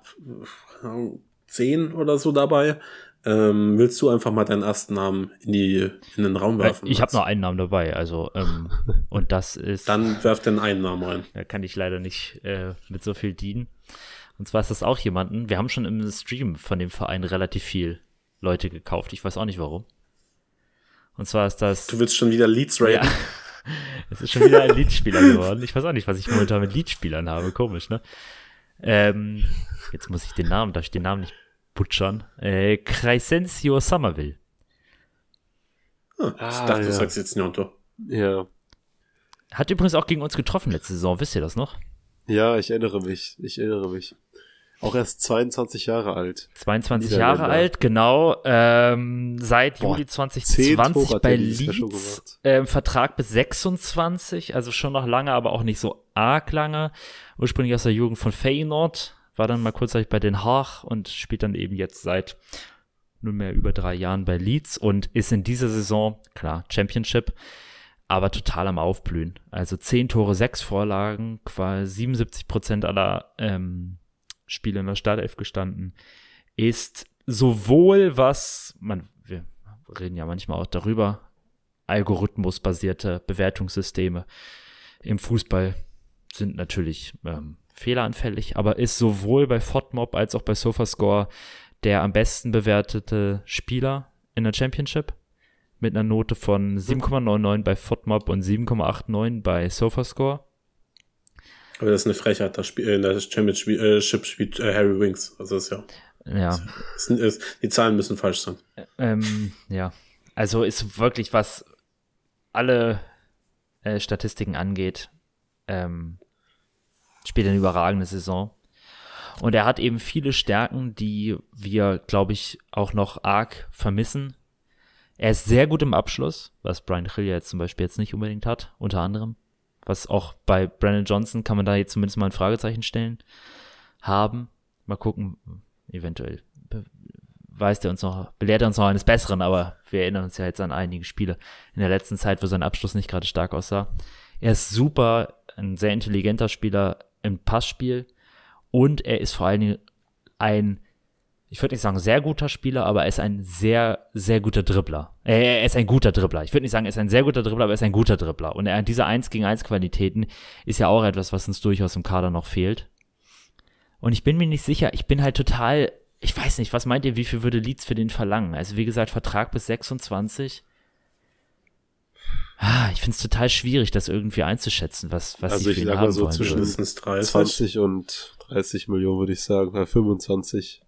zehn oder so dabei. Ähm, willst du einfach mal deinen ersten Namen in die in den Raum werfen? ich habe nur einen Namen dabei, also ähm, und das ist Dann werf den einen Namen rein. Da kann ich leider nicht äh, mit so viel dienen. Und zwar ist das auch jemanden, wir haben schon im Stream von dem Verein relativ viel Leute gekauft. Ich weiß auch nicht warum. Und zwar ist das. Du willst schon wieder Leads raten. ja, es ist schon wieder ein Leadspieler geworden. Ich weiß auch nicht, was ich momentan mit Leadspielern habe. Komisch, ne? Ähm, jetzt muss ich den Namen, darf ich den Namen nicht butchern? Äh, Crescencio Somerville. Ah, ich dachte, du ja. sagst jetzt Njonto. Ja. Hat übrigens auch gegen uns getroffen letzte Saison, wisst ihr das noch? Ja, ich erinnere mich. Ich erinnere mich. Auch erst 22 Jahre alt. 22 Niederländer. Jahre alt, genau. Ähm, seit Boah, Juli 10 2020 Tore hat bei Leeds. Ähm, Vertrag bis 26, also schon noch lange, aber auch nicht so arg lange. Ursprünglich aus der Jugend von Feyenoord, war dann mal kurzzeitig bei Den Haag und spielt dann eben jetzt seit nunmehr über drei Jahren bei Leeds und ist in dieser Saison, klar, Championship, aber total am Aufblühen. Also 10 Tore, 6 Vorlagen, quasi 77 Prozent aller ähm, Spiele in der Startelf gestanden. Ist sowohl was, man, wir reden ja manchmal auch darüber, algorithmusbasierte Bewertungssysteme im Fußball sind natürlich ähm, fehleranfällig, aber ist sowohl bei FODMOB als auch bei SofaScore der am besten bewertete Spieler in der Championship mit einer Note von 7,99 bei FODMOB und 7,89 bei SofaScore. Aber das ist eine Frechheit. Da spiel, in der Championship spielt äh, Harry Winks. Also das ist ja. Ja, Ist, ist, die Zahlen müssen falsch sein. ähm, ja. Also ist wirklich, was alle äh, Statistiken angeht, ähm, spielt eine überragende Saison. Und er hat eben viele Stärken, die wir, glaube ich, auch noch arg vermissen. Er ist sehr gut im Abschluss, was Brian Hill ja jetzt zum Beispiel jetzt nicht unbedingt hat, unter anderem. Was auch bei Brandon Johnson kann man da jetzt zumindest mal ein Fragezeichen stellen. Haben. Mal gucken, eventuell weist er uns noch, belehrt er uns noch eines Besseren, aber wir erinnern uns ja jetzt an einige Spiele in der letzten Zeit, wo sein Abschluss nicht gerade stark aussah. Er ist super, ein sehr intelligenter Spieler im Passspiel und er ist vor allen Dingen ein, ich würde nicht sagen sehr guter Spieler, aber er ist ein sehr, sehr guter Dribbler. Er ist ein guter Dribbler. Ich würde nicht sagen, er ist ein sehr guter Dribbler, aber er ist ein guter Dribbler. Und er, diese 1 gegen 1 Qualitäten ist ja auch etwas, was uns durchaus im Kader noch fehlt. Und ich bin mir nicht sicher, ich bin halt total, ich weiß nicht, was meint ihr, wie viel würde Leeds für den verlangen? Also wie gesagt, Vertrag bis 26. Ah, ich finde es total schwierig, das irgendwie einzuschätzen, was, was Also sie ich sag mal haben so zwischen- würden. Mindestens 30. 20 und 30 Millionen würde ich sagen. Bei 25.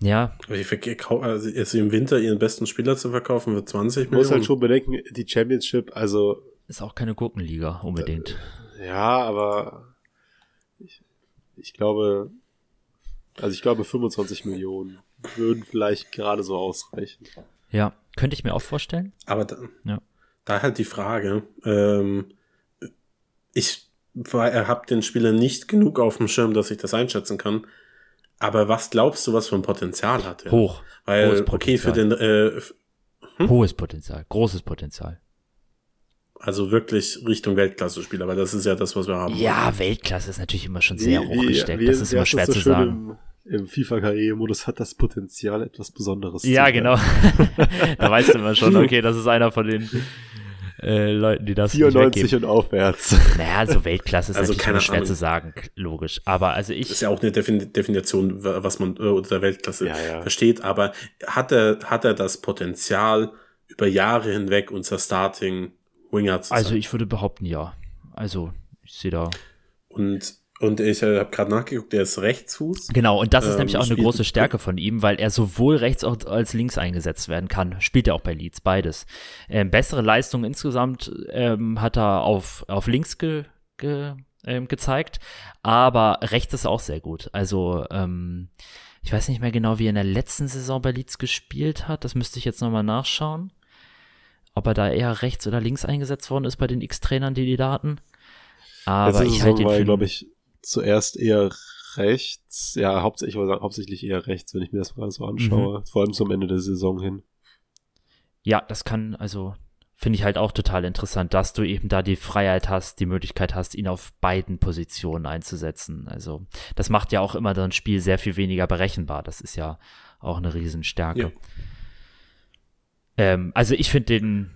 Ja, Aber ich verkau- also jetzt im Winter ihren besten Spieler zu verkaufen für 20 Ich muss Millionen. halt schon bedenken, die Championship, also ist auch keine Gurkenliga unbedingt. ja, aber ich, ich glaube, also ich glaube 25 Millionen würden vielleicht gerade so ausreichen. Ja, könnte ich mir auch vorstellen. Aber da, Ja. Da halt die Frage, ähm, ich habe den Spieler nicht genug auf dem Schirm, dass ich das einschätzen kann. Aber was glaubst du, was für ein Potenzial hat er? Hoch. Weil, hohes okay, für Potenzial. den, äh, f- Hohes Potenzial, großes Potenzial. also wirklich Richtung Weltklasse-Spieler, weil das ist ja das, was wir haben. Ja, Weltklasse ist natürlich immer schon sehr Wie- hoch wie- gesteckt. wie- Das ist immer schwer so zu schön sagen. Im, im FIFA-Karriere-Modus hat das Potenzial, etwas Besonderes Ja, zu genau. werden. da weißt du immer schon, okay, das ist einer von den äh, Leuten, die das nicht 94 weggeben. und aufwärts. Naja, so Weltklasse ist Also natürlich keine schwer Ahnung. zu sagen, logisch. Aber also ich, ist ja auch eine Defin Definition, wa- was man äh, unter der Weltklasse Ja, ja. versteht, aber hat er, hat er das Potenzial, über Jahre hinweg unser Starting Winger zu sein? also ich würde behaupten, ja. Also ich sehe da. und, und ich äh, habe gerade nachgeguckt, der ist Rechtsfuß. Genau, und das ist Ähm, nämlich auch eine große Stärke von ihm, weil er sowohl rechts als links eingesetzt werden kann. Spielt er auch bei Leeds, beides. Ähm, bessere Leistung insgesamt ähm, hat er auf, auf links ge, ge, ähm, gezeigt, aber rechts ist auch sehr gut. Also ähm, ich weiß nicht mehr genau, wie er in der letzten Saison bei Leeds gespielt hat. Das müsste ich jetzt nochmal nachschauen. Ob er da eher rechts oder links eingesetzt worden ist bei den X-Trainern, die die Daten. Aber Letzte ich halte ihn für glaube ich, zuerst eher rechts. Ja, hauptsächlich, sagen, hauptsächlich eher rechts, wenn ich mir das gerade so anschaue. Vor allem zum Ende der Saison hin. Ja, das kann, also finde ich halt auch total interessant, dass du eben da die Freiheit hast, die Möglichkeit hast, ihn auf beiden Positionen einzusetzen. Also das macht ja auch immer so ein Spiel sehr viel weniger berechenbar. Das ist ja auch eine Riesenstärke. Ja. Ähm, also ich finde den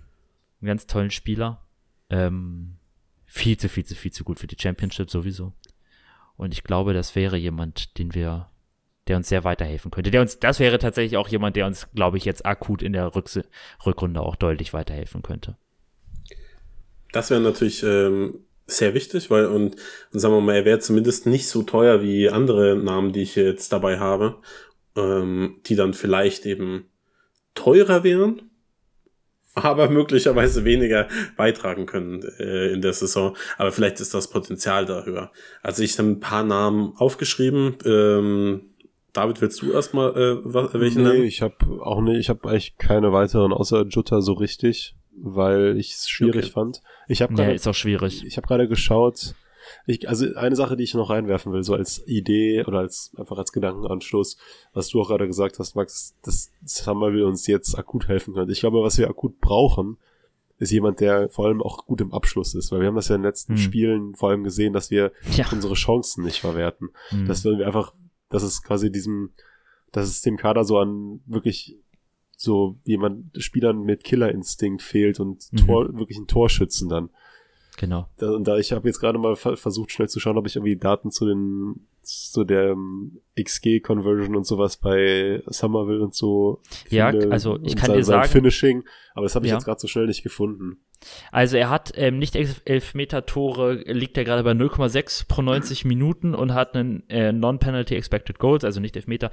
einen ganz tollen Spieler. Ähm, viel zu, viel zu, viel zu gut für die Championship sowieso. Und ich glaube, das wäre jemand, den wir, der uns sehr weiterhelfen könnte. Der uns, das wäre tatsächlich auch jemand, der uns, glaube ich, jetzt akut in der Rücks Rückrunde auch deutlich weiterhelfen könnte. Das wäre natürlich ähm, sehr wichtig, weil und, und sagen wir mal, er wäre zumindest nicht so teuer wie andere Namen, die ich jetzt dabei habe, ähm, die dann vielleicht eben teurer wären, aber möglicherweise weniger beitragen können äh, in der Saison. Aber vielleicht ist das Potenzial da höher. Also ich habe ein paar Namen aufgeschrieben. Ähm, David, willst du erstmal äh, was, welchen nee, nennen? ich habe auch nicht, ich habe eigentlich keine weiteren außer Jutta so richtig, weil ich es schwierig Okay. fand. Ich habe Nee, ist auch schwierig. ich habe gerade geschaut. Ich, also eine Sache, die ich noch reinwerfen will, so als Idee oder als einfach als Gedankenanschluss, was du auch gerade gesagt hast, Max, dass Summerville uns jetzt akut helfen könnte. Ich glaube, was wir akut brauchen, ist jemand, der vor allem auch gut im Abschluss ist, weil wir haben das ja in den letzten Hm. Spielen vor allem gesehen, dass wir Ja. unsere Chancen nicht verwerten. Hm. dass wir einfach, dass es quasi diesem, dass es dem Kader so an wirklich so jemand Spielern mit Killerinstinkt fehlt und Mhm. Tor, wirklich ein Torschützen dann. Genau. Da, und da ich habe jetzt gerade mal ver versucht schnell zu schauen, ob ich irgendwie Daten zu den zu der ähm, XG-Conversion und sowas bei Somerville und so Ja, also ich kann sein, dir sagen- Finishing, aber das habe ich Ja. jetzt gerade so schnell nicht gefunden. Also er hat ähm, nicht elf Elfmeter-Tore, liegt er gerade bei 0,6 pro 90 Minuten und hat einen äh, Non-Penalty Expected Goals, also nicht Elfmeter,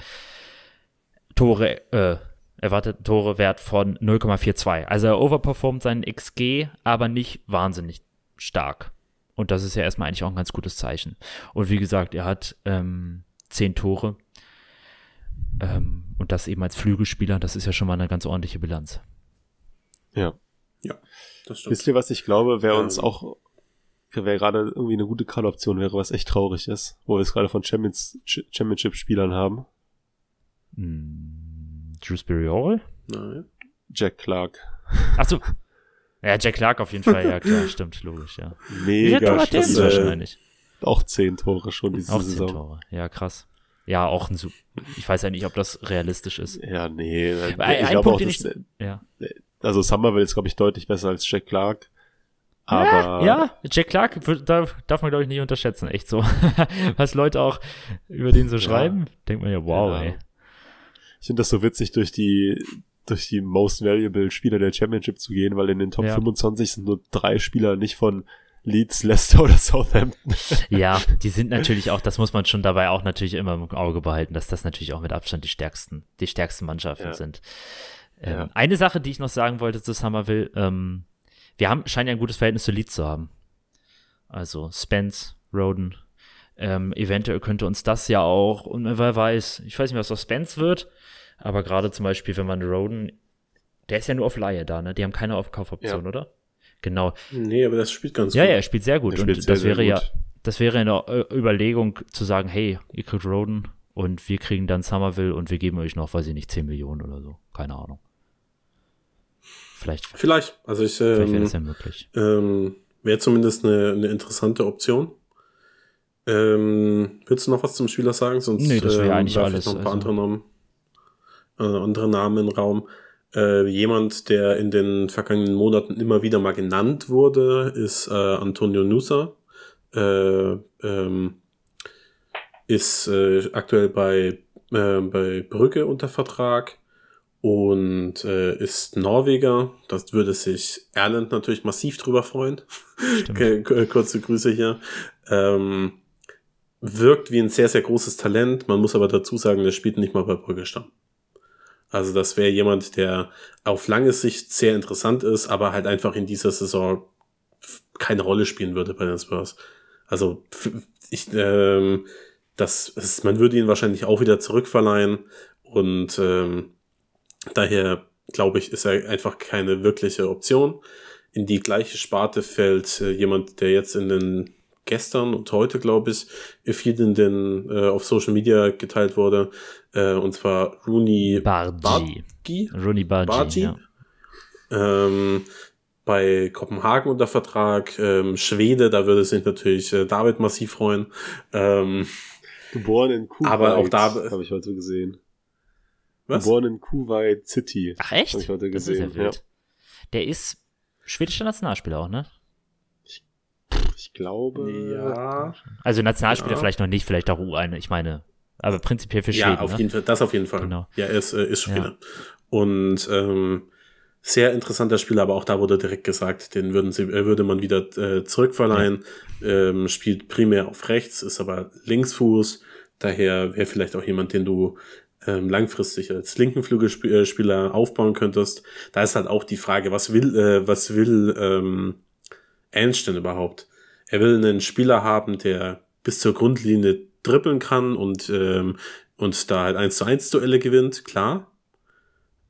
Tore, äh, erwarteten Tore-Wert von 0,42. Also er overperformt seinen XG, aber nicht wahnsinnig stark. Und das ist ja erstmal eigentlich auch ein ganz gutes Zeichen. Und wie gesagt, er hat ähm, 10 Tore. Ähm, und das eben als Flügelspieler, das ist ja schon mal eine ganz ordentliche Bilanz. Ja. Das stimmt. Wisst ihr, was ich glaube, wer uns Ähm. auch, wer gerade irgendwie eine gute Call-Option wäre, was echt traurig ist, wo wir es gerade von Champions, Ch- Championship-Spielern haben? Hm, Shrewsbury Oral? Nein. Jack Clark. Achso. Ja, Jack Clark auf jeden Fall, ja klar, stimmt, logisch, ja. Mega Tore hat stabil. äh, wahrscheinlich. Auch zehn Tore schon diese Auch zehn Saison. Tore. Ja, krass. Ja, auch ein Su Ich weiß ja nicht, ob das realistisch ist. Ja, nee. Ein- ich ein glaube auch, Punkt, den dass, Ja. also Somerville ist, glaube ich, deutlich besser als Jack Clark. Aber ja, Jack Clark darf, darf man, glaube ich, nicht unterschätzen, echt so. Was Leute auch über den so Ja. schreiben, denkt man ja, wow, Ja. ey. ich finde das so witzig, durch die durch die Most Valuable Spieler der Championship zu gehen, weil in den Top Ja. 25 sind nur drei Spieler nicht von Leeds, Leicester oder Southampton. Ja, die sind natürlich auch, das muss man schon dabei auch natürlich immer im Auge behalten, dass das natürlich auch mit Abstand die stärksten, die stärksten Mannschaften Ja. sind. Ähm, Ja. Eine Sache, die ich noch sagen wollte zu Somerville, ähm, wir haben, scheinen ja ein gutes Verhältnis zu Leeds zu haben. Also Spence, Roden, ähm, eventuell könnte uns das ja auch, und wer weiß, ich weiß nicht, was aus Spence wird, aber gerade zum Beispiel, wenn man Roden, der ist ja nur auf Laie da, ne? Die haben keine Aufkaufoption, Ja. oder? Genau. Nee, aber das spielt ganz Ja, gut. ja, er spielt sehr gut. Er spielt und sehr, das wäre ja, das wäre eine äh, Überlegung zu sagen, hey, ihr kriegt Roden und wir kriegen dann Somerville und wir geben euch noch, weiß ich nicht, 10 Millionen oder so. Keine Ahnung. Vielleicht, Vielleicht. Also ich vielleicht wäre ähm, das ja möglich. ähm, wäre zumindest eine, eine interessante Option. Ähm, willst du noch was zum Spieler sagen? Sonst Nee, das wäre ähm, eigentlich alles, noch ein paar also. andere Namen, äh, andere Namen den Raum. Äh, jemand, der in den vergangenen Monaten immer wieder mal genannt wurde, ist äh, Antonio Nusa. Äh, ähm, ist äh, aktuell bei, äh, bei Brügge unter Vertrag und äh, ist Norweger. Das würde sich Erland natürlich massiv drüber freuen. Kurze Grüße hier. Ähm, wirkt wie ein sehr, sehr großes Talent. Man muss aber dazu sagen, der spielt nicht mal bei Brügge Stamm. Also das wäre jemand, der auf lange Sicht sehr interessant ist, aber halt einfach in dieser Saison keine Rolle spielen würde bei den Spurs. Also ich, ähm, das, das, man würde ihn wahrscheinlich auch wieder zurückverleihen und ähm, daher glaube ich, ist er einfach keine wirkliche Option. In die gleiche Sparte fällt äh, jemand, der jetzt in den gestern und heute, glaube ich, viel in den äh, auf Social Media geteilt wurde, äh, und zwar Rooney Bargi. Rooney Bargi. Ja. ähm, bei Kopenhagen unter Vertrag, ähm, Schwede, da würde sich natürlich äh, David massiv freuen. Ähm, Geboren in Kuwait. Aber auch da- Habe ich heute gesehen. was? Geboren in Kuwait City. Ach echt? Hab ich heute das ist ja gesehen, wild. Der ist schwedischer Nationalspieler auch, ne? Ich glaube. Ja, Also Nationalspieler Ja. vielleicht noch nicht, vielleicht auch U1, ich meine. Aber prinzipiell für Schweden. ja, auf ne? jeden Fall, das auf jeden Fall. Genau. Ja, er ist, äh, ist Spieler. Und ähm, sehr interessanter Spieler, aber auch da wurde direkt gesagt, den würden sie, äh, würde man wieder äh, zurückverleihen. Ähm, spielt primär auf rechts, ist aber Linksfuß. Daher wäre vielleicht auch jemand, den du ähm, langfristig als linken Flügelspieler aufbauen könntest. Da ist halt auch die Frage, was will, äh, was will ähm, Ernst denn überhaupt? Er will einen Spieler haben, der bis zur Grundlinie dribbeln kann und, ähm, und da halt 1 zu 1 Duelle gewinnt, klar.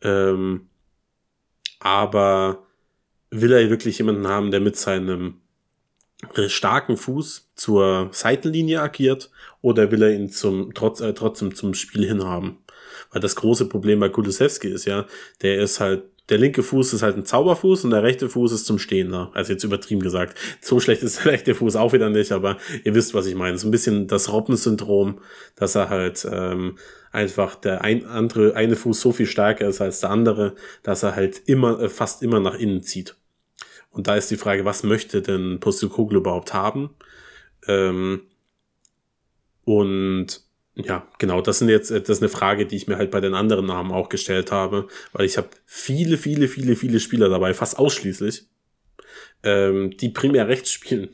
Ähm, aber will er wirklich jemanden haben, der mit seinem starken Fuß zur Seitenlinie agiert oder will er ihn zum, trotz, äh, trotzdem zum Spiel hinhaben? Weil das große Problem bei Kulusewski ist ja, der ist halt, der linke Fuß ist halt ein Zauberfuß und der rechte Fuß ist zum Stehen da. Also jetzt übertrieben gesagt. So schlecht ist der rechte Fuß auch wieder nicht, aber ihr wisst, was ich meine. So ein bisschen das Robben-Syndrom, dass er halt ähm, einfach der ein, andere, eine Fuß so viel stärker ist als der andere, dass er halt immer, äh, fast immer nach innen zieht. Und da ist die Frage, was möchte denn Postecoglou überhaupt haben? Ähm, und ja, genau, das sind jetzt, das ist eine Frage, die ich mir halt bei den anderen Namen auch gestellt habe, weil ich habe viele, viele, viele, viele Spieler dabei, fast ausschließlich, ähm, die primär rechts spielen,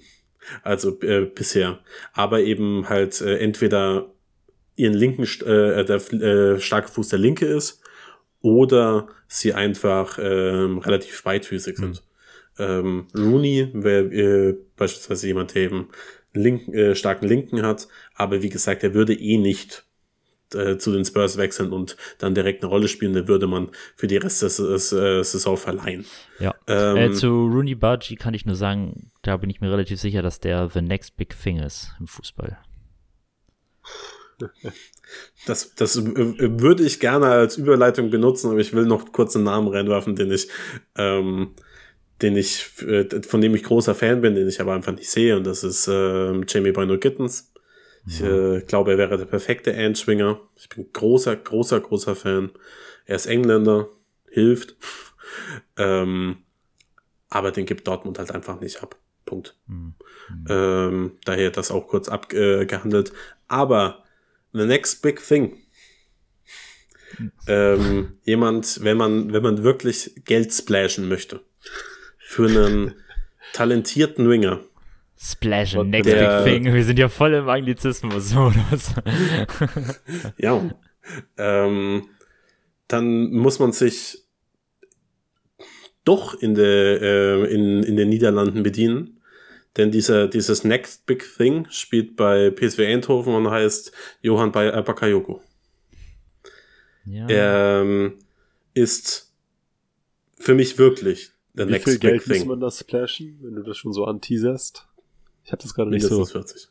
also äh, bisher, aber eben halt äh, entweder ihren linken, St- äh, der äh, starke Fuß der linke ist oder sie einfach ähm, relativ beidfüßig sind. Ähm, Rooney wäre äh, beispielsweise jemand, der eben linken, äh, starken Linken hat, aber wie gesagt, er würde eh nicht äh, zu den Spurs wechseln und dann direkt eine Rolle spielen, der würde man für die Rest des, des äh, Saison verleihen. Ja. Ähm, äh, zu Rooney Bargi kann ich nur sagen, da bin ich mir relativ sicher, dass der the next big thing ist im Fußball. Das, das äh, würde ich gerne als Überleitung benutzen, aber ich will noch kurz einen Namen reinwerfen, den ich, ähm, den ich, äh, von dem ich großer Fan bin, den ich aber einfach nicht sehe, und das ist ähm, Jamie Bino Gittens. Ich äh, glaube, er wäre der perfekte Endschwinger. Ich bin großer, großer, großer Fan. Er ist Engländer, hilft. ähm, aber den gibt Dortmund halt einfach nicht ab. Punkt. Hm. Ähm, daher das auch kurz abgehandelt. Aber the next big thing. Ähm, jemand, wenn man, wenn man wirklich Geld splashen möchte für einen talentierten Winger, Splash and Und next der- big thing. Wir sind ja voll im Anglizismus-Modus. ja, ähm, dann muss man sich doch in der äh, in, in den Niederlanden bedienen, denn dieser dieses Next Big Thing spielt bei PSV Eindhoven und heißt Johann Ba- äh, Bakayoko. ja. ähm, ist für mich wirklich der Wie Next viel Geld muss man das splashen, wenn du das schon so anteaserst? Ich habe das gerade nicht so. Mindestens 40.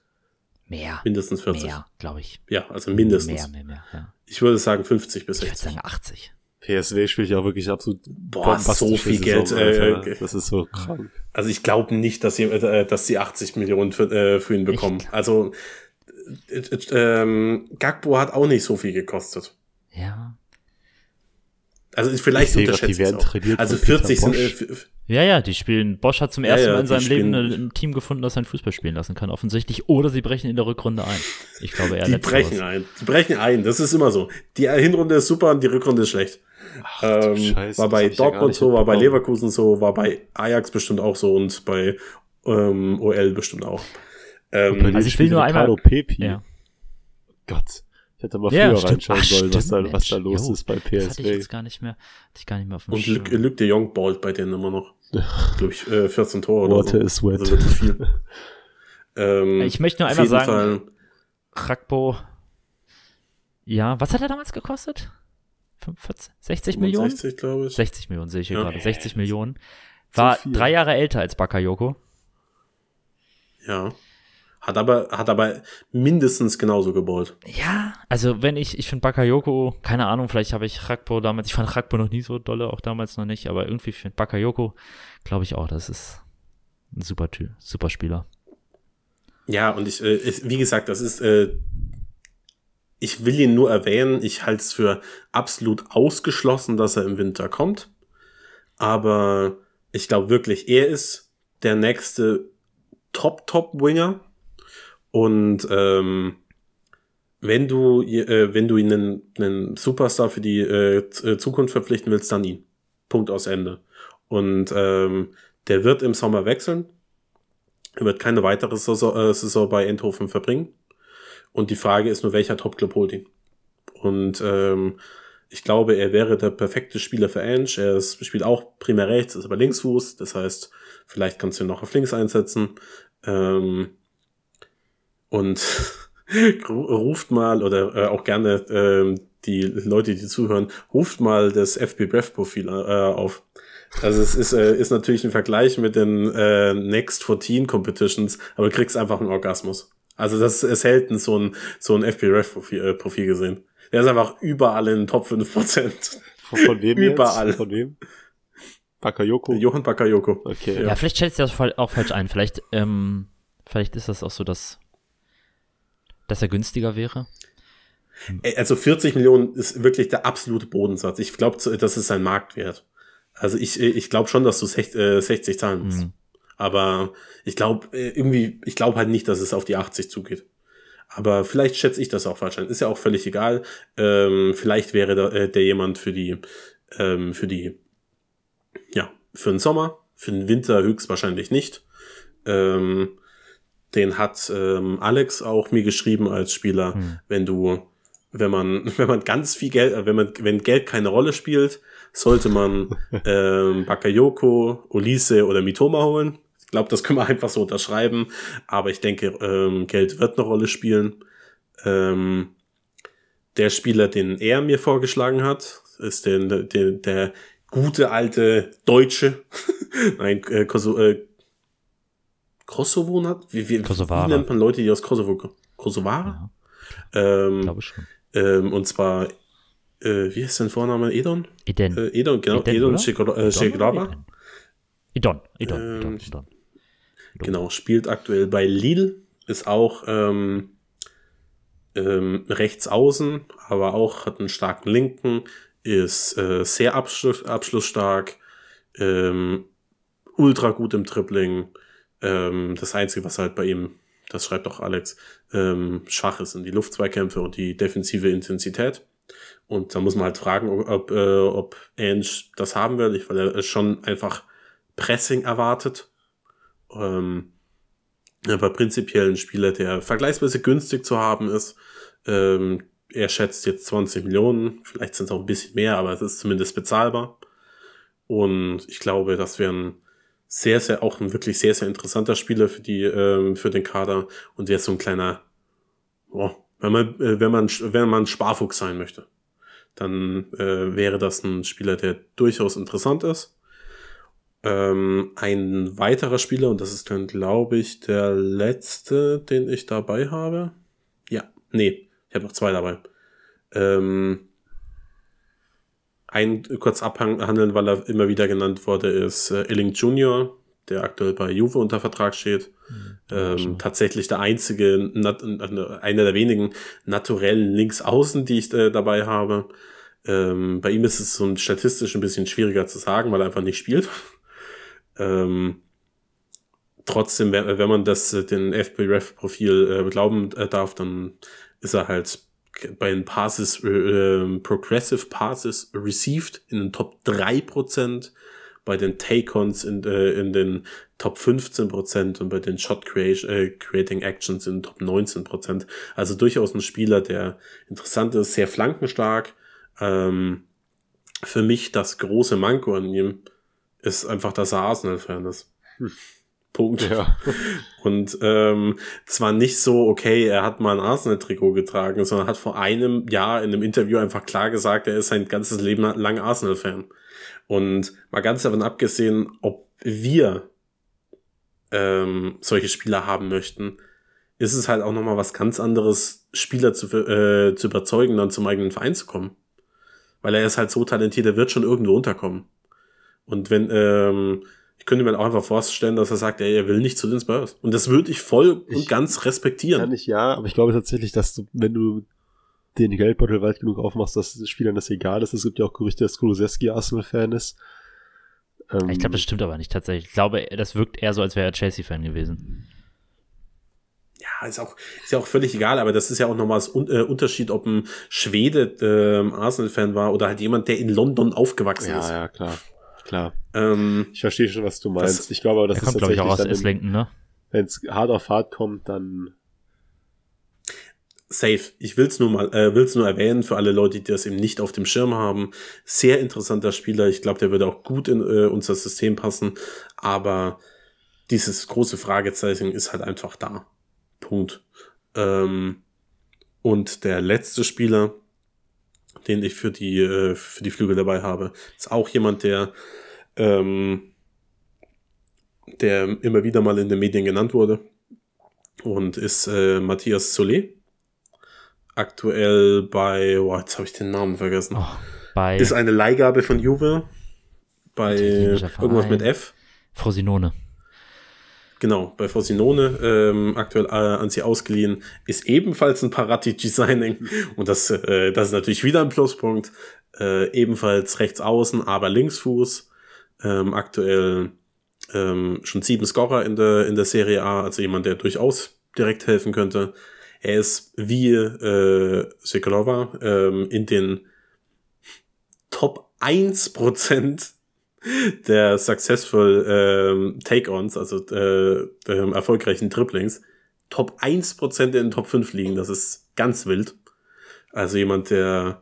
mehr. Mindestens 40. Mehr, glaube ich. Ja, also mindestens. Mehr, mehr, mehr. Ja. Ich würde sagen 50 bis Ich würde 60. sagen 80. PSW spielt ja auch wirklich absolut Boah, so viel Geld. Saison, Äh, das ist so krank. also ich glaube nicht, dass sie, äh, dass sie 80 Millionen für, äh, für ihn bekommen. Also äh, äh, ähm, Gagbo hat auch nicht so viel gekostet. Ja. Also vielleicht Ich sehe grad, die werden trainiert Also von Peter 40 sind äh, Ja, ja, die spielen. Bosch hat zum Ja, ersten ja, Mal in seinem Leben ein Team gefunden, das sein Fußball spielen lassen kann, offensichtlich. Oder sie brechen in der Rückrunde ein. Ich glaube eher die brechen ein. Die brechen ein. Das ist immer so. Die Hinrunde ist super und die Rückrunde ist schlecht. du Ähm, Scheiße, war bei ja Dortmund nicht so, war bei. Leverkusen so, war bei Ajax bestimmt auch so und bei ähm, OL bestimmt auch. Ähm, Also ich will nur einmal- Pepi. Ja. Gott. Ich hätte mal Ja, früher stimmt. reinschauen Ach, sollen, was, stimmt, da, was da los Jo, ist bei Das hatte ich jetzt gar nicht mehr, hatte ich gar nicht mehr auf dem und Luc. Luc de Jong ballt bei denen immer noch. Glaube ich, äh, 14 Tore oder Water so. is wet. Also viel. Ähm, Ich möchte nur einmal sagen, Fall- Rakpo, ja, was hat er damals gekostet? 45, 60 Millionen? 65, glaube ich. 60 Millionen sehe ich hier Ja. gerade. 60 Millionen. War drei Jahre älter als Bakayoko. Ja. Hat aber, hat aber mindestens genauso geballt. Ja, also wenn ich, ich finde Bakayoko, keine Ahnung, vielleicht habe ich Rakpo damals, ich fand Rakpo noch nie so dolle, auch damals noch nicht, aber irgendwie finde Bakayoko, glaube ich auch, das ist ein super Typ, super Spieler. Ja, und ich, äh, ich wie gesagt, das ist, äh, ich will ihn nur erwähnen, ich halte es für absolut ausgeschlossen, dass er im Winter kommt. Aber ich glaube wirklich, er ist der nächste Top-Top-Winger. Und ähm, wenn du, äh, wenn du ihn einen, einen Superstar für die äh, äh, Zukunft verpflichten willst, dann ihn. Punkt aus Ende. Und ähm, der wird im Sommer wechseln. Er wird keine weitere Saison, äh, Saison bei Eindhoven verbringen. Und die Frage ist nur, welcher Topclub holt ihn? Und ähm, ich glaube, er wäre der perfekte Spieler für Ange. Er ist, spielt auch primär rechts, ist aber Linksfuß. Das heißt, vielleicht kannst du ihn noch auf links einsetzen. Ähm, und ru- ruft mal oder äh, auch gerne ähm, die Leute, die zuhören, ruft mal das FB Breath Profil äh, auf. Also es ist, äh, ist natürlich ein Vergleich mit den äh, Next 14 Competitions, aber du kriegst einfach einen Orgasmus. Also das ist selten so ein, so ein FB Ref Profil, äh, Profil gesehen. Der ist einfach überall in den Top 5%. Von, von wem Überall. jetzt? Von wem? Bakayoko? Johann Bakayoko. Okay. Ja, vielleicht stellst du das auch falsch ein. Vielleicht, ähm, vielleicht ist das auch so, dass, dass er günstiger wäre. Ey, Also 40 Millionen ist wirklich der absolute Bodensatz. Ich glaube, das ist sein Marktwert. Also ich, ich glaube schon, dass du 60, äh, 60 zahlen musst. Mhm. Aber ich glaube irgendwie, ich glaube halt nicht, dass es auf die 80 zugeht. Aber vielleicht schätze ich das auch falsch ein. Ist ja auch völlig egal. Ähm, vielleicht wäre da, äh, der jemand für die, ähm, für die, ja, für den Sommer, für den Winter höchstwahrscheinlich nicht. Ähm, den hat ähm, Alex auch mir geschrieben als Spieler, Hm. wenn du, wenn man, wenn man ganz viel Geld, äh, wenn man, wenn Geld keine Rolle spielt, sollte man ähm, Bakayoko, Olise oder Mitoma holen. Ich glaube, das können wir einfach so unterschreiben. Aber ich denke, ähm, Geld wird eine Rolle spielen. Ähm, der Spieler, den er mir vorgeschlagen hat, ist den, der, der gute alte Deutsche. Nein, äh, Kosovo, äh, Kosovo hat? Wie, wie, Kosovare. wie nennt man Leute, die aus Kosovo kommen? Kosovare? Ähm, Glaube schon. ähm, und zwar, äh, wie ist sein Vorname? Edon? Eden. Äh, Edon, genau, Edon äh, oder Idon, Idon, Ähm, Idon, Idon. Genau, spielt aktuell bei Lille, ist auch ähm, ähm, rechts außen, aber auch hat einen starken Linken, ist äh, sehr abschluss, abschlussstark, ähm, ultra gut im Dribbling. Ähm, das Einzige, was halt bei ihm, das schreibt auch Alex, ähm, schwach ist, sind die Luftzweikämpfe und die defensive Intensität. Und da muss man halt fragen, ob, äh, ob Ange das haben will, weil er schon einfach Pressing erwartet. Ähm, aber prinzipiell ein Spieler, der vergleichsweise günstig zu haben ist. Ähm, er schätzt jetzt 20 Millionen, vielleicht sind es auch ein bisschen mehr, aber es ist zumindest bezahlbar. Und ich glaube, das wäre ein sehr, sehr, auch ein wirklich sehr, sehr interessanter Spieler für die, ähm, für den Kader und wäre so ein kleiner, oh, wenn man, äh, wenn man, wenn man Sparfuchs sein möchte, dann äh, wäre das ein Spieler, der durchaus interessant ist. Ähm, ein weiterer Spieler, und das ist dann, glaube ich, der letzte, den ich dabei habe. Ja, nee, ich habe noch zwei dabei. Ähm, ein kurz abhandeln, weil er immer wieder genannt wurde, ist äh, Illing Junior, der aktuell bei Juve unter Vertrag steht. Ähm, tatsächlich der einzige, nat einer der wenigen naturellen Linksaußen, die ich äh, dabei habe. Ähm, bei ihm ist es so ein statistisch ein bisschen schwieriger zu sagen, weil er einfach nicht spielt. Ähm, trotzdem, wenn, wenn man das äh, den FB-Ref-Profil äh, glauben äh, darf, dann ist er halt bei den Passes, äh, äh, Progressive Passes received in den Top 3%, bei den Take-Ons in, äh, in den Top 15% und bei den Shot äh, Creating Actions in den Top 19%. Also durchaus ein Spieler, der interessant ist, sehr flankenstark. Ähm, für mich das große Manko an ihm ist einfach, dass er Arsenal-Fan ist. Punkt. Ja. Und ähm, zwar nicht so, okay, er hat mal ein Arsenal-Trikot getragen, sondern hat vor einem Jahr in einem Interview einfach klar gesagt, er ist sein ganzes Leben lang Arsenal-Fan. Und mal ganz davon abgesehen, ob wir ähm, solche Spieler haben möchten, ist es halt auch nochmal was ganz anderes, Spieler zu, äh, zu überzeugen, dann zum eigenen Verein zu kommen. Weil er ist halt so talentiert, er wird schon irgendwo unterkommen. Und wenn, ähm, ich könnte mir auch einfach vorstellen, dass er sagt, ey, er will nicht zu den Spurs. Und das würde ich voll und Ich- ganz respektieren. Kann ich ja, aber ich glaube tatsächlich, dass du, wenn du den Geldbeutel weit genug aufmachst, dass den Spielern das egal ist. Es gibt ja auch Gerüchte, dass Kulusewski Arsenal-Fan ist. Ähm, Ich glaube, das stimmt aber nicht tatsächlich. Ich glaube, das wirkt eher so, als wäre er Chelsea-Fan gewesen. Ja, ist auch, ist ja auch völlig egal, aber das ist ja auch nochmal das Un äh, Unterschied, ob ein Schwede ähm, Arsenal-Fan war oder halt jemand, der in London aufgewachsen ja, ist. ja, klar. Klar. Ähm, Ich verstehe schon, was du meinst. Das- ich glaube aber, das ist kommt, glaube ich, auch aus dann, Esslington, ne? wenn es hart auf hart kommt, dann safe. Ich will's nur mal, äh, will's nur erwähnen für alle Leute, die das eben nicht auf dem Schirm haben. Sehr interessanter Spieler. Ich glaube, der würde auch gut in äh, unser System passen. Aber dieses große Fragezeichen ist halt einfach da. Punkt. Ähm, und der letzte Spieler, den ich für die, äh, für die Flügel dabei habe, ist auch jemand, der, ähm, der immer wieder mal in den Medien genannt wurde. Und ist äh, Matthias Solé. Aktuell bei, boah, jetzt habe ich den Namen vergessen. Oh, bei Ist eine Leihgabe von Juve. Bei irgendwas mit F. Frosinone. Genau, bei Frosinone, ähm, aktuell äh, an sie ausgeliehen, ist ebenfalls ein Paratici-Signing. Und das, äh, das ist natürlich wieder ein Pluspunkt. Äh, ebenfalls rechts außen, aber Linksfuß. Ähm, aktuell ähm, schon sieben Scorer in der, in der Serie A, also jemand, der durchaus direkt helfen könnte. Er ist wie äh, Sekulova ähm, in den Top 1% der successful ähm, Take-Ons, also äh, ähm, erfolgreichen Dribblings, Top 1% in den Top 5 liegen. Das ist ganz wild. Also jemand, der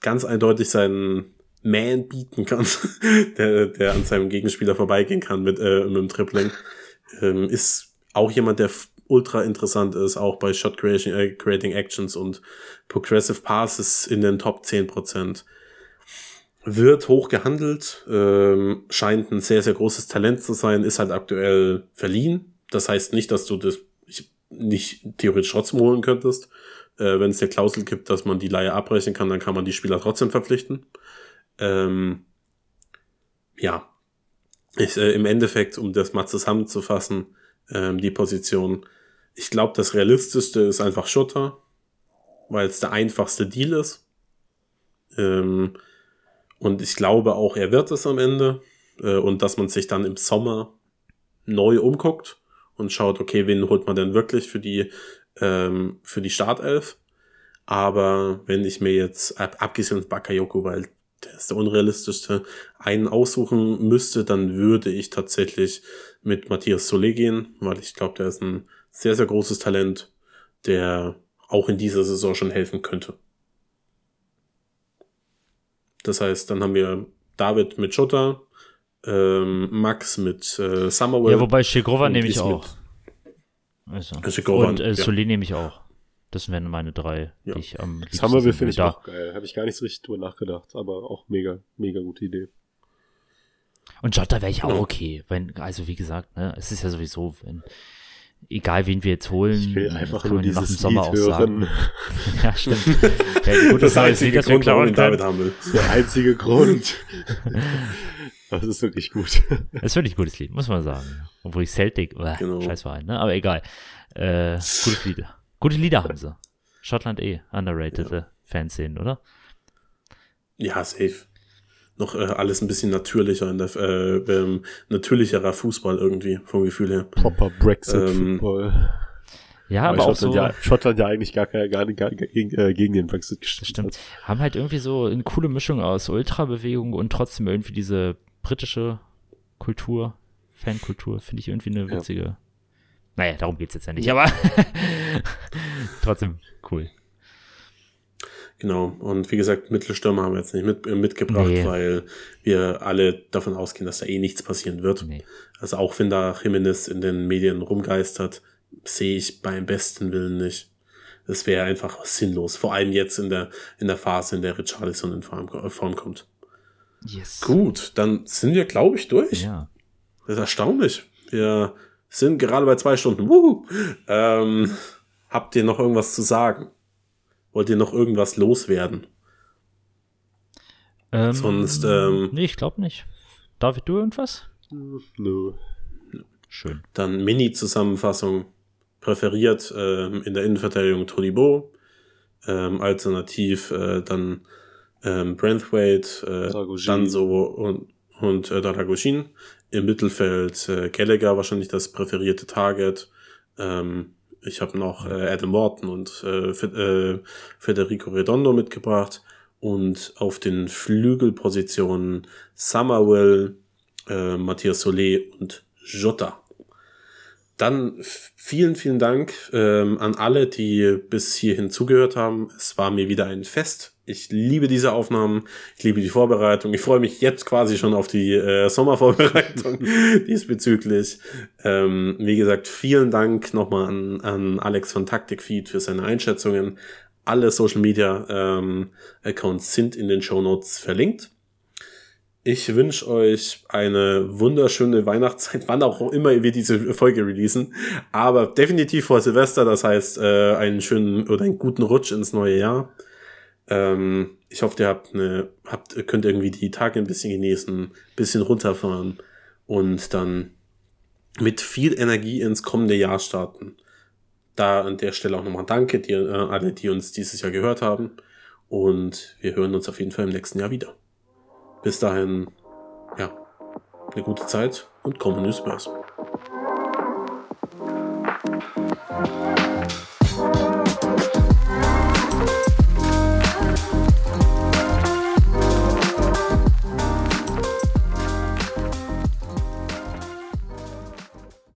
ganz eindeutig seinen Man bieten kann, der, der an seinem Gegenspieler vorbeigehen kann mit, äh, mit dem Dribbling, ähm, ist auch jemand, der ultra interessant ist, auch bei Shot Creation, äh, Creating Actions und Progressive Passes in den Top 10% wird hoch gehandelt, ähm, scheint ein sehr, sehr großes Talent zu sein, ist halt aktuell verliehen. Das heißt nicht, dass du das ich- nicht theoretisch trotzdem holen könntest. Äh, Wenn es eine Klausel gibt, dass man die Leihe abbrechen kann, dann kann man die Spieler trotzdem verpflichten. Ähm, ja, ich, äh, im Endeffekt, um das mal zusammenzufassen, ähm, die Position. Ich glaube, das Realistischste ist einfach Schutter, weil es der einfachste Deal ist. Ähm, und ich glaube auch, er wird es am Ende. Äh, und dass man sich dann im Sommer neu umguckt und schaut, okay, wen holt man denn wirklich für die, ähm, für die Startelf? Aber wenn ich mir jetzt, ab, abgesehen von Bakayoko, weil der ist der unrealistischste, einen aussuchen müsste, dann würde ich tatsächlich mit Matthias Solé gehen, weil ich glaube, der ist ein sehr, sehr großes Talent, der auch in dieser Saison schon helfen könnte. Das heißt, dann haben wir David mit Schotter, ähm, Max mit äh, Summerwell. Ja, wobei Shegrova und nehme ich auch. Also. Shegrova, Und äh, ja. Solé nehme ich auch. Das wären meine drei, Ja. die ich am liebsten sehen finde ich würde. auch geil. Habe ich gar nicht so richtig drüber nachgedacht, aber auch mega, mega gute Idee. Und Jota wäre ich auch Ja. okay. Wenn, also wie gesagt, ne, es ist ja sowieso, wenn, egal wen wir jetzt holen, Ich will das einfach nur ja nach dem dieses Sommer Lied auch sagen. hören. ja, stimmt. Ja, gut, das, das einzige das wir Grund, warum ihn David haben will. Der einzige Grund. Das ist wirklich gut. Das ist wirklich ein gutes Lied, muss man sagen. Obwohl ich Celtic, äh, Genau. Scheißverein, ne? Aber egal. Äh, gutes Lied. Gute Lieder haben sie. Schottland eh, underrated ja. Fanszenen, oder? Ja, safe. Noch äh, alles ein bisschen natürlicher, in der, äh, ähm, natürlicherer Fußball irgendwie, vom Gefühl her. Proper Ähm, Brexit-Football. Ja, aber auch so. Schottland, ja, Schottland ja eigentlich gar, gar, gar, gar gegen, äh, gegen den Brexit gestimmt Stimmt. hat. Haben halt irgendwie so eine coole Mischung aus Ultrabewegung und trotzdem irgendwie diese britische Kultur, Fankultur, finde ich irgendwie eine Ja. witzige. Naja, darum geht's jetzt ja nicht, aber trotzdem cool. Genau. Und wie gesagt, Mittelstürmer haben wir jetzt nicht mit, äh, mitgebracht, Nee. weil wir alle davon ausgehen, dass da eh nichts passieren wird. Nee. Also auch wenn da Jimenez in den Medien rumgeistert, sehe ich beim besten Willen nicht. Das wäre einfach sinnlos. Vor allem jetzt in der, in der Phase, in der Richarlison in Form, äh, Form kommt. Yes. Gut, dann sind wir, glaube ich, durch. Ja. Das ist erstaunlich. Wir sind gerade bei zwei Stunden. Wuhu. Ähm, habt ihr noch irgendwas zu sagen? Wollt ihr noch irgendwas loswerden? Ähm, Sonst, ähm, Nee, ich glaube nicht. David, du irgendwas? Nö. Schön. Dann Mini-Zusammenfassung. Präferiert ähm, in der Innenverteidigung Todibo. Ähm, alternativ äh, dann ähm, Branthwaite, äh, Dragoshin. Danso und, und äh, Daragoshin. Im Mittelfeld äh, Gallagher wahrscheinlich das präferierte Target. Ähm, ich habe noch äh, Adam Morton und äh, äh, Federico Redondo mitgebracht. Und auf den Flügelpositionen Summerwell, äh, Matthias Solé und Jota. Dann vielen, vielen Dank ähm, an alle, die bis hierhin zugehört haben. Es war mir wieder ein Fest. Ich liebe diese Aufnahmen. Ich liebe die Vorbereitung. Ich freue mich jetzt quasi schon auf die äh, Sommervorbereitung diesbezüglich. Ähm, wie gesagt, vielen Dank nochmal an, an Alex von Taktikfeed für seine Einschätzungen. Alle Social Media ähm, Accounts sind in den Show Notes verlinkt. Ich wünsche euch eine wunderschöne Weihnachtszeit, wann auch immer wir diese Folge releasen. Aber definitiv vor Silvester, das heißt äh, einen schönen oder einen guten Rutsch ins neue Jahr. Ähm, ich hoffe, ihr habt eine, habt, könnt irgendwie die Tage ein bisschen genießen, bisschen runterfahren und dann mit viel Energie ins kommende Jahr starten. Da an der Stelle auch nochmal Danke, die, äh, alle, die uns dieses Jahr gehört haben. Und wir hören uns auf jeden Fall im nächsten Jahr wieder. Bis dahin, ja, eine gute Zeit und Common News Spurs.